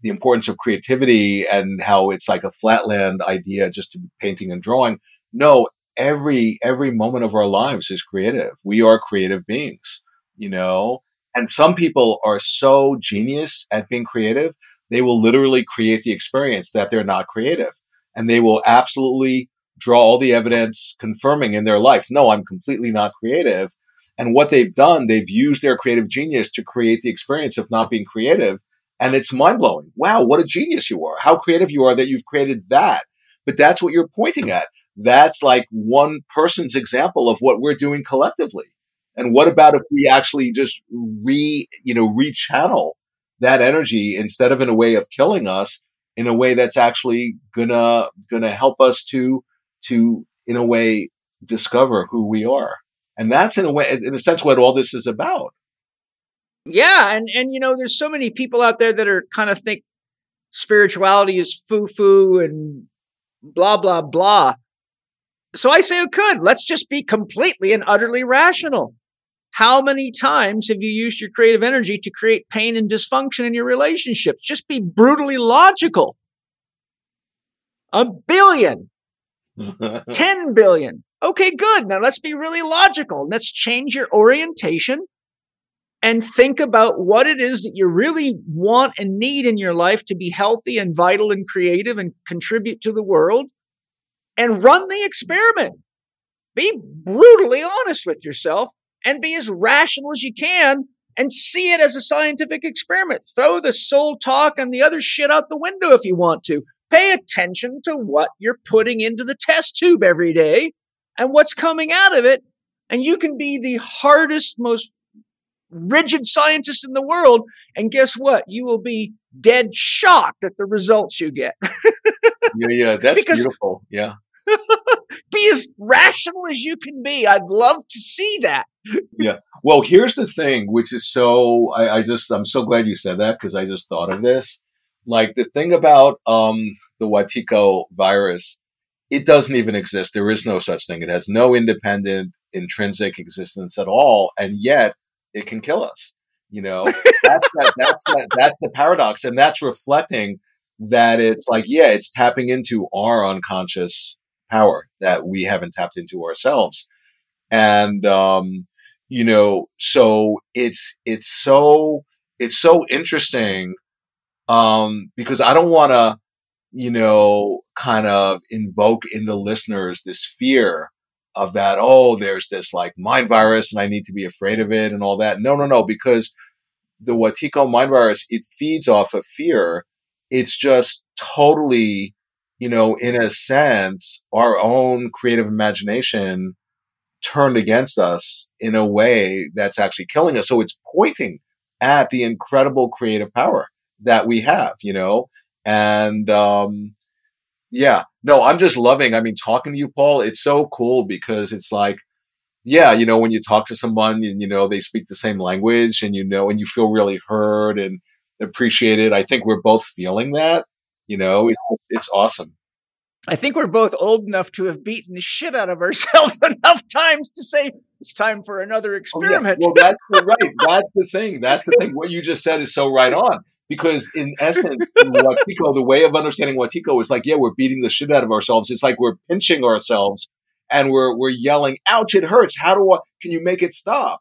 the importance of creativity and how it's like a flatland idea just to be painting and drawing. No, every, every moment of our lives is creative. We are creative beings, you know, and some people are so genius at being creative, they will literally create the experience that they're not creative. And they will absolutely draw all the evidence confirming in their life, no, I'm completely not creative. And what they've done, they've used their creative genius to create the experience of not being creative. And it's mind blowing. Wow, what a genius you are. How creative you are that you've created that. But that's what you're pointing at. That's like one person's example of what we're doing collectively. And what about if we actually just re, you know, rechannel that energy instead of in a way of killing us in a way that's actually gonna, gonna help us to, to, in a way, discover who we are. And that's in a way, in a sense, what all this is about. Yeah. And, and, you know, there's so many people out there that are kind of think spirituality is foo foo and blah, blah, blah. So I say, oh, good. Let's just be completely and utterly rational. How many times have you used your creative energy to create pain and dysfunction in your relationships? Just be brutally logical. A billion. (laughs) 10 billion. Okay, good. Now let's be really logical. Let's change your orientation and think about what it is that you really want and need in your life to be healthy and vital and creative and contribute to the world and run the experiment. Be brutally honest with yourself and be as rational as you can and see it as a scientific experiment. Throw the soul talk and the other shit out the window if you want to. Pay attention to what you're putting into the test tube every day and what's coming out of it. And you can be the hardest, most rigid scientist in the world. And guess what? You will be dead shocked at the results you get. (laughs) yeah, yeah, that's because, beautiful. Yeah. (laughs) be as rational as you can be. I'd love to see that. yeah. Well, here's the thing, which is so, I, I just, I'm so glad you said that because I just thought of this. Like the thing about um, the Wetiko virus, it doesn't even exist. There is no such thing. It has no independent, intrinsic existence at all. And yet it can kill us. You know, that's, that, that's, that, that's the paradox. And that's reflecting that it's like, yeah, it's tapping into our unconscious power that we haven't tapped into ourselves. And, um, you know, so it's, it's so, it's so interesting, um, because I don't want to, you know, kind of invoke in the listeners this fear of that, oh, there's this like mind virus and I need to be afraid of it and all that. No, no, no, because the Wetiko mind virus, it feeds off of fear. It's just totally you know, in a sense, our own creative imagination turned against us in a way that's actually killing us. So it's pointing at the incredible creative power that we have, you know, and, um, yeah, no, I'm just loving, I mean, talking to you, Paul, it's so cool because it's like, yeah, you know, when you talk to someone and, you know, they speak the same language and, you know, and you feel really heard and appreciated. I think we're both feeling that You know, it's, it's awesome. I think we're both old enough to have beaten the shit out of ourselves (laughs) enough times to say it's time for another experiment. Oh, yeah. Well, that's the, (laughs) right. That's the thing. That's the thing. What you just said is so right on. Because in essence, in Wetiko, the way of understanding Wetiko is like, yeah, we're beating the shit out of ourselves. It's like we're pinching ourselves and we're we're yelling, "Ouch! It hurts! How do I? Can you make it stop?"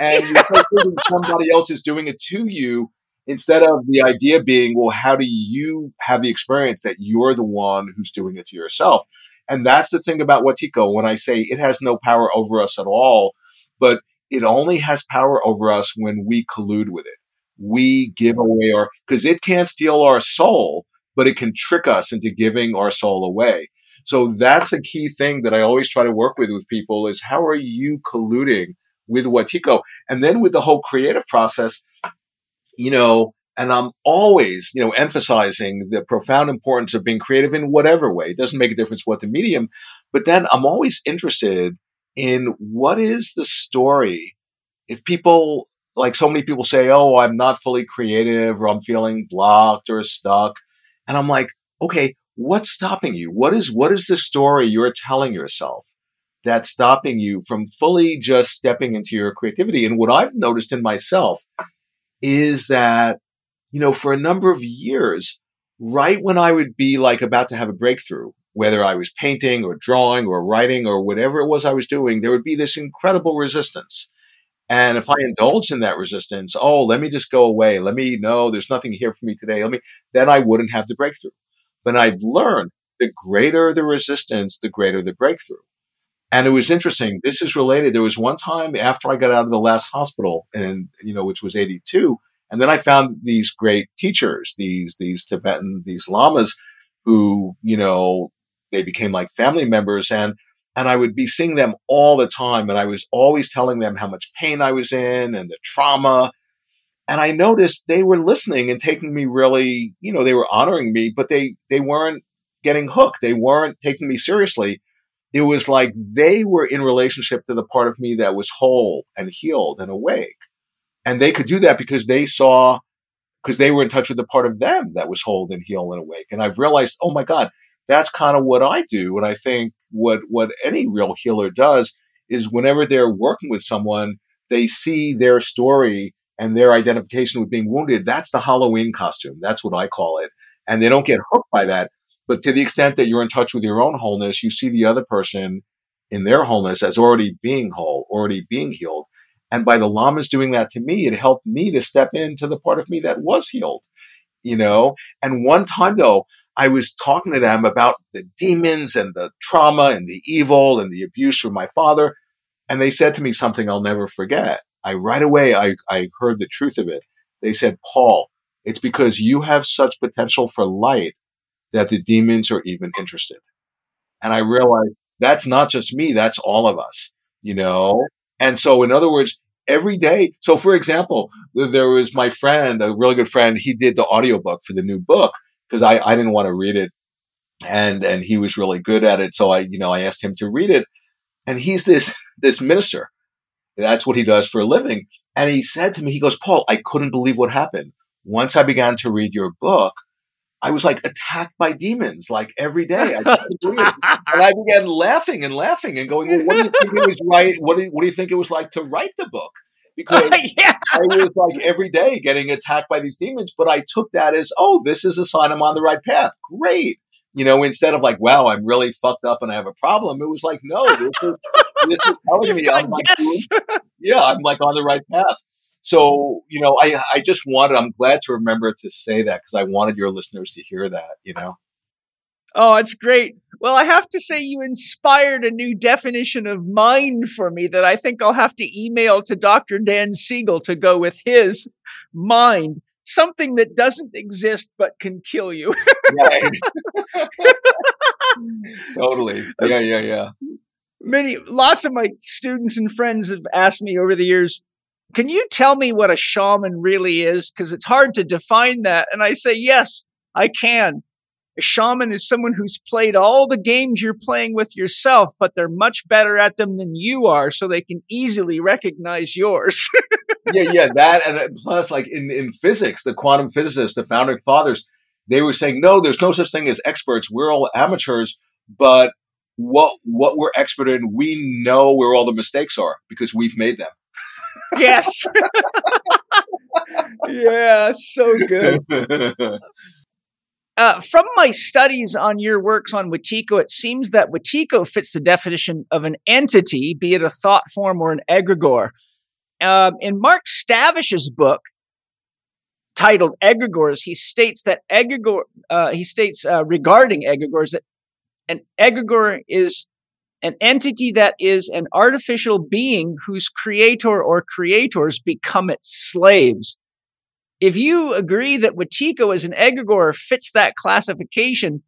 And you're (laughs) somebody else is doing it to you instead of the idea being, well, how do you have the experience that you're the one who's doing it to yourself? And that's the thing about Wetiko When I say it has no power over us at all, but it only has power over us when we collude with it. We give away our, because it can't steal our soul, but it can trick us into giving our soul away. So that's a key thing that I always try to work with with people is how are you colluding with Wetiko? And then with the whole creative process, you know, and I'm always, you know, emphasizing the profound importance of being creative in whatever way. It doesn't make a difference what the medium, but then I'm always interested in what is the story. If people, like so many people say, Oh, I'm not fully creative or I'm feeling blocked or stuck. And I'm like, okay, what's stopping you? What is, what is the story you're telling yourself that's stopping you from fully just stepping into your creativity? And what I've noticed in myself is that, you know, for a number of years, right when I would be like about to have a breakthrough, whether I was painting or drawing or writing or whatever it was I was doing, there would be this incredible resistance. And if I indulged in that resistance, oh, let me just go away. Let me know there's nothing here for me today. Let me, then I wouldn't have the breakthrough. But I'd learned the greater the resistance, the greater the breakthrough. And it was interesting. This is related. There was one time after I got out of the last hospital and, you know, which was 82. And then I found these great teachers, these, these Tibetan, these lamas who, you know, they became like family members and, and I would be seeing them all the time. And I was always telling them how much pain I was in and the trauma. And I noticed they were listening and taking me really, you know, they were honoring me, but they, they weren't getting hooked. They weren't taking me seriously it was like they were in relationship to the part of me that was whole and healed and awake. And they could do that because they saw, because they were in touch with the part of them that was whole and healed and awake. And I've realized, oh my God, that's kind of what I do. And I think what, what any real healer does is whenever they're working with someone, they see their story and their identification with being wounded. That's the Halloween costume. That's what I call it. And they don't get hooked by that. But to the extent that you're in touch with your own wholeness, you see the other person in their wholeness as already being whole, already being healed. And by the lamas doing that to me, it helped me to step into the part of me that was healed, you know? And one time though, I was talking to them about the demons and the trauma and the evil and the abuse from my father. And they said to me something I'll never forget. I right away, I, I heard the truth of it. They said, Paul, it's because you have such potential for light that the demons are even interested. And I realized that's not just me, that's all of us, you know? And so, in other words, every day. So, for example, there was my friend, a really good friend, he did the audiobook for the new book because I, I didn't want to read it. And, and he was really good at it. So I, you know, I asked him to read it and he's this, (laughs) this minister. That's what he does for a living. And he said to me, he goes, Paul, I couldn't believe what happened. Once I began to read your book, I was like attacked by demons like every (laughs) day. I and I began laughing and laughing and going, well, what do you think it was right? What do you, what do you think it was like to write the book? (laughs) Because yeah. I was like every day getting attacked by these demons, but I took that as, oh, this is a sign I'm on the right path. Great. You know, instead of like, wow, I'm really fucked up and I have a problem, it was like, no, this is, this is telling (laughs) me I'm like, yes. yeah, I'm like on the right path. So, you know, I, I just wanted, I'm glad to remember to say that because I wanted your listeners to hear that, you know? Oh, it's great. Well, I have to say you inspired a new definition of mind for me that I think I'll have to email to Dr. Dan Siegel to go with his mind. Something that doesn't exist but can kill you. (laughs) right. totally. Uh, yeah, yeah, yeah. Many, lots of my students and friends have asked me over the years, can you tell me what a shaman really is? Because it's hard to define that. And I say, yes, I can. A shaman is someone who's played all the games you're playing with yourself, but they're much better at them than you are, so they can easily recognize yours. (laughs) yeah, yeah, that and plus, like in in physics, the quantum physicists, the founding fathers, they were saying, no, there's no such thing as experts. We're all amateurs, but what what we're expert in, we know where all the mistakes are because we've made them. Yes. yeah, so good. Uh, from my studies on your works on Wetiko, it seems that Wetiko fits the definition of an entity, be it a thought form or an egregore. Um, in Mark Stavish's book titled Egregores, he states that egregore, uh, he states uh, regarding egregores that an egregore is an entity that is an artificial being whose creator or creators become its slaves. If you agree that Wetiko as an egregore fits that classification,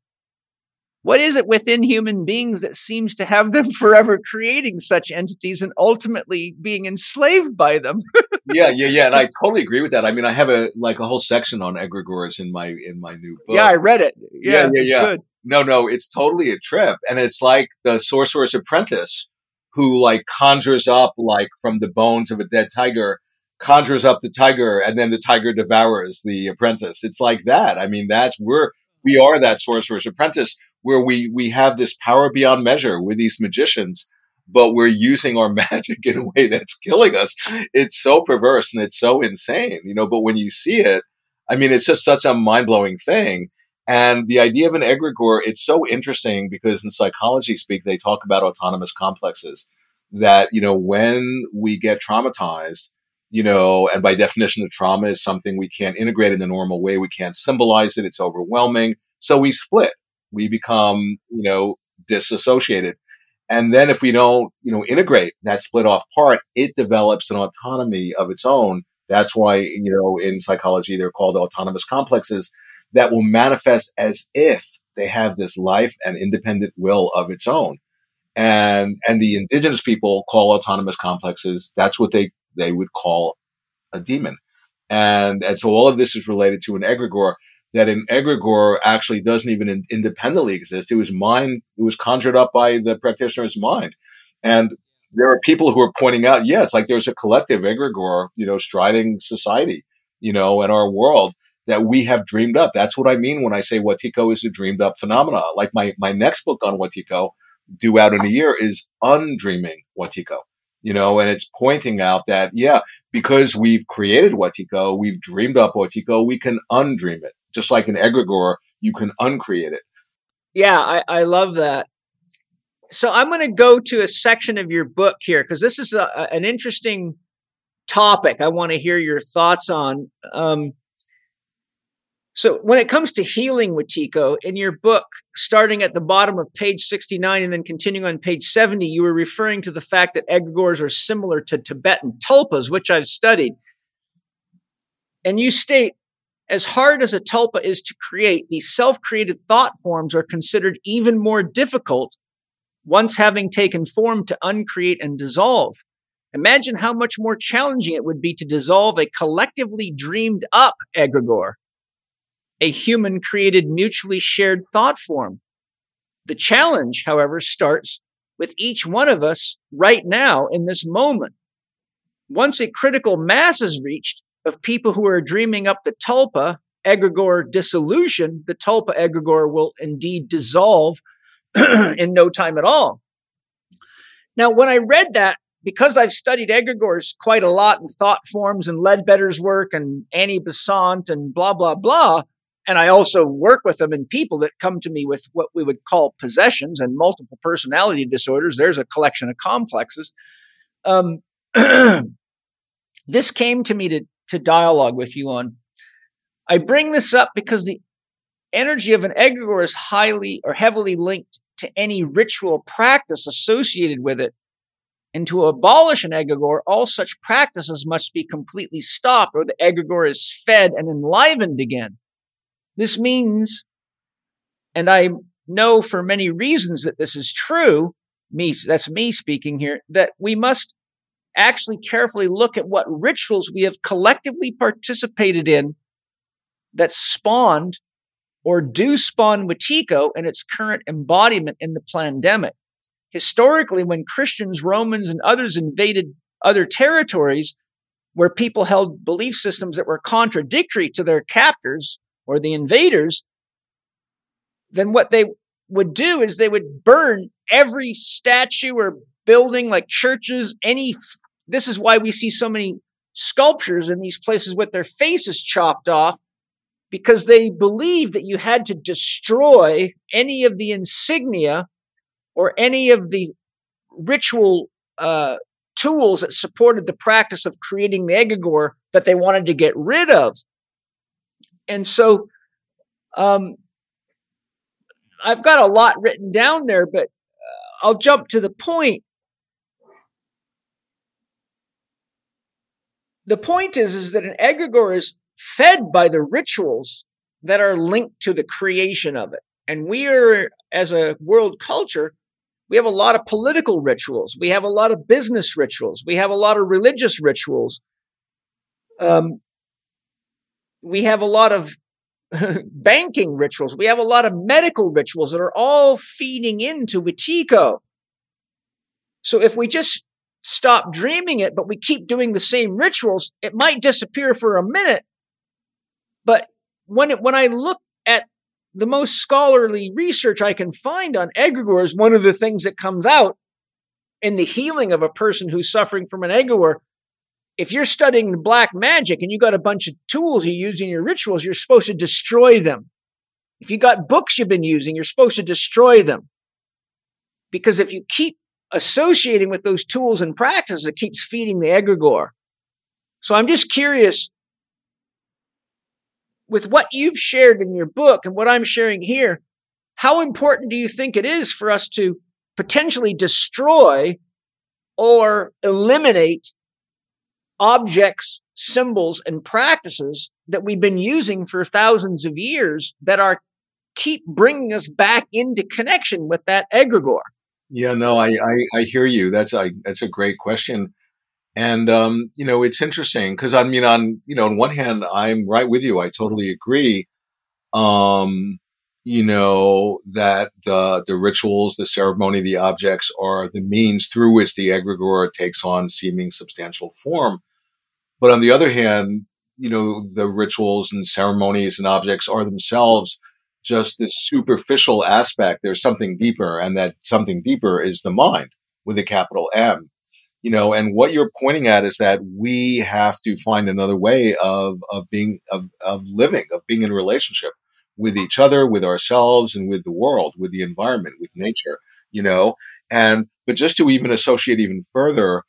what is it within human beings that seems to have them (laughs) forever creating such entities and ultimately being enslaved by them? (laughs) yeah, yeah, yeah, and I totally agree with that. I mean, I have a like a whole section on egregores in my in my new book. Yeah, I read it. Yeah, yeah, yeah. Good. No, no, it's totally a trip, and it's like the sorcerer's apprentice who like conjures up like from the bones of a dead tiger conjures up the tiger and then the tiger devours the apprentice. It's like that. I mean, that's we're we are that sorcerer's apprentice where we we have this power beyond measure with these magicians, but we're using our (laughs) magic in a way that's killing us. It's so perverse and it's so insane, you know. But when you see it, I mean, it's just such a mind blowing thing. And the idea of an egregore, it's so interesting because in psychology speak, they talk about autonomous complexes that, you know, when we get traumatized, you know, and by definition, the trauma is something we can't integrate in the normal way. We can't symbolize it. It's overwhelming. So we split. We become, you know, disassociated. And then if we don't, you know, integrate that split off part, it develops an autonomy of its own. That's why, you know, in psychology, they're called autonomous complexes that will manifest as if they have this life and independent will of its own. And, and the indigenous people call autonomous complexes, that's what they they would call a demon. And, and so all of this is related to an egregore that an egregore actually doesn't even in, independently exist. It was mind, it was conjured up by the practitioner's mind. And there are people who are pointing out, yeah, it's like there's a collective egregore, you know, striding society, you know, in our world that we have dreamed up. That's what I mean when I say Wetiko is a dreamed up phenomena. Like my, my next book on Wetiko, due out in a year, is Undreaming Wetiko you know, and it's pointing out that, yeah, because we've created Wetiko, we've dreamed up Wetiko, we can undream it. Just like an egregore, you can uncreate it. Yeah, I, I love that. So I'm going to go to a section of your book here because this is a, an interesting topic I want to hear your thoughts on. Um, so when it comes to healing Wetiko, in your book, starting at the bottom of page 69 and then continuing on page 70, you were referring to the fact that egregores are similar to Tibetan tulpas, which I've studied. And you state, as hard as a tulpa is to create, these self-created thought forms are considered even more difficult once having taken form to uncreate and dissolve. Imagine how much more challenging it would be to dissolve a collectively dreamed up egregore a human created mutually shared thought form. The challenge, however, starts with each one of us right now in this moment. Once a critical mass is reached of people who are dreaming up the tulpa egregore dissolution, the tulpa egregore will indeed dissolve (clears throat) in no time at all. Now, when I read that, because I've studied egregores quite a lot in thought forms and Leadbeater's work and Annie Besant and blah, blah, blah, and I also work with them in people that come to me with what we would call possessions and multiple personality disorders. There's a collection of complexes. Um, (clears throat) this came to me to, to dialogue with you on. I bring this up because the energy of an egregore is highly or heavily linked to any ritual practice associated with it. And to abolish an egregore, all such practices must be completely stopped or the egregore is fed and enlivened again. This means, and I know for many reasons that this is true, me, that's me speaking here, that we must actually carefully look at what rituals we have collectively participated in that spawned or do spawn Wetiko and its current embodiment in the pandemic. Historically, when Christians, Romans, and others invaded other territories where people held belief systems that were contradictory to their captors, or the invaders, then what they would do is they would burn every statue or building like churches, any. This is why we see so many sculptures in these places with their faces chopped off because they believed that you had to destroy any of the insignia or any of the ritual uh, tools that supported the practice of creating the egregore that they wanted to get rid of. And so um, I've got a lot written down there, but uh, I'll jump to the point. The point is, is that an egregore is fed by the rituals that are linked to the creation of it. And we are, as a world culture, we have a lot of political rituals. We have a lot of business rituals. We have a lot of religious rituals. Um, we have a lot of (laughs) banking rituals. We have a lot of medical rituals that are all feeding into Wetiko. So if we just stop dreaming it, but we keep doing the same rituals, it might disappear for a minute. But when it, when I look at the most scholarly research I can find on egregores, one of the things that comes out in the healing of a person who's suffering from an egregore, if you're studying black magic and you got a bunch of tools you use in your rituals, you're supposed to destroy them. If you got books you've been using, you're supposed to destroy them. Because if you keep associating with those tools and practices, it keeps feeding the egregore. So I'm just curious with what you've shared in your book and what I'm sharing here, how important do you think it is for us to potentially destroy or eliminate objects, symbols, and practices that we've been using for thousands of years that are keep bringing us back into connection with that egregore? Yeah, no, I, I, I hear you. That's a, that's a great question. And, um, you know, it's interesting because I mean, on, you know, on one hand, I'm right with you. I totally agree. Um, you know, that the, the rituals, the ceremony, the objects are the means through which the egregore takes on seeming substantial form. But on the other hand, you know, the rituals and ceremonies and objects are themselves just this superficial aspect. There's something deeper, and that something deeper is the mind with a capital M you know, and what you're pointing at is that we have to find another way of, of being, of, of living, of being in relationship with each other, with ourselves and with the world, with the environment, with nature, you know, and, but just to even associate even further,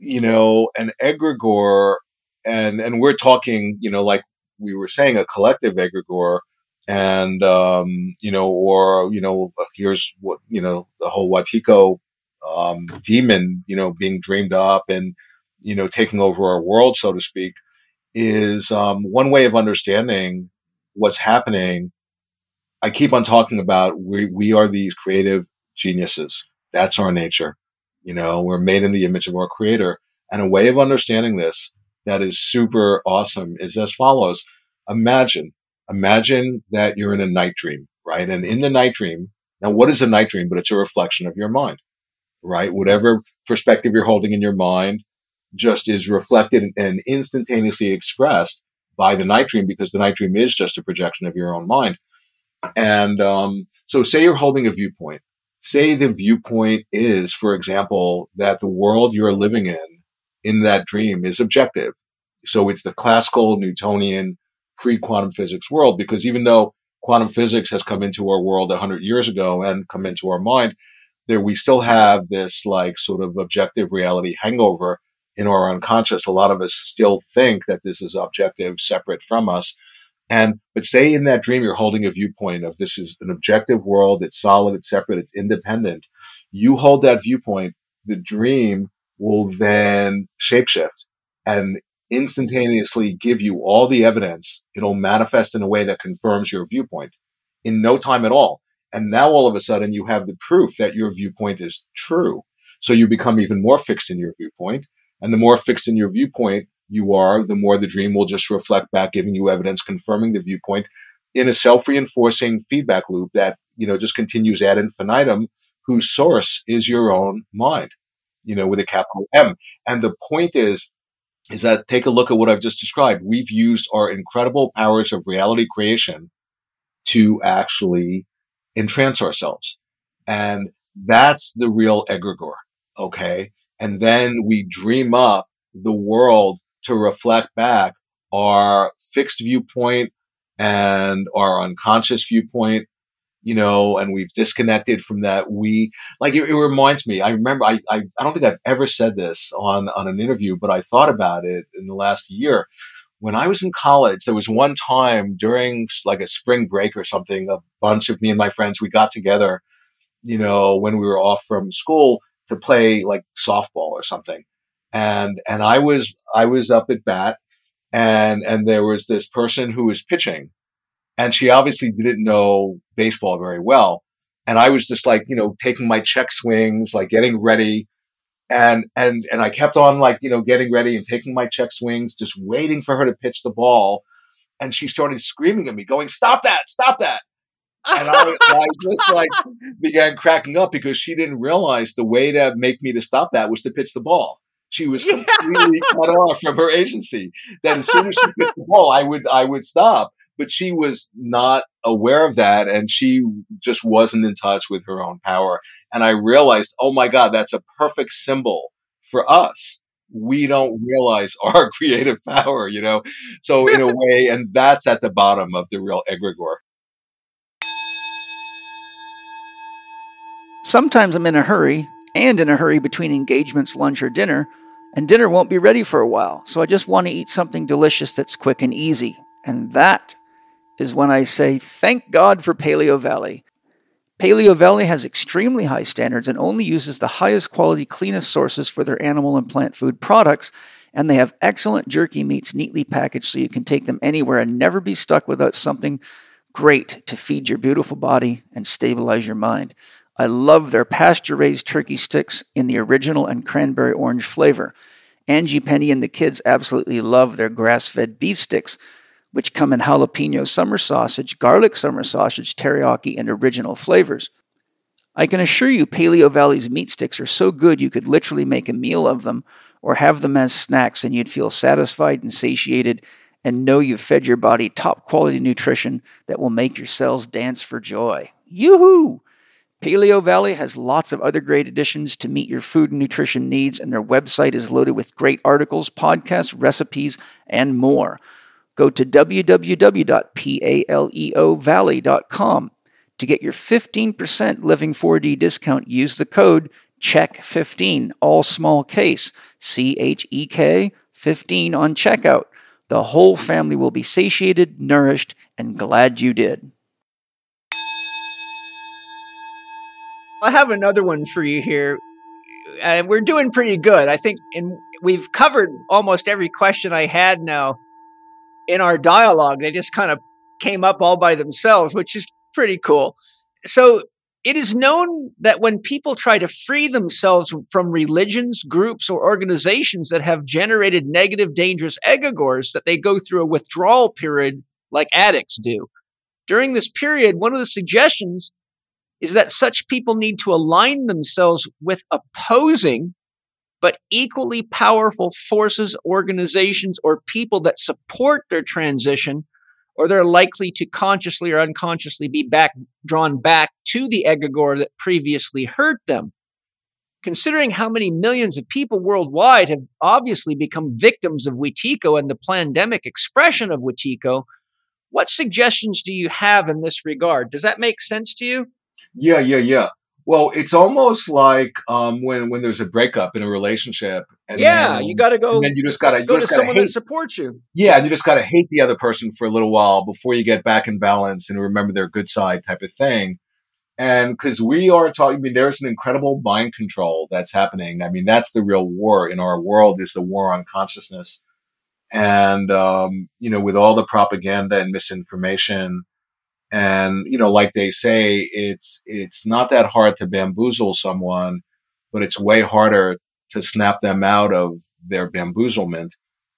you know, an egregore and, and we're talking, you know, like we were saying, a collective egregore and, um, you know, or, you know, here's what, you know, the whole Wetiko um, demon, you know, being dreamed up and, you know, taking over our world, so to speak, is um, one way of understanding what's happening. I keep on talking about we, we are these creative geniuses. That's our nature. You know, we're made in the image of our creator. And a way of understanding this that is super awesome is as follows. Imagine, imagine that you're in a night dream, right? And in the night dream, now what is a night dream? But it's a reflection of your mind right? Whatever perspective you're holding in your mind just is reflected and instantaneously expressed by the night dream because the night dream is just a projection of your own mind. And um, so, say you're holding a viewpoint. Say the viewpoint is, for example, that the world you're living in in that dream is objective. So it's the classical Newtonian pre-quantum physics world because even though quantum physics has come into our world 100 years ago and come into our mind, there we still have this like sort of objective reality hangover in our unconscious. A lot of us still think that this is objective, separate from us. And, but say in that dream, you're holding a viewpoint of this is an objective world. It's solid. It's separate. It's independent. You hold that viewpoint. The dream will then shapeshift and instantaneously give you all the evidence. It'll manifest in a way that confirms your viewpoint in no time at all. And now all of a sudden you have the proof that your viewpoint is true. So you become even more fixed in your viewpoint. And the more fixed in your viewpoint you are, the more the dream will just reflect back, giving you evidence confirming the viewpoint in a self-reinforcing feedback loop that, you know, just continues ad infinitum, whose source is your own mind, you know, with a capital M. And the point is, is that take a look at what I've just described. We've used our incredible powers of reality creation to actually entrance ourselves. And that's the real egregore. Okay. And then we dream up the world to reflect back our fixed viewpoint and our unconscious viewpoint, you know, and we've disconnected from that. We like it, it reminds me. I remember I, I I don't think I've ever said this on on an interview, but I thought about it in the last year. When I was in college, there was one time during like a spring break or something, a bunch of me and my friends, we got together, you know, when we were off from school to play like softball or something. And, and I was, I was up at bat and, and there was this person who was pitching and she obviously didn't know baseball very well. And I was just like, you know, taking my check swings, like getting ready. And, and, and I kept on like, you know, getting ready and taking my check swings, just waiting for her to pitch the ball. And she started screaming at me, going, stop that, stop that. and I, I, just (laughs) like began cracking up because she didn't realize the way to make me to stop that was to pitch the ball. She was completely (laughs) cut off from her agency. That as soon as she pitched the ball, I would I would stop. But she was not aware of that, and she just wasn't in touch with her own power. And I realized, oh my God, that's a perfect symbol for us. We don't realize (laughs) our creative power, you know. So in a way, and that's at the bottom of the real egregore. Sometimes I'm in a hurry and in a hurry between engagements, lunch, or dinner, and dinner won't be ready for a while, so I just want to eat something delicious that's quick and easy. And that is when I say, thank God for Paleo Valley. Paleo Valley has extremely high standards and only uses the highest quality, cleanest sources for their animal and plant food products, and they have excellent jerky meats neatly packaged so you can take them anywhere and never be stuck without something great to feed your beautiful body and stabilize your mind. I love their pasture raised turkey sticks in the original and cranberry orange flavor. Angie Penny and the kids absolutely love their grass fed beef sticks, which come in jalapeno summer sausage, garlic summer sausage, teriyaki, and original flavors. I can assure you, Paleo Valley's meat sticks are so good you could literally make a meal of them or have them as snacks and you'd feel satisfied and satiated and know you've fed your body top quality nutrition that will make your cells dance for joy. Yoo-hoo! Paleo Valley has lots of other great additions to meet your food and nutrition needs, and their website is loaded with great articles, podcasts, recipes, and more. Go to www.paleovalley.com to get your 15% Living 4D discount. Use the code CHEK15, all small case, C H E K 15 on checkout. The whole family will be satiated, nourished, and glad you did. I have another one for you here. And we're doing pretty good. I think and we've covered almost every question I had now in our dialogue. They just kind of came up all by themselves, which is pretty cool. So it is known that when people try to free themselves from religions, groups, or organizations that have generated negative, dangerous egregores, that they go through a withdrawal period like addicts do. During this period, one of the suggestions is that such people need to align themselves with opposing but equally powerful forces, organizations, or people that support their transition, or they're likely to consciously or unconsciously be back, drawn back to the egregore that previously hurt them. Considering how many millions of people worldwide have obviously become victims of Wetiko and the pandemic expression of Wetiko, what suggestions do you have in this regard? Does that make sense to you? Yeah, yeah, yeah. Well, it's almost like um, when when there's a breakup in a relationship. yeah, then, you got to go. And then you just got to go to someone hate, that supports you. Yeah, and you just got to hate the other person for a little while before you get back in balance and remember their good side, type of thing. And because we are talking, I mean, there's an incredible mind control that's happening. I mean, that's the real war in our world is the war on consciousness. And, um, you know, with all the propaganda and misinformation, and, you know, like they say, it's, it's not that hard to bamboozle someone, but it's way harder to snap them out of their bamboozlement.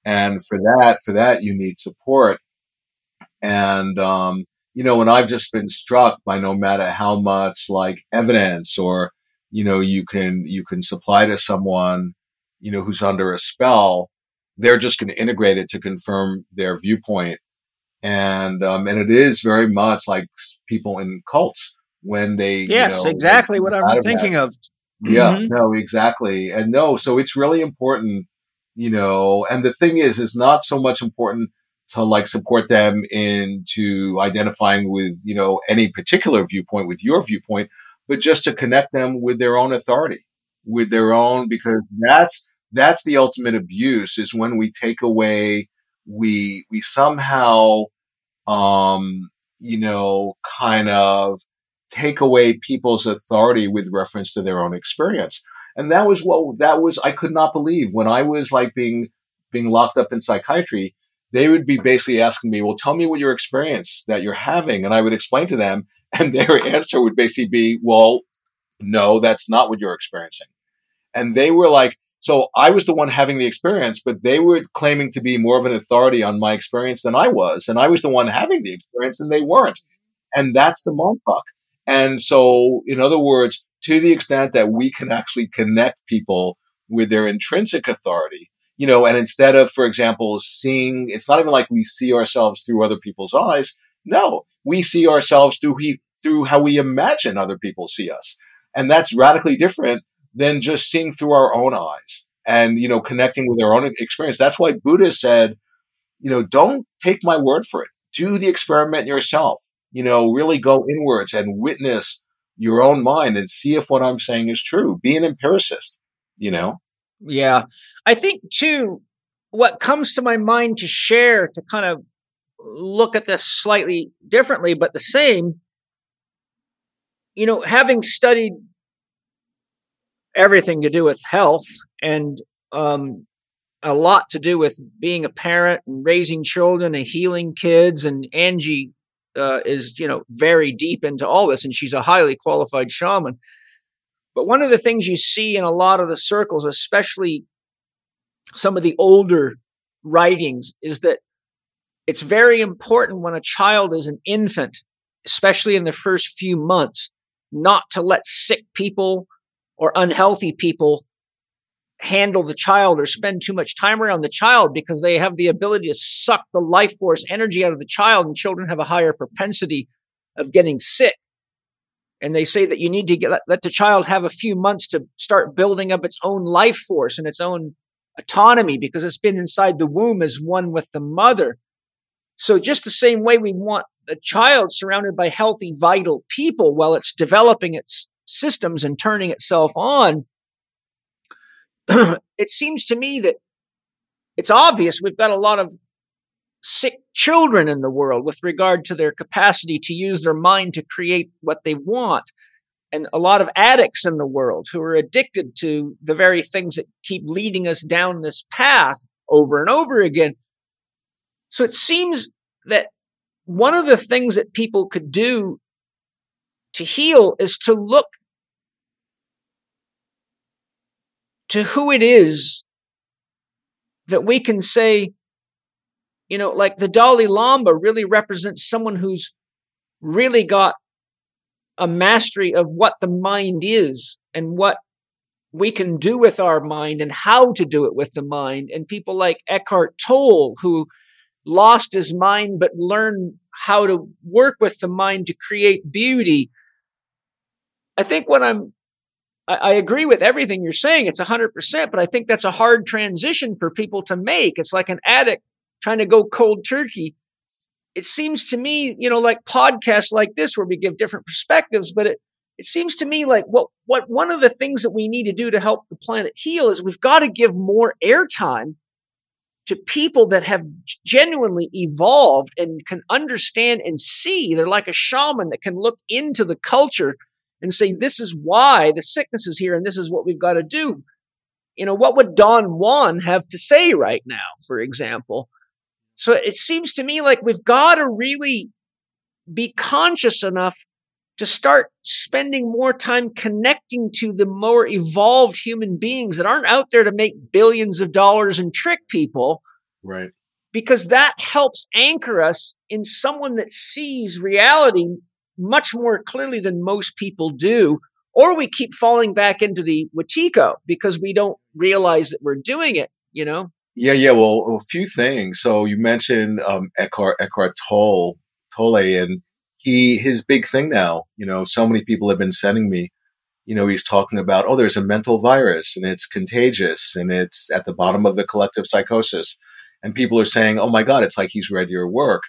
And for that, for that, you need support. And, um, you know, and I've just been struck by no matter how much like evidence or, you know, you can, you can supply to someone, you know, who's under a spell, they're just going to integrate it to confirm their viewpoint And, um, and it is very much like people in cults when they, yes, you know, exactly what I'm thinking that. of. Yeah, Mhm. no, exactly. And no, so it's really important, you know, and the thing is, it's not so much important to like support them into identifying with, you know, any particular viewpoint with your viewpoint, but just to connect them with their own authority, with their own, because that's, that's the ultimate abuse is when we take away, we, we somehow, um, you know, kind of take away people's authority with reference to their own experience. And that was what, that was, I could not believe when I was like being, being locked up in psychiatry, they would be basically asking me, well, tell me what your experience that you're having. And I would explain to them (laughs) and their answer would basically be, well, no, that's not what you're experiencing. And they were like, so I was the one having the experience, but they were claiming to be more of an authority on my experience than I was. And I was the one having the experience and they weren't. And that's the mindfuck. And so, in other words, to the extent that we can actually connect people with their intrinsic authority, you know, and instead of, for example, seeing, it's not even like we see ourselves through other people's eyes. No, we see ourselves through he, through how we imagine other people see us. And that's radically different than just seeing through our own eyes and, you know, connecting with our own experience. That's why Buddha said, you know, don't take my word for it. Do the experiment yourself. You know, really go inwards and witness your own mind and see if what I'm saying is true. Be an empiricist, you know? Yeah. I think too, what comes to my mind to share to kind of look at this slightly differently, but the same, you know, having studied everything to do with health and, um, a lot to do with being a parent and raising children and healing kids. And Angie uh, is, you know, very deep into all this, and she's a highly qualified shaman. But one of the things you see in a lot of the circles, especially some of the older writings, is that it's very important when a child is an infant, especially in the first few months, not to let sick people or unhealthy people handle the child or spend too much time around the child because they have the ability to suck the life force energy out of the child and children have a higher propensity of getting sick. And they say that you need to get, let, let the child have a few months to start building up its own life force and its own autonomy because it's been inside the womb as one with the mother. So just the same way we want the child surrounded by healthy, vital people while it's developing its systems and turning itself on, (clears throat) it seems to me that it's obvious we've got a lot of sick children in the world with regard to their capacity to use their mind to create what they want. And a lot of addicts in the world who are addicted to the very things that keep leading us down this path over and over again. So it seems that one of the things that people could do to heal is to look to who it is that we can say, you know, like the Dalai Lama really represents someone who's really got a mastery of what the mind is and what we can do with our mind and how to do it with the mind. And people like Eckhart Tolle, who lost his mind but learned how to work with the mind to create beauty. I think what I'm I, I agree with everything you're saying. It's 100%, but I think that's a hard transition for people to make. It's like an addict trying to go cold turkey. It seems to me, you know, like podcasts like this where we give different perspectives, but it, it seems to me like what, what one of the things that we need to do to help the planet heal is we've got to give more airtime to people that have genuinely evolved and can understand and see. They're like a shaman that can look into the culture and say, this is why the sickness is here and this is what we've got to do. You know, what would Don Juan have to say right now, for example? So it seems to me like we've got to really be conscious enough to start spending more time connecting to the more evolved human beings that aren't out there to make billions of dollars and trick people. Right. Because that helps anchor us in someone that sees reality much more clearly than most people do. Or we keep falling back into the Wetiko because we don't realize that we're doing it, you know? Yeah, yeah. Well, a few things. So you mentioned um, Eckhart Eckhart Tolle, Tolle, and he his big thing now. You know, so many people have been sending me. You know, he's talking about oh, there's a mental virus and it's contagious and it's at the bottom of the collective psychosis, and people are saying, oh my god, it's like he's read your work,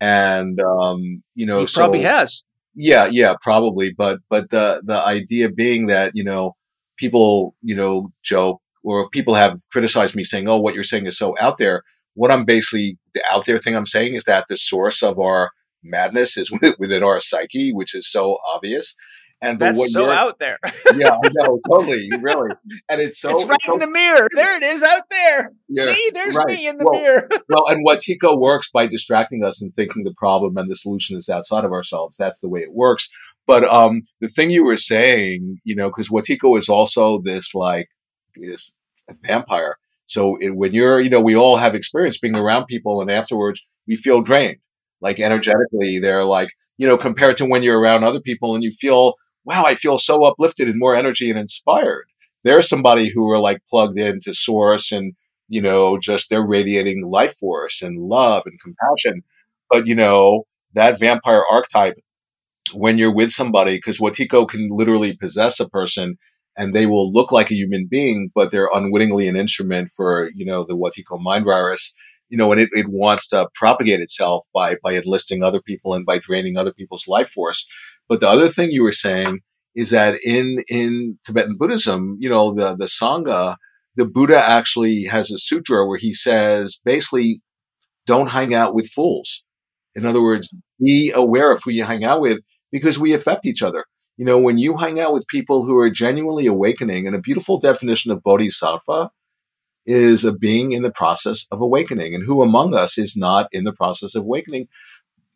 and um, you know, he so, probably has. Yeah, yeah, probably. But but the the idea being that you know people you know joke or people have criticized me saying, "Oh, what you're saying is so out there." What I'm basically the out there thing I'm saying is that the source of our madness is (laughs) within our psyche, which is so obvious. And that's so out there. (laughs) yeah, I know, totally, really. And it's so it's right so, in the mirror. There it is out there. Yeah, See, there's right. me in the well, mirror. (laughs) well, and Wetiko works by distracting us and thinking the problem and the solution is outside of ourselves. That's the way it works. But um, the thing you were saying, you know, because Wetiko is also this like this vampire. So it, when you're, you know, we all have experience being around people and afterwards we feel drained. Like energetically, they're like, you know, compared to when you're around other people and you feel, wow, I feel so uplifted and more energy and inspired. There's somebody who are like plugged into source and, you know, just they're radiating life force and love and compassion. But, you know, that vampire archetype, when you're with somebody, because Wetiko can literally possess a person and they will look like a human being, but they're unwittingly an instrument for, you know, the Wetiko mind virus, you know, and it, it wants to propagate itself by, by enlisting other people and by draining other people's life force. But the other thing you were saying is that in, in Tibetan Buddhism, you know, the, the Sangha, the Buddha actually has a sutra where he says, basically, don't hang out with fools. In other words, be aware of who you hang out with because we affect each other you know, when you hang out with people who are genuinely awakening, and a beautiful definition of bodhisattva is a being in the process of awakening. And who among us is not in the process of awakening?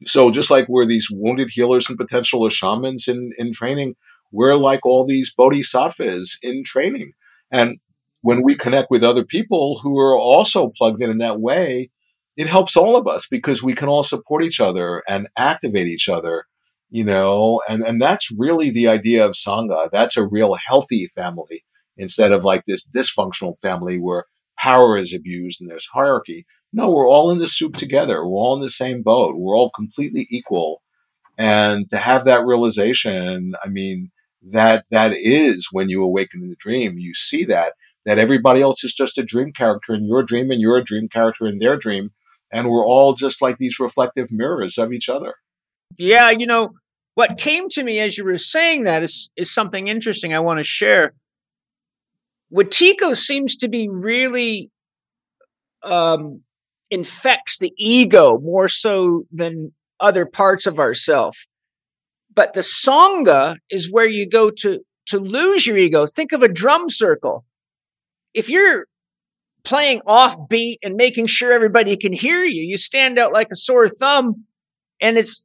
So just like we're these wounded healers and potential shamans in, in training, we're like all these bodhisattvas in training. And when we connect with other people who are also plugged in in that way, it helps all of us because we can all support each other and activate each other you know, and, and that's really the idea of Sangha. That's a real healthy family instead of like this dysfunctional family where power is abused and there's hierarchy. No, we're all in the soup together. We're all in the same boat. We're all completely equal. And to have that realization, I mean, that, that is when you awaken in the dream, you see that, that everybody else is just a dream character in your dream and you're a dream character in their dream. And we're all just like these reflective mirrors of each other. Yeah, you know, what came to me as you were saying that is, is something interesting I want to share. Wetiko seems to be really um, infects the ego more so than other parts of ourself. But the Sangha is where you go to, to lose your ego. Think of a drum circle. If you're playing offbeat and making sure everybody can hear you, you stand out like a sore thumb and it's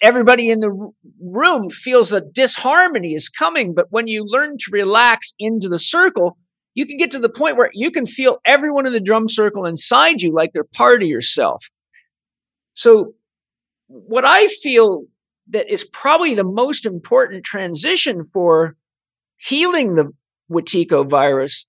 everybody in the room feels that disharmony is coming. But when you learn to relax into the circle, you can get to the point where you can feel everyone in the drum circle inside you like they're part of yourself. So what I feel that is probably the most important transition for healing the Wetiko virus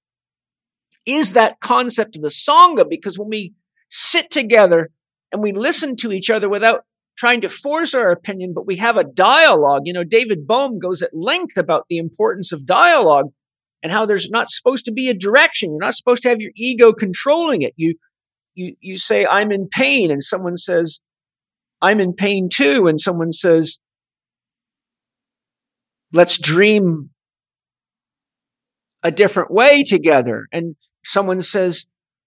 is that concept of the Sangha, because when we sit together and we listen to each other without trying to force our opinion, but we have a dialogue. You know, David Bohm goes at length about the importance of dialogue and how there's not supposed to be a direction. You're not supposed to have your ego controlling it. You, you, you say, I'm in pain. And someone says, I'm in pain too. And someone says, let's dream a different way together. And someone says,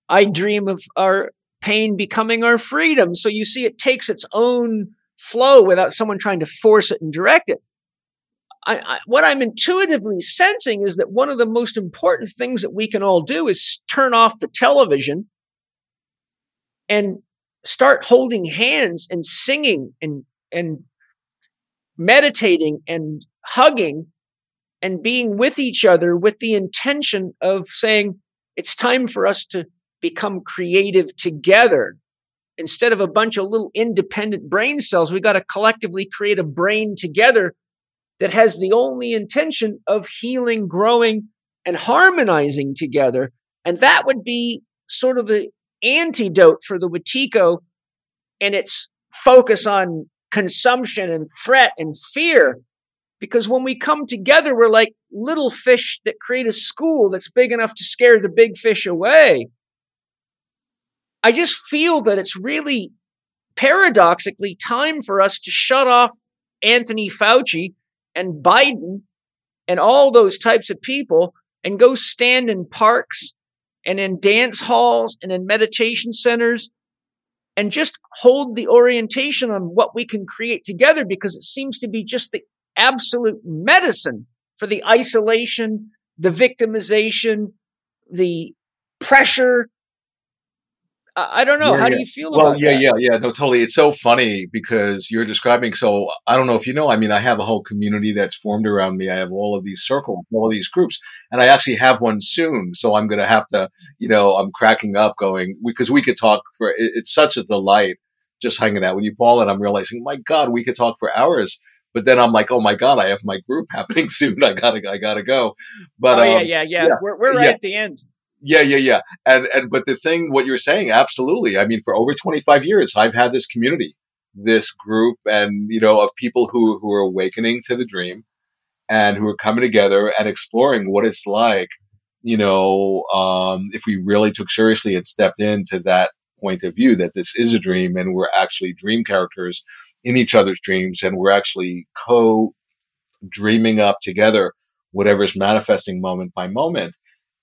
I dream of our pain becoming our freedom. So you see, it takes its own flow without someone trying to force it and direct it. I, I, what I'm intuitively sensing is that one of the most important things that we can all do is turn off the television and start holding hands and singing and, and meditating and hugging and being with each other with the intention of saying, it's time for us to become creative together. Instead of a bunch of little independent brain cells, we got to collectively create a brain together that has the only intention of healing, growing, and harmonizing together. And that would be sort of the antidote for the Wetiko and its focus on consumption and threat and fear. Because when we come together, we're like little fish that create a school that's big enough to scare the big fish away. I just feel that it's really paradoxically time for us to shut off Anthony Fauci and Biden and all those types of people and go stand in parks and in dance halls and in meditation centers and just hold the orientation on what we can create together because it seems to be just the absolute medicine for the isolation, the victimization, the pressure, I don't know. Yeah, How yeah. do you feel well, about yeah, that? yeah, yeah. No, totally. It's so funny because you're describing. So I don't know if you know. I mean, I have a whole community that's formed around me. I have all of these circles, all these groups, and I actually have one soon. So I'm going to have to, you know, I'm cracking up, going because we could talk for. It, it's such a delight just hanging out with you, Paul, and I'm realizing, my God, we could talk for hours. But then I'm like, oh my God, I have my group (laughs) happening soon. I gotta, I gotta go. But oh yeah, um, yeah, yeah, yeah, We're we're right yeah. at the end. Yeah, yeah, yeah. And and but the thing, what you're saying, absolutely. I mean, for over 25 years, I've had this community, this group, and you know, of people who who are awakening to the dream, and who are coming together and exploring what it's like, you know, um, if we really took seriously and stepped into that point of view that this is a dream and we're actually dream characters in each other's dreams, and we're actually co dreaming up together whatever's manifesting moment by moment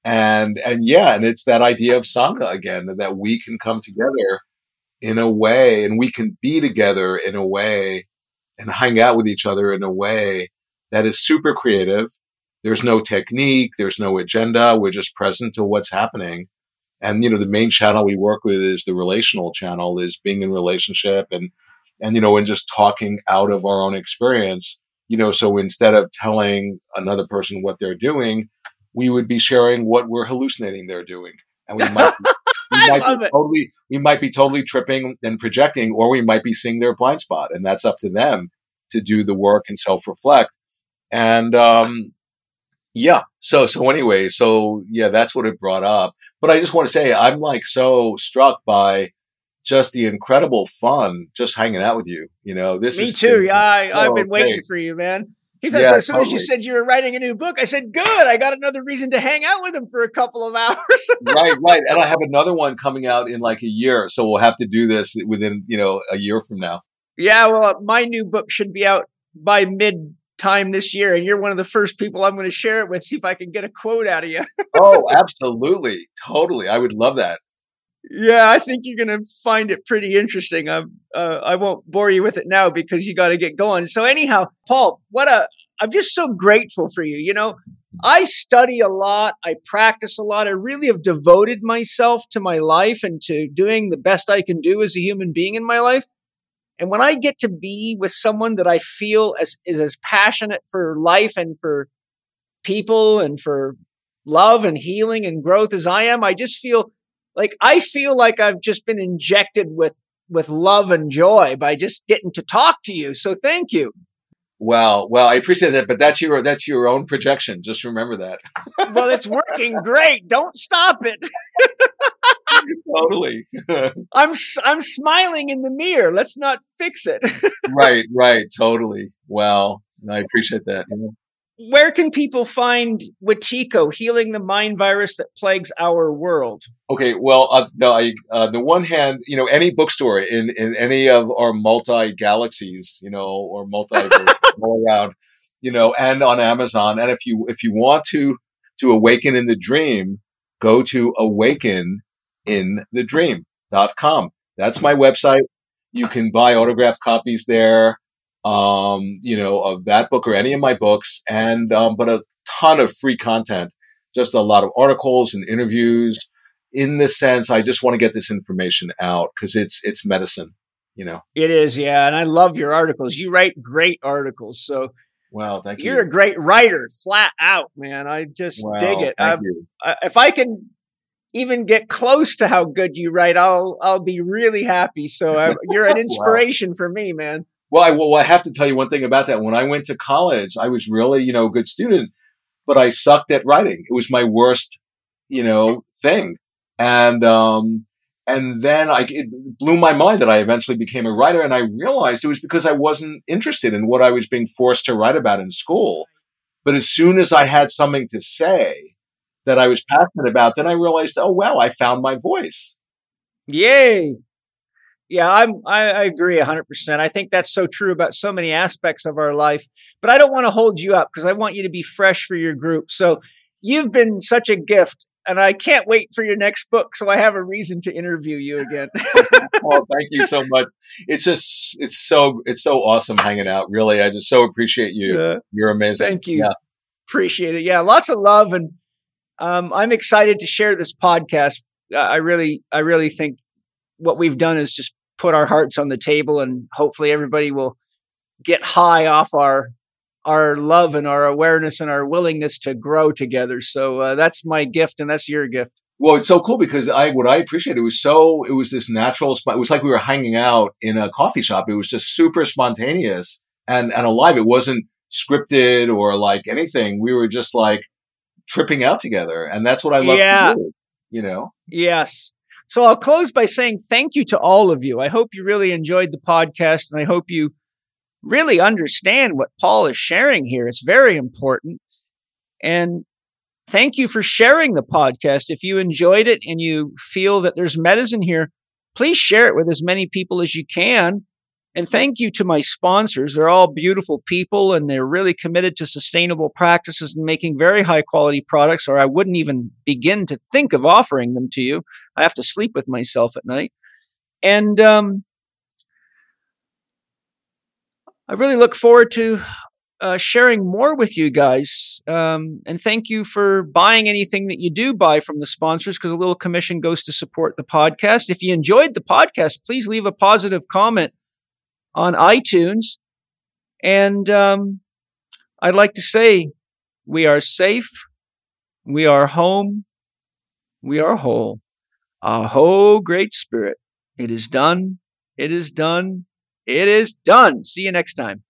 and and yeah and it's that idea of sangha again that we can come together in a way and we can be together in a way and hang out with each other in a way that is super creative. There's no technique there's no agenda we're just present to what's happening. And you know the main channel we work with is the relational channel is being in relationship and and you know and just talking out of our own experience. You know so instead of telling another person what they're doing we would be sharing what we're hallucinating they're doing. And we might (laughs) we might be totally we might be totally tripping and projecting or we might be seeing their blind spot and that's up to them to do the work and self-reflect. And um yeah so so anyway so yeah that's what it brought up. But i just want to say i'm like so struck by just the incredible fun just hanging out with you you know? This Me is too. Yeah, I, I've so been waiting for you, man. He Yeah, said, as soon as you said you were writing a new book, I said, "Good, I got another reason to hang out with him for a couple of (laughs) hours." right right and i have another one coming out in like a year so we'll have to do this within you know a year from now yeah, well, uh, my new book should be out by mid time this year, and you're one of the first people I'm going to share it with. See if I can get a quote out of you. oh (laughs) absolutely totally i would love that yeah, I think you're going to find it pretty interesting. I'm, uh, I won't bore you with it now because you got to get going. So anyhow, Paul, what a I'm just so grateful for you. You know, I study a lot, I practice a lot. I really have devoted myself to my life and to doing the best I can do as a human being in my life. And when I get to be with someone that I feel as is as passionate for life and for people and for love and healing and growth as I am, I just feel like I feel like I've just been injected with with love and joy by just getting to talk to you. So thank you. Well, well, I appreciate that, but that's your that's your own projection. Just remember that. (laughs) Well, it's working great. Don't stop it. (laughs) totally. (laughs) I'm I'm smiling in the mirror. Let's not fix it. right, right, totally. Well, I appreciate that. Where can people find Wetiko healing the mind virus that plagues our world? Okay, well, uh, the I, uh, the one hand, you know, any bookstore in in any of our multi galaxies, you know, or multi (laughs) all around, you know, and on Amazon. And if you if you want to to awaken in the dream, go to awakeninthedream.com. That's my website. You can buy autographed copies there, um, you know, of that book or any of my books, and um, but a ton of free content, just a lot of articles and interviews. In the sense, I just want to get this information out because it's it's medicine, you know. It is, yeah, and I love your articles. You write great articles, so Well, thank you. you're a great writer, flat out, man. I just dig it. You. I- if I can even get close to how good you write, I'll I'll be really happy. So I, you're an (laughs) Wow. inspiration for me, man. Well, I, well, I have to tell you one thing about that. When I went to college, I was really, you know, a good student, but I sucked at writing. It was my worst, you know, thing. And, um, and then I, it blew my mind that I eventually became a writer. And I realized it was because I wasn't interested in what I was being forced to write about in school. But as soon as I had something to say that I was passionate about, then I realized, oh, well, I found my voice. Yay. Yeah, I'm, I, I agree 100%. I think that's so true about so many aspects of our life. But I don't want to hold you up because I want you to be fresh for your group. So you've been such a gift and I can't wait for your next book. So I have a reason to interview you again. (laughs) oh, thank you so much. It's just, it's so, it's so awesome hanging out. Really. I just so appreciate you. Yeah. You're amazing. Thank you. Yeah. Appreciate it. Yeah. Lots of love. And um, I'm excited to share this podcast. I really, I really think what we've done is just put our hearts on the table and hopefully everybody will get high off our our love and our awareness and our willingness to grow together. So uh, that's my gift, and that's your gift. Well, it's so cool because I what I appreciate it was so it was this natural spot. It was like we were hanging out in a coffee shop. It was just super spontaneous and and alive. It wasn't scripted or like anything. We were just like tripping out together, and that's what I love. Yeah. Do, you know. Yes. So I'll close by saying thank you to all of you. I hope you really enjoyed the podcast, and I hope you really understand what Paul is sharing here. It's very important. And thank you for sharing the podcast. If you enjoyed it and you feel that there's medicine here, please share it with as many people as you can. And thank you to my sponsors. They're all beautiful people and they're really committed to sustainable practices and making very high quality products, or I wouldn't even begin to think of offering them to you. I have to sleep with myself at night. And um, I really look forward to uh, sharing more with you guys. Um, and thank you for buying anything that you do buy from the sponsors because a little commission goes to support the podcast. If you enjoyed the podcast, please leave a positive comment on iTunes. And um, I'd like to say we are safe, we are home, we are whole. Aho, great spirit. It is done. It is done. It is done. See you next time.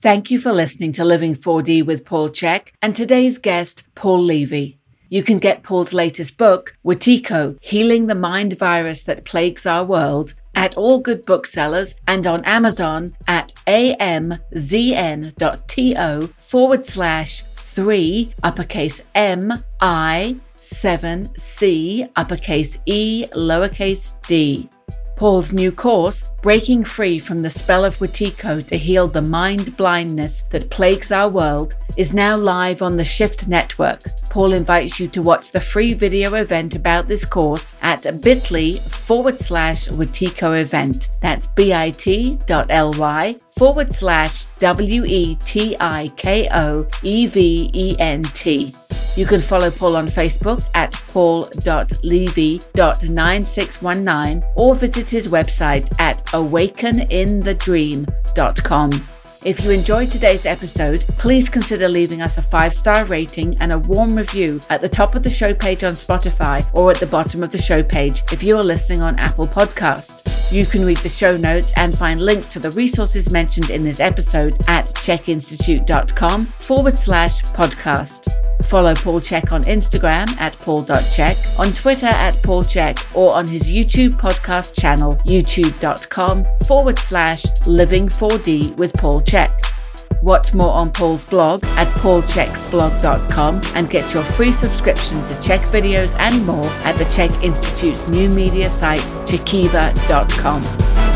Thank you for listening to Living 4D with Paul Chek and today's guest, Paul Levy. You can get Paul's latest book, Wetiko, Healing the Mind Virus That Plagues Our World, at all good booksellers and on Amazon at amzn.to forward slash 3 uppercase M I 7 C uppercase E lowercase d. Paul's new course, Breaking Free from the Spell of Wetiko to Heal the Mind Blindness That Plagues Our World, is now live on the Shift Network. Paul invites you to watch the free video event about this course at bit.ly forward slash Wetiko event. That's bit.ly forward slash W E T I K O E V E N T. You can follow Paul on Facebook at paul.levy.9619 or visit his website at awakeninthedream.com. If you enjoyed today's episode, please consider leaving us a five star rating and a warm review at the top of the show page on Spotify or at the bottom of the show page if you are listening on Apple Podcasts. You can read the show notes and find links to the resources mentioned in this episode at chekinstitute.com forward slash podcast. Follow Paul Chek on Instagram at paul.chek, on Twitter at paulchek, or on his YouTube podcast channel, youtube.com forward slash living4d with Paul Chek. Watch more on Paul's blog at paulcheksblog.com and get your free subscription to Chek videos and more at the Chek Institute's new media site, chekiva.com.